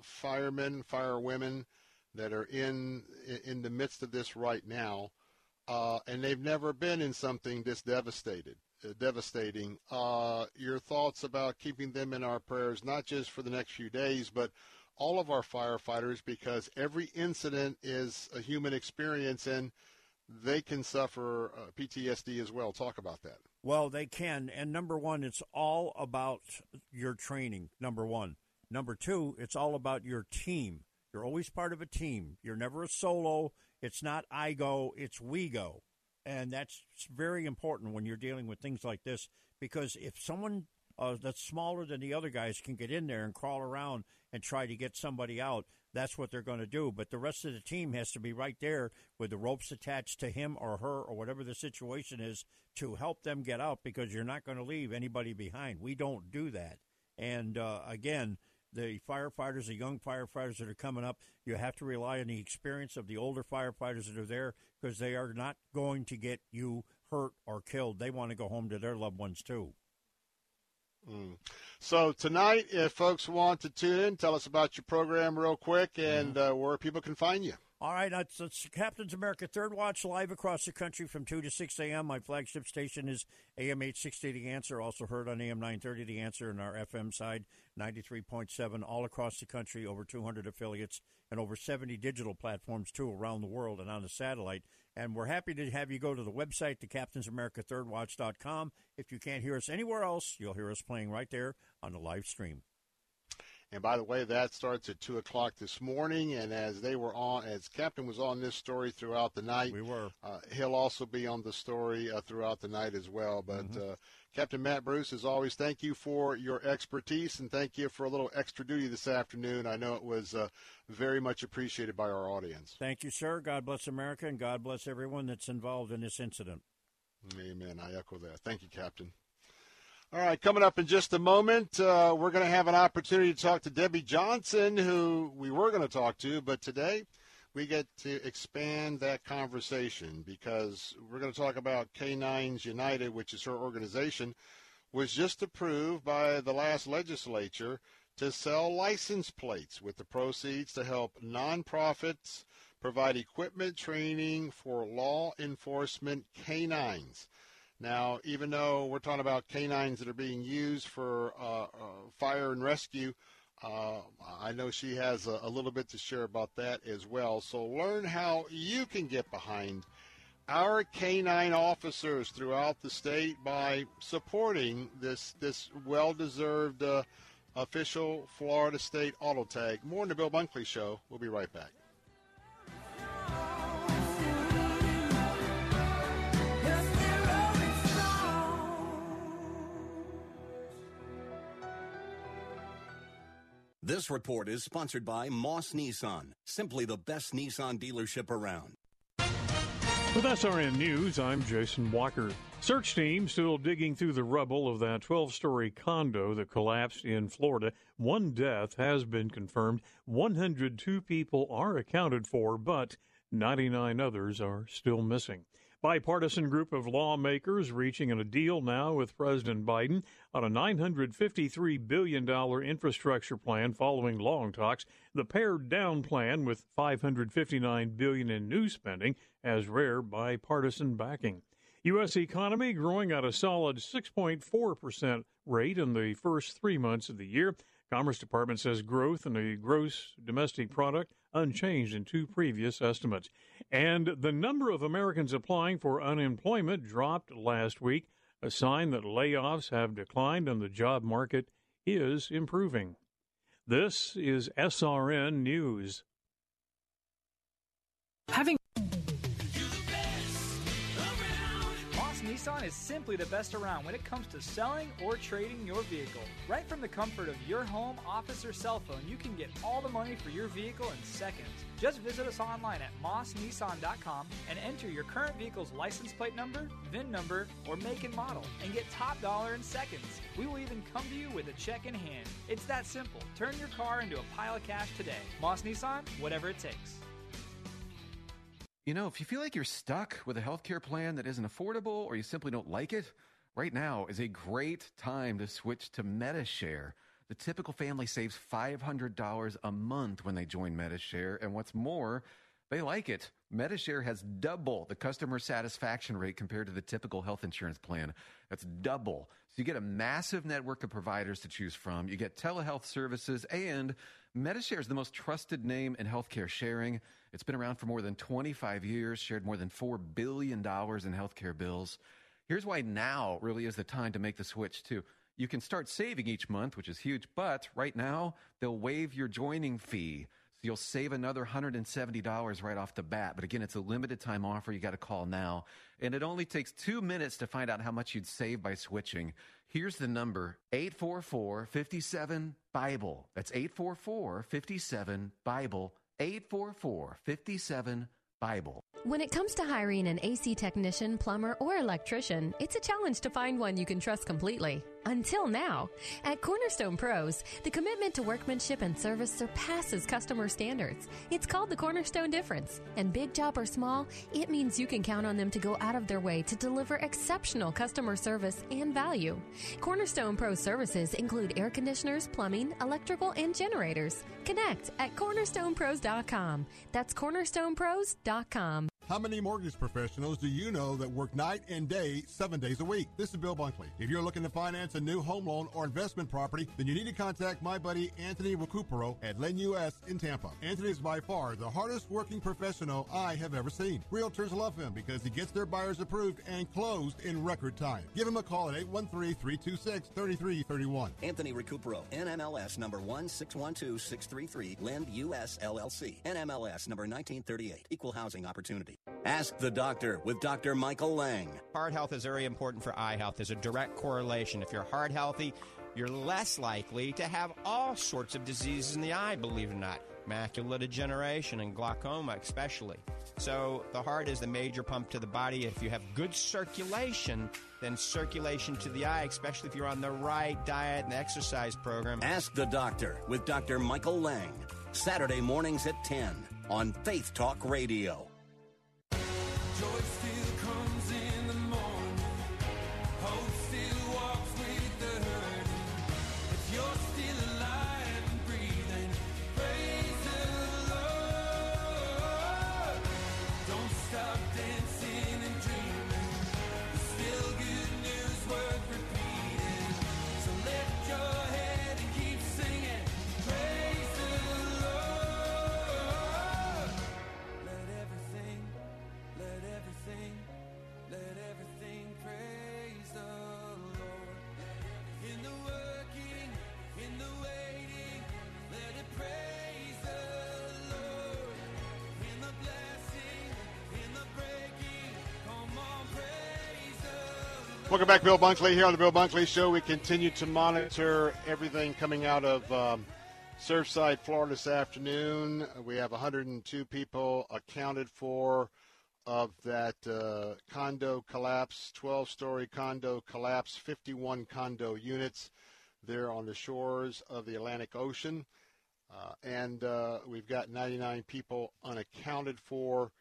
firemen, firewomen that are in in the midst of this right now, uh, and they've never been in something this devastated, uh, devastating. Uh, your thoughts about keeping them in our prayers, not just for the next few days, but all of our firefighters, because every incident is a human experience, and they can suffer uh, PTSD as well. Talk about that. Well, they can, and number one, it's all about your training. Number one. Number two, it's all about your team. You're always part of a team. You're never a solo. It's not I go, it's we go. And that's very important when you're dealing with things like this because if someone uh, that's smaller than the other guys can get in there and crawl around and try to get somebody out, that's what they're going to do. But the rest of the team has to be right there with the ropes attached to him or her or whatever the situation is to help them get out because you're not going to leave anybody behind. We don't do that. And uh, again, the firefighters, the young firefighters that are coming up, you have to rely on the experience of the older firefighters that are there because they are not going to get you hurt or killed. They want to go home to their loved ones too. Mm. So tonight, if folks want to tune in, tell us about your program real quick and uh, where people can find you. All right, uh, that's, that's Captain's America Third Watch live across the country from 2 to 6 a.m. My flagship station is AM 860 The Answer, also heard on AM 930 The Answer and our FM side, 93.7 all across the country, over 200 affiliates, and over 70 digital platforms too around the world and on the satellite. And we're happy to have you go to the website, the captainsamericathirdwatch.com. If you can't hear us anywhere else, you'll hear us playing right there on the live stream. And by the way, that starts at two o'clock this morning. And as they were on, as Captain was on this story throughout the night, we were. Uh, he'll also be on the story uh, throughout the night as well. But Mm-hmm. uh, Captain Matt Bruce, as always, thank you for your expertise and thank you for a little extra duty this afternoon. I know it was uh, very much appreciated by our audience. Thank you, sir. God bless America, and God bless everyone that's involved in this incident. Amen. I echo that. Thank you, Captain. All right, coming up in just a moment, uh, we're going to have an opportunity to talk to Debbie Johnson, who we were going to talk to, but today we get to expand that conversation because we're going to talk about K9s United, which is her organization, was just approved by the last legislature to sell license plates with the proceeds to help nonprofits provide equipment training for law enforcement canines. Now, even though we're talking about canines that are being used for uh, uh, fire and rescue, uh, I know she has a, a little bit to share about that as well. So learn how you can get behind our canine officers throughout the state by supporting this this well-deserved uh, official Florida State auto tag. More in the Bill Bunkley Show. We'll be right back. This report is sponsored by Moss Nissan, simply the best Nissan dealership around. With SRN News, I'm Jason Walker. Search team still digging through the rubble of that 12 story condo that collapsed in Florida. One death has been confirmed. 102 people are accounted for, but 99 others are still missing. Bipartisan group of lawmakers reaching a deal now with President Biden on a $953 billion infrastructure plan following long talks. The pared down plan with 559 billion in new spending has rare bipartisan backing. U.S. economy growing at a solid 6.4% rate in the first three months of the year. Commerce Department says growth in the gross domestic product unchanged in two previous estimates. And the number of Americans applying for unemployment dropped last week, a sign that layoffs have declined and the job market is improving. This is SRN News. Having Nissan is simply the best around when it comes to selling or trading your vehicle. Right from the comfort of your home, office, or cell phone, you can get all the money for your vehicle in seconds. Just visit us online at mossnissan.com and enter your current vehicle's license plate number, VIN number, or make and model, and get top dollar in seconds. We will even come to you with a check in hand. It's that simple. Turn your car into a pile of cash today. Moss Nissan, whatever it takes. You know, if you feel like you're stuck with a healthcare plan that isn't affordable or you simply don't like it, right now is a great time to switch to Medi-Share. The typical family saves $500 a month when they join Medi-Share, and what's more, they like it. Medi-Share has double the customer satisfaction rate compared to the typical health insurance plan. That's double. So you get a massive network of providers to choose from. You get telehealth services, and Medi-Share is the most trusted name in healthcare sharing. It's been around for more than 25 years, shared more than $4 billion in healthcare bills. Here's why now really is the time to make the switch, too. You can start saving each month, which is huge, but right now they'll waive your joining fee. So you'll save another $170 right off the bat. But again, it's a limited time offer. You got to call now. And it only takes two minutes to find out how much you'd save by switching. Here's the number 844 57 Bible. That's 844 57 Bible. 844 57 Bible. When it comes to hiring an AC technician, plumber, or electrician, it's a challenge to find one you can trust completely. Until now. At Cornerstone Pros, the commitment to workmanship and service surpasses customer standards. It's called the Cornerstone Difference. And big job or small, it means you can count on them to go out of their way to deliver exceptional customer service and value. Cornerstone Pro services include air conditioners, plumbing, electrical, and generators. Connect at cornerstonepros.com. That's cornerstonepros.com. How many mortgage professionals do you know that work night and day, seven days a week? This is Bill Bunkley. If you're looking to finance a new home loan or investment property, then you need to contact my buddy Anthony Recupero at Lend US in Tampa. Anthony is by far the hardest working professional I have ever seen. Realtors love him because he gets their buyers approved and closed in record time. Give him a call at 813-326-3331. Anthony Recupero, NMLS number 1612633, Lend US LLC, NMLS number 1938, Equal Housing Opportunity. Ask the doctor with Dr. Michael Lang. Heart health is very important for eye health. There's a direct correlation. If you're heart healthy, you're less likely to have all sorts of diseases in the eye, believe it or not. Macular degeneration and glaucoma, especially. So, the heart is the major pump to the body. If you have good circulation, then circulation to the eye, especially if you're on the right diet and exercise program. Ask the doctor with Dr. Michael Lang. Saturday mornings at 10 on Faith Talk Radio. Joy Bill Bunkley. Here on the Bill Bunkley Show, we continue to monitor everything coming out of um, Surfside, Florida this afternoon. We have 102 people accounted for of that uh, condo collapse, 12-story condo collapse, 51 condo units there on the shores of the Atlantic Ocean. Uh, and uh, we've got 99 people unaccounted for.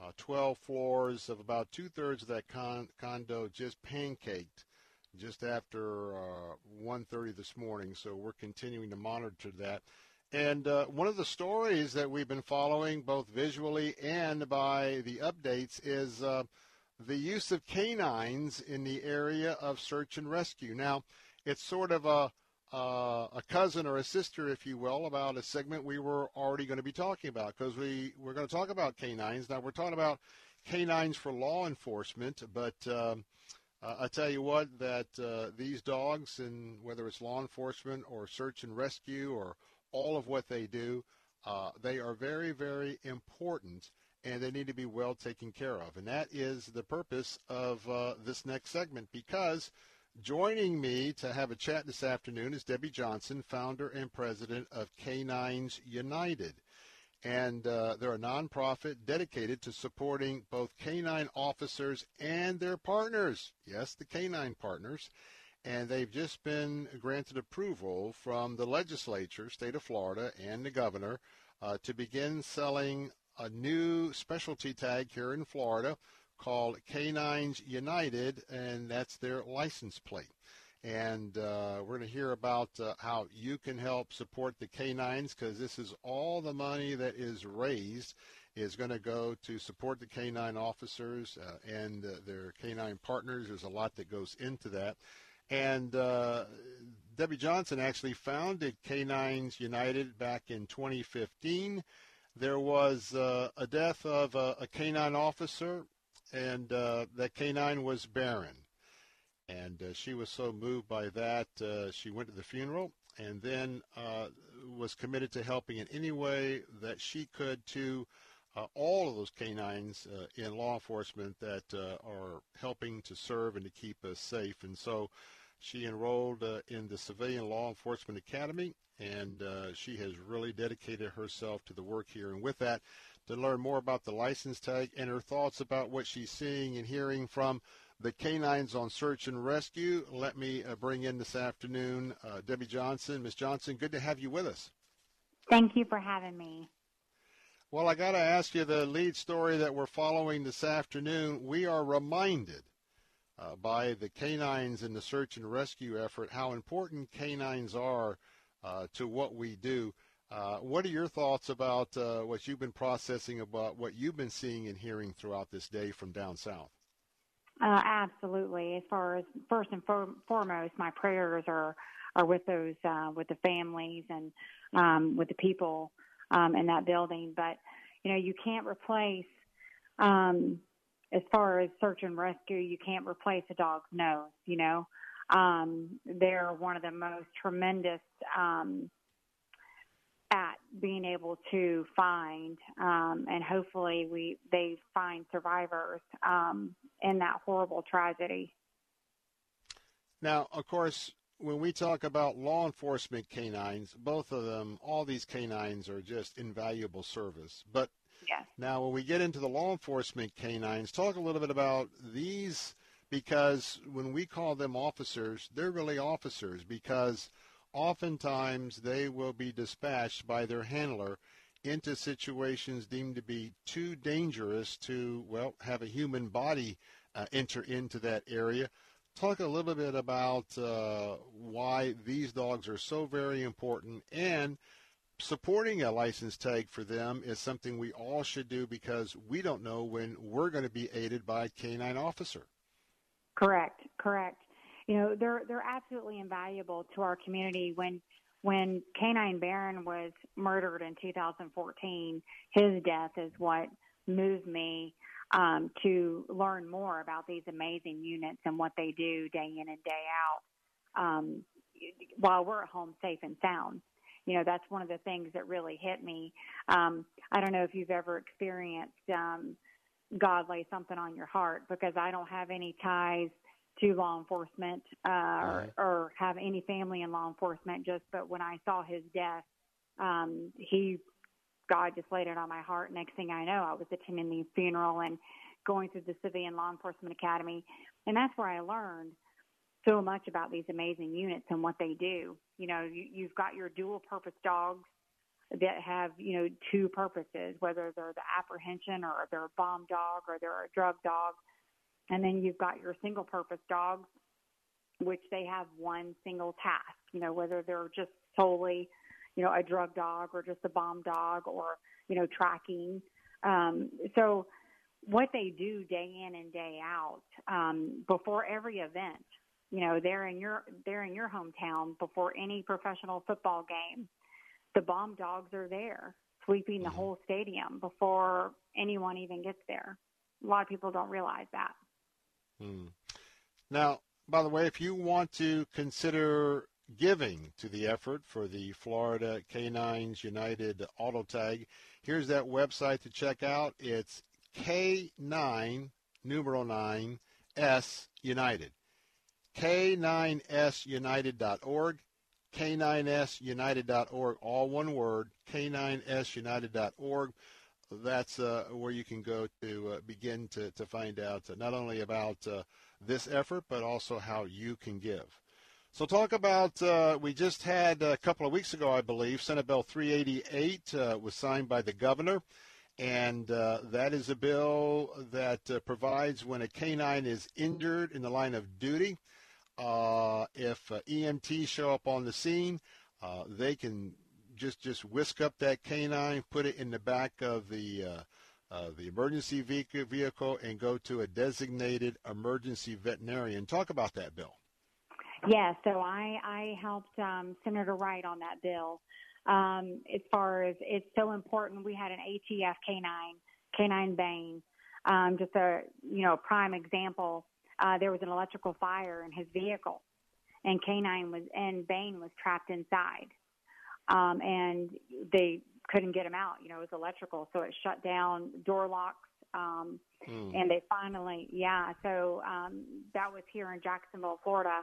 Uh, 12 floors of about two-thirds of that con- condo just pancaked just after uh, 1.30 this morning. So we're continuing to monitor that. And uh, one of the stories that we've been following, both visually and by the updates, is uh, the use of canines in the area of search and rescue. Now, it's sort of a uh, a cousin or a sister, if you will, about a segment we were already going to be talking about because we we're going to talk about canines. Now we're talking about canines for law enforcement, but um, I tell you what, that uh, these dogs, and whether it's law enforcement or search and rescue or all of what they do, uh, they are very, very important, and they need to be well taken care of. And that is the purpose of uh, this next segment because joining me to have a chat this afternoon is Debbie Johnson, founder and president of Canines United. And uh, they're a nonprofit dedicated to supporting both canine officers and their partners. Yes, the canine partners and they've just been granted approval from the legislature, state of Florida, and the governor uh, to begin selling a new specialty tag here in Florida called Canines United, and that's their license plate. And uh, we're going to hear about uh, how you can help support the canines because this is all the money that is raised is going to go to support the canine officers uh, and uh, their canine partners. There's a lot that goes into that. And uh, Debbie Johnson actually founded Canines United back in 2015. There was uh, a death of a, a canine officer, and uh, that canine was Baron. And uh, she was so moved by that, uh, she went to the funeral and then uh, was committed to helping in any way that she could to uh, all of those canines in law enforcement that are helping to serve and to keep us safe. And so she enrolled uh, in the Civilian Law Enforcement Academy, and uh, she has really dedicated herself to the work here. And with that, to learn more about the license tag and her thoughts about what she's seeing and hearing from the canines on search and rescue. Let me uh, bring in this afternoon uh, Debbie Johnson. Miss Johnson, good to have you with us. Thank you for having me. Well, I got to ask you the lead story that we're following this afternoon. We are reminded uh, by the canines in the search and rescue effort how important canines are uh, to what we do. Uh, what are your thoughts about uh, what you've been processing about what you've been seeing and hearing throughout this day from down south? Uh, absolutely. As far as first and for- foremost, my prayers are are with those uh, with the families and um, with the people um, in that building. But you know, you can't replace um, as far as search and rescue. You can't replace a dog's nose. You know, um, they're one of the most tremendous um, at being able to find um, and hopefully we they find survivors um, in that horrible tragedy. Now, of course, when we talk about law enforcement canines, both of them, all these canines are just invaluable service. But yes. now, when we get into the law enforcement canines, talk a little bit about these because when we call them officers, they're really officers because oftentimes they will be dispatched by their handler into situations deemed to be too dangerous to, well, have a human body uh, enter into that area. Talk a little bit about uh, why these dogs are so very important and supporting a license tag for them is something we all should do because we don't know when we're going to be aided by a canine officer. Correct, correct. You know, they're they're absolutely invaluable to our community. When when Canine Baron was murdered in 2014, his death is what moved me um, to learn more about these amazing units and what they do day in and day out um, while we're at home safe and sound. You know, that's one of the things that really hit me. Um, I don't know if you've ever experienced um, God lay something on your heart because I don't have any ties to law enforcement uh, right. or, or have any family in law enforcement. Just but when I saw his death, um, he God just laid it on my heart. Next thing I know, I was attending the funeral and going through the civilian law enforcement academy, and that's where I learned so much about these amazing units and what they do. You know, you, you've got your dual purpose dogs that have you know two purposes, whether they're the apprehension or they're a bomb dog or they're a drug dog and then you've got your single purpose dogs, which they have one single task, you know, whether they're just solely, you know, a drug dog or just a bomb dog or, you know, tracking. Um, so what they do day in and day out, um, before every event, you know, they're in your, they're in your hometown before any professional football game. The bomb dogs are there sweeping the whole stadium before anyone even gets there. A lot of people don't realize that. Hmm. Now, by the way, if you want to consider giving to the effort for the Florida Canines United Auto Tag, here's that website to check out. It's K9 numeral 9 S United. K9sunited.org. K9sunited.org, all one word, K9sunited.org that's uh, where you can go to uh, begin to, to find out uh, not only about uh, this effort, but also how you can give. So, talk about, uh, we just had a couple of weeks ago, I believe, Senate Bill 388 uh, was signed by the governor. And that is a bill that provides when a canine is injured in the line of duty, if EMTs show up on the scene, they can just just whisk up that canine, put it in the back of the uh, uh, the emergency vehicle, and go to a designated emergency veterinarian. Talk about that bill. Yeah, so I I helped um, Senator Wright on that bill. Um, as far as it's so important, we had an ATF canine, canine Bane. Um, just a you know prime example. Uh, there was an electrical fire in his vehicle, and canine was and Bane was trapped inside um, and they couldn't get him out. You know, it was electrical, so it shut down door locks. Um, mm. And they finally, yeah. So um, that was here in Jacksonville, Florida,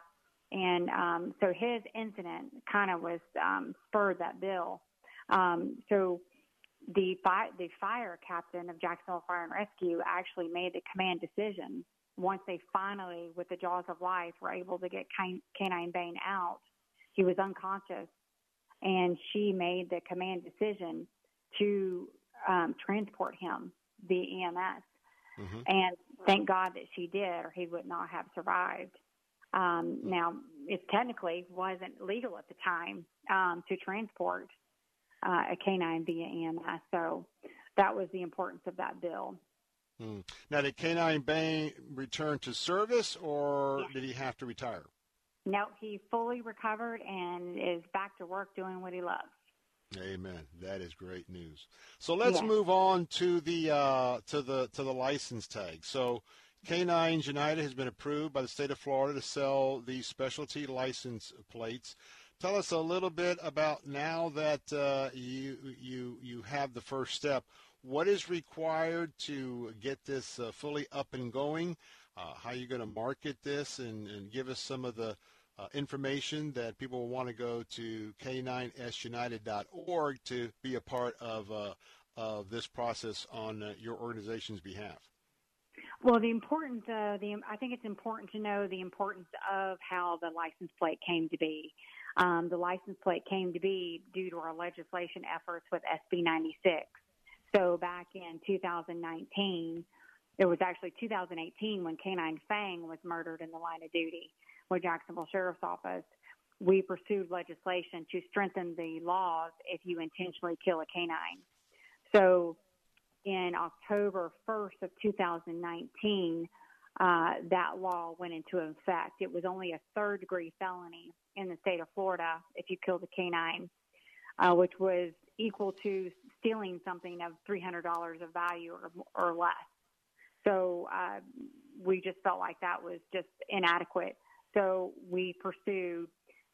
and um, so his incident kind of was um, spurred that bill. Um, so the fi- the fire captain of Jacksonville Fire and Rescue actually made the command decision once they finally, with the jaws of life, were able to get Can- Canine Bane out. He was unconscious, and she made the command decision to um, transport him the EMS. Mm-hmm. And thank God that she did, or he would not have survived. Um, now, it technically wasn't legal at the time um, to transport uh, a canine via EMS, so that was the importance of that bill. Hmm. Now, did Canine Bane return to service, or did he have to retire? No, he fully recovered and is back to work doing what he loves. Amen. That is great news. So let's Yes. move on to the uh, to the to the license tag. So Canines United has been approved by the state of Florida to sell these specialty license plates. Tell us a little bit about now that uh, you you you have the first step. What is required to get this uh, fully up and going? Uh, how are you going to market this and, and give us some of the uh, information that people will want to go to k9sunited.org to be a part of uh, of this process on uh, your organization's behalf. Well, the importance, uh, the I think it's important to know the importance of how the license plate came to be. Um, the license plate came to be due to our legislation efforts with SB 96. So back in 2019, it was actually 2018 when Canine Fang was murdered in the line of duty with Jacksonville Sheriff's Office. We pursued legislation to strengthen the laws if you intentionally kill a canine. So in October 1st of 2019, uh, that law went into effect. It was only a third degree felony in the state of Florida if you killed a canine, uh, which was equal to stealing something of $300 of value or, or less. So uh, we just felt like that was just inadequate. So we pursued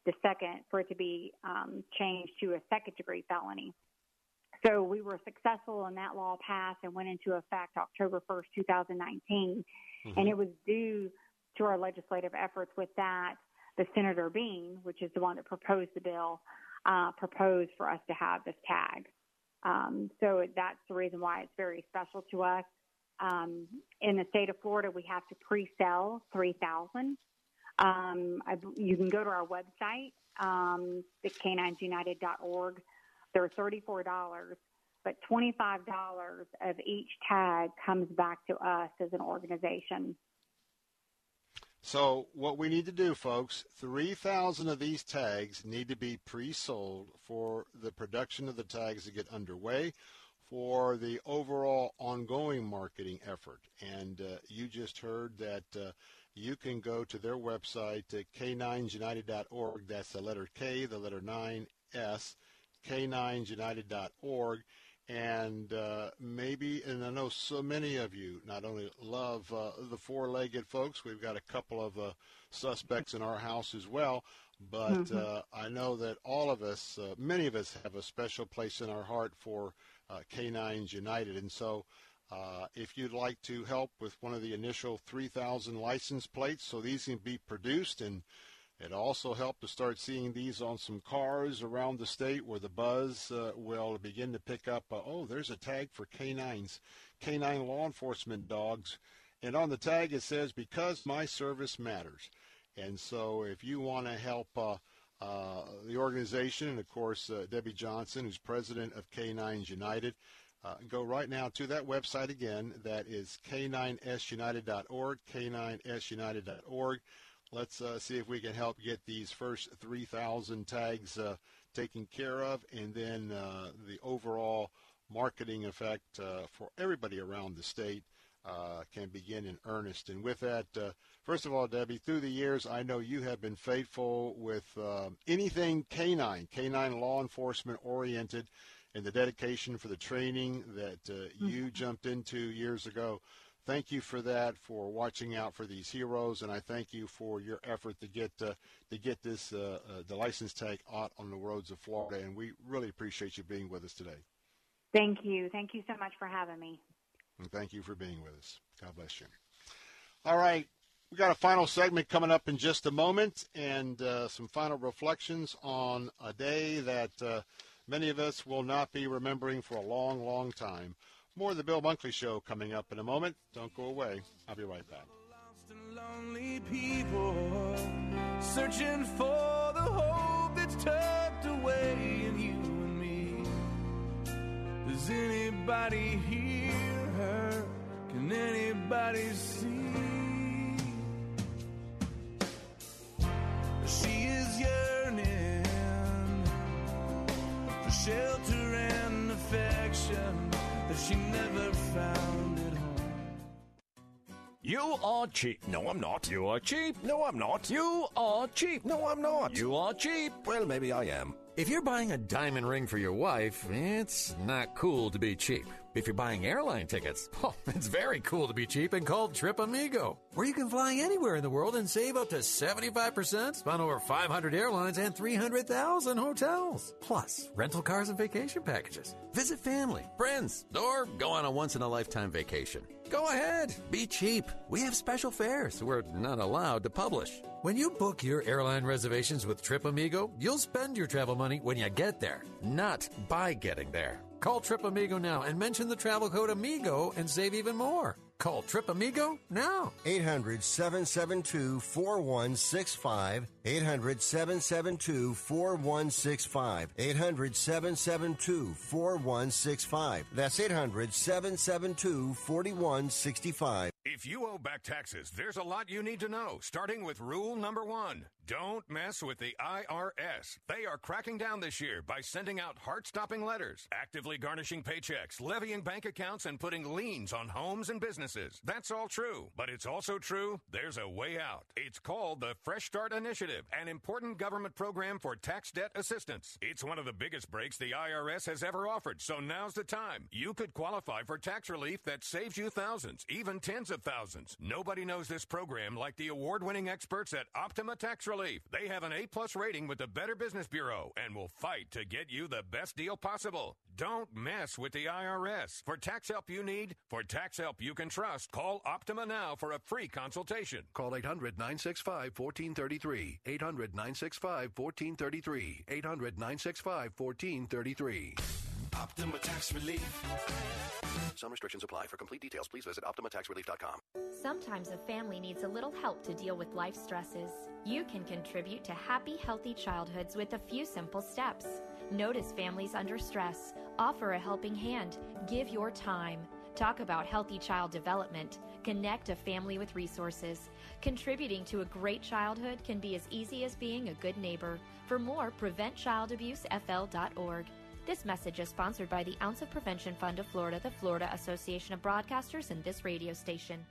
the second for it to be um, changed to a second degree felony. So we were successful and that law passed and went into effect October 1st, 2019. And it was due to our legislative efforts with that, the Senator Bean, which is the one that proposed the bill, uh, proposed for us to have this tag. Um, so that's the reason why it's very special to us. Um, in the state of Florida, we have to pre-sell 3,000. Um, I, you can go to our website, um, the. They're $34, but $25 of each tag comes back to us as an organization. So what we need to do, folks, 3,000 of these tags need to be pre-sold for the production of the tags to get underway for the overall ongoing marketing effort. And uh, you just heard that uh, you can go to their website at k9united.org. That's the letter K, the letter 9S, k9united.org. And uh, maybe, and I know so many of you not only love uh, the four-legged folks, we've got a couple of uh, suspects in our house as well, but Mhm. uh, I know that all of us, uh, many of us, have a special place in our heart for uh, Canines United. And so uh, if you'd like to help with one of the initial 3,000 license plates so these can be produced and it also helped to start seeing these on some cars around the state where the buzz uh, will begin to pick up, uh, oh, there's a tag for canines, canine law enforcement dogs. And on the tag it says, because my service matters. And so if you want to help uh, uh, the organization, and of course uh, Debbie Johnson, who's president of Canines United, uh, go right now to that website again. That is k9sunited.org, k9sunited.org. Let's uh, see if we can help get these first 3,000 tags uh, taken care of, and then uh, the overall marketing effect uh, for everybody around the state uh, can begin in earnest. And with that, first of all, Debbie, through the years, I know you have been faithful with uh, anything canine, canine law enforcement oriented, and the dedication for the training that uh, you jumped into years ago. Thank you for that, for watching out for these heroes, and I thank you for your effort to get uh, to get this uh, uh, the license tag out on the roads of Florida. And we really appreciate you being with us today. Thank you. Thank you so much for having me. And thank you for being with us. God bless you. All right. We got a final segment coming up in just a moment and uh, some final reflections on a day that uh, many of us will not be remembering for a long, long time. More of the Bill Bunkley Show coming up in a moment. Don't go away. I'll be right back. lonely people searching for the hope that's tucked away in you and me. Does anybody hear her? Can anybody see? She is yearning shelter and affection that she never found at home. You are cheap. No, I'm not. You are cheap. No, I'm not. You are cheap. No, I'm not. You are cheap. Well, maybe I am. If you're buying a diamond ring for your wife, it's not cool to be cheap. If you're buying airline tickets, oh, it's very cool to be cheap and called Trip Amigo, where you can fly anywhere in the world and save up to 75% on over 500 airlines and 300,000 hotels. Plus, rental cars and vacation packages. Visit family, friends, or go on a once in a lifetime vacation. Go ahead, be cheap. We have special fares we're not allowed to publish. When you book your airline reservations with Trip Amigo, you'll spend your travel money when you get there, not by getting there. Call Trip Amigo now and mention the travel code AMIGO and save even more. Call Trip Amigo now. 800 772 4165. 800 772 4165. 800 772 4165. That's 800 772 4165. If you owe back taxes, there's a lot you need to know, starting with rule number one. Don't mess with the IRS. They are cracking down this year by sending out heart stopping letters, actively garnishing paychecks, levying bank accounts, and putting liens on homes and businesses. That's all true. But it's also true there's a way out. It's called the Fresh Start Initiative, an important government program for tax debt assistance. It's one of the biggest breaks the IRS has ever offered, so now's the time. You could qualify for tax relief that saves you thousands, even tens of thousands. Nobody knows this program like the award winning experts at Optima Tax Relief. They have an A plus rating with the Better Business Bureau and will fight to get you the best deal possible. Don't mess with the IRS. For tax help you need, for tax help you can trust, call Optima now for a free consultation. Call 800 965 1433. 800 965 1433. 800 965 1433. Optima Tax Relief. Some restrictions apply. For complete details, please visit OptimaTaxRelief.com. Sometimes a family needs a little help to deal with life stresses. You can contribute to happy, healthy childhoods with a few simple steps. Notice families under stress, offer a helping hand, give your time. Talk about healthy child development. Connect a family with resources. Contributing to a great childhood can be as easy as being a good neighbor. For more, preventchildabusefl.org. This message is sponsored by the Ounce of Prevention Fund of Florida, the Florida Association of Broadcasters, and this radio station.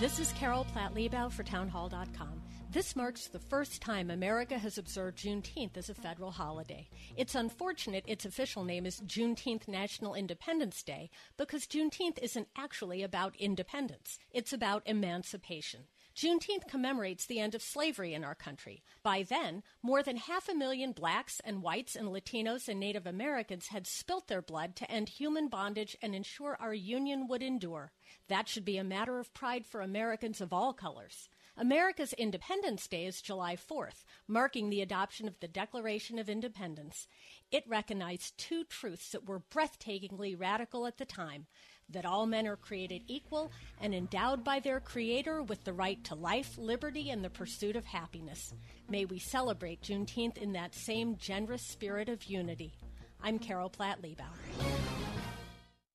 This is Carol Platt Liebau for Townhall.com. This marks the first time America has observed Juneteenth as a federal holiday. It's unfortunate its official name is Juneteenth National Independence Day because Juneteenth isn't actually about independence, it's about emancipation. Juneteenth commemorates the end of slavery in our country. By then, more than half a million blacks and whites and Latinos and Native Americans had spilt their blood to end human bondage and ensure our union would endure. That should be a matter of pride for Americans of all colors. America's Independence Day is July 4th, marking the adoption of the Declaration of Independence. It recognized two truths that were breathtakingly radical at the time that all men are created equal and endowed by their Creator with the right to life, liberty, and the pursuit of happiness. May we celebrate Juneteenth in that same generous spirit of unity. I'm Carol Platt Liebau.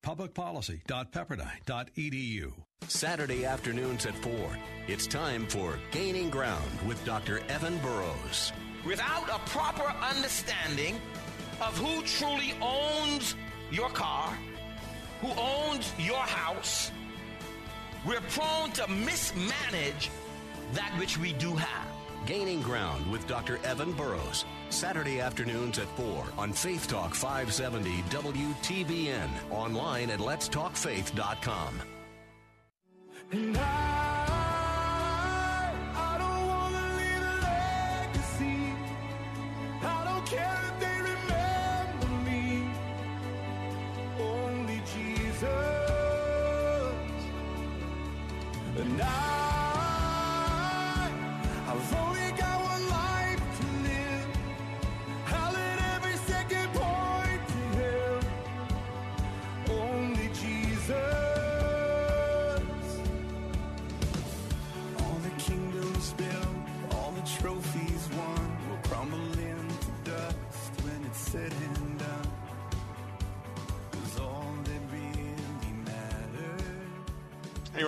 Publicpolicy.pepperdine.edu. Saturday afternoons at 4. It's time for Gaining Ground with Dr. Evan Burrows. Without a proper understanding of who truly owns your car, who owns your house, we're prone to mismanage that which we do have. Gaining Ground with Dr. Evan Burrows. Saturday afternoons at 4 on Faith Talk 570 WTBN. Online at letstalkfaith.com. And I,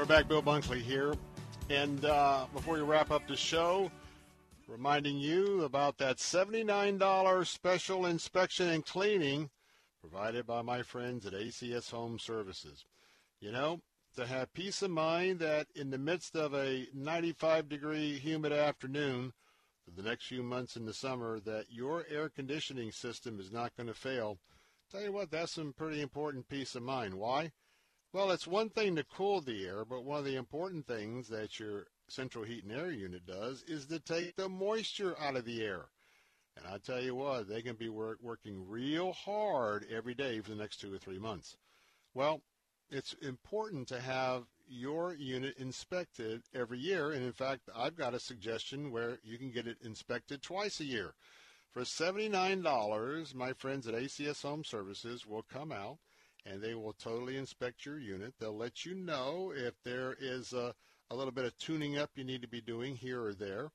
Back. Bill Bunkley here. And uh, before we wrap up the show, reminding you about that $79 special inspection and cleaning provided by my friends at ACS Home Services. You know, to have peace of mind that in the midst of a 95 degree humid afternoon for the next few months in the summer that your air conditioning system is not going to fail. Tell you what, that's some pretty important peace of mind. Why? Well, it's one thing to cool the air, but one of the important things that your central heat and air unit does is to take the moisture out of the air. And I tell you what, they can be work, working real hard every day for the next two or three months. Well, it's important to have your unit inspected every year. And in fact, I've got a suggestion where you can get it inspected twice a year. For $79, my friends at ACS Home Services will come out and they will totally inspect your unit. They'll let you know if there is a, a little bit of tuning up you need to be doing here or there.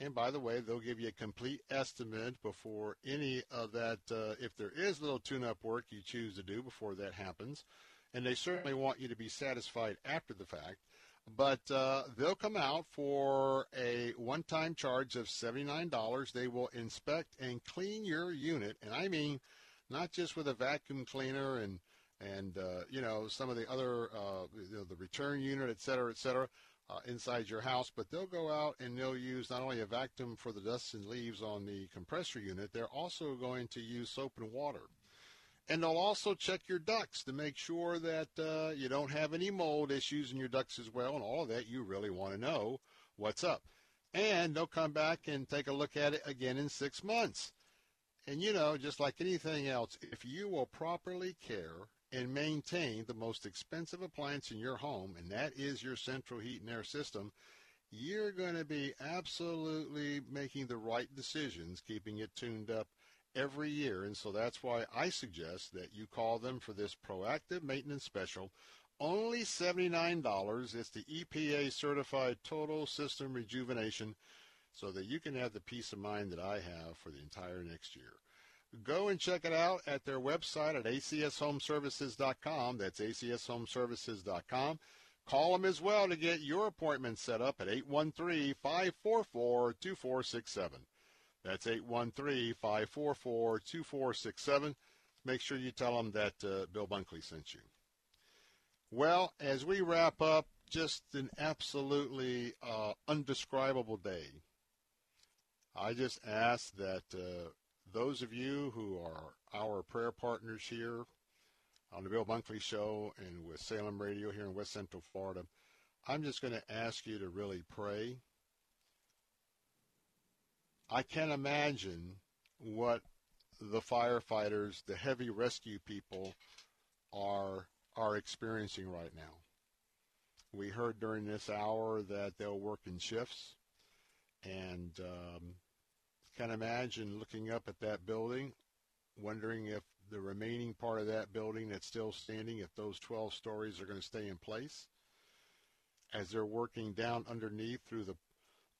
And by the way, they'll give you a complete estimate before any of that, uh, if there is little tune-up work you choose to do before that happens. And they certainly want you to be satisfied after the fact. But uh, they'll come out for a one-time charge of $79. They will inspect and clean your unit. And I mean, not just with a vacuum cleaner and and uh, you know some of the other uh, you know, the return unit, et cetera, et cetera, uh, inside your house. But they'll go out and they'll use not only a vacuum for the dust and leaves on the compressor unit, they're also going to use soap and water. And they'll also check your ducts to make sure that uh, you don't have any mold issues in your ducts as well, and all of that you really want to know what's up. And they'll come back and take a look at it again in six months. And you know, just like anything else, if you will properly care and maintain the most expensive appliance in your home, and that is your central heat and air system, you're going to be absolutely making the right decisions, keeping it tuned up every year. And so that's why I suggest that you call them for this proactive maintenance special. Only $79. It's the EPA certified total system rejuvenation so that you can have the peace of mind that I have for the entire next year. Go and check it out at their website at acshomeservices.com. That's acshomeservices.com. Call them as well to get your appointment set up at 813-544-2467. That's 813-544-2467. Make sure you tell them that uh, Bill Bunkley sent you. Well, as we wrap up, just an absolutely uh, undescribable day. I just ask that uh, those of you who are our prayer partners here on the Bill Bunkley Show and with Salem Radio here in West Central Florida, I'm just going to ask you to really pray. I can't imagine what the firefighters, the heavy rescue people are are experiencing right now. We heard during this hour that they'll work in shifts, and um, can imagine looking up at that building, wondering if the remaining part of that building that's still standing, if those 12 stories are going to stay in place, as they're working down underneath through the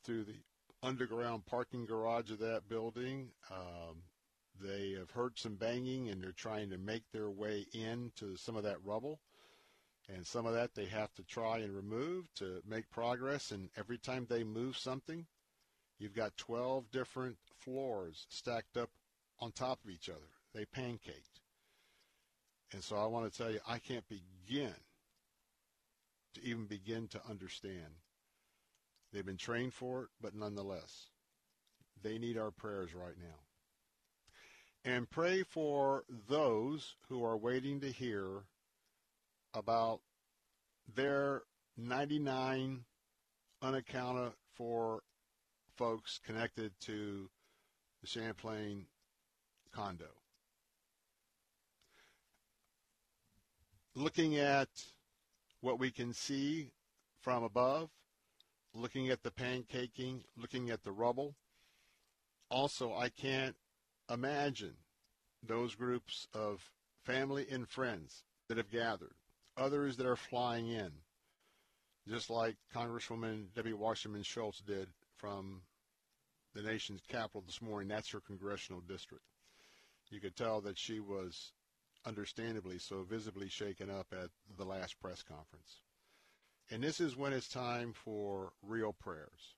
through the underground parking garage of that building. Um, they have heard some banging and they're trying to make their way into some of that rubble. And some of that they have to try and remove to make progress. And every time they move something, you've got 12 different floors stacked up on top of each other. They pancaked. And so I want to tell you, I can't begin to even begin to understand. They've been trained for it, but nonetheless, they need our prayers right now. And pray for those who are waiting to hear about their 99 unaccounted for folks connected to the Champlain condo. Looking at what we can see from above, looking at the pancaking, looking at the rubble. Also, I can't imagine those groups of family and friends that have gathered, others that are flying in, just like Congresswoman Debbie Wasserman Schultz did from the nation's capital this morning. That's her congressional district. You could tell that she was understandably so visibly shaken up at the last press conference. And this is when it's time for real prayers.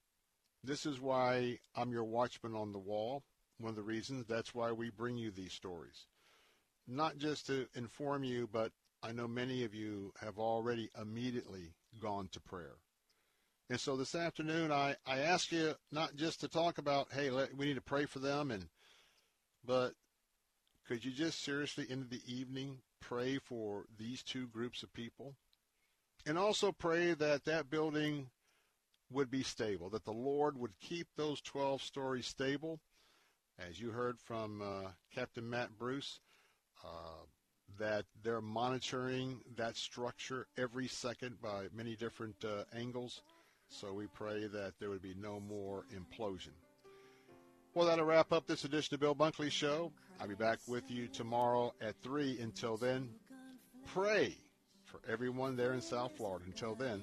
This is why I'm your watchman on the wall. One of the reasons that's why we bring you these stories. Not just to inform you, but I know many of you have already immediately gone to prayer. And so this afternoon, I, I ask you not just to talk about, hey, let, we need to pray for them, and but could you just seriously, into the evening, pray for these two groups of people? And also pray that that building would be stable, that the Lord would keep those 12 stories stable. As you heard from uh, Captain Matt Bruce, uh, that they're monitoring that structure every second by many different uh, angles. So we pray that there would be no more implosion. Well, that'll wrap up this edition of Bill Bunkley Show. I'll be back with you tomorrow at 3. Until then, pray for everyone there in South Florida. Until then,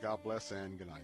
God bless and good night.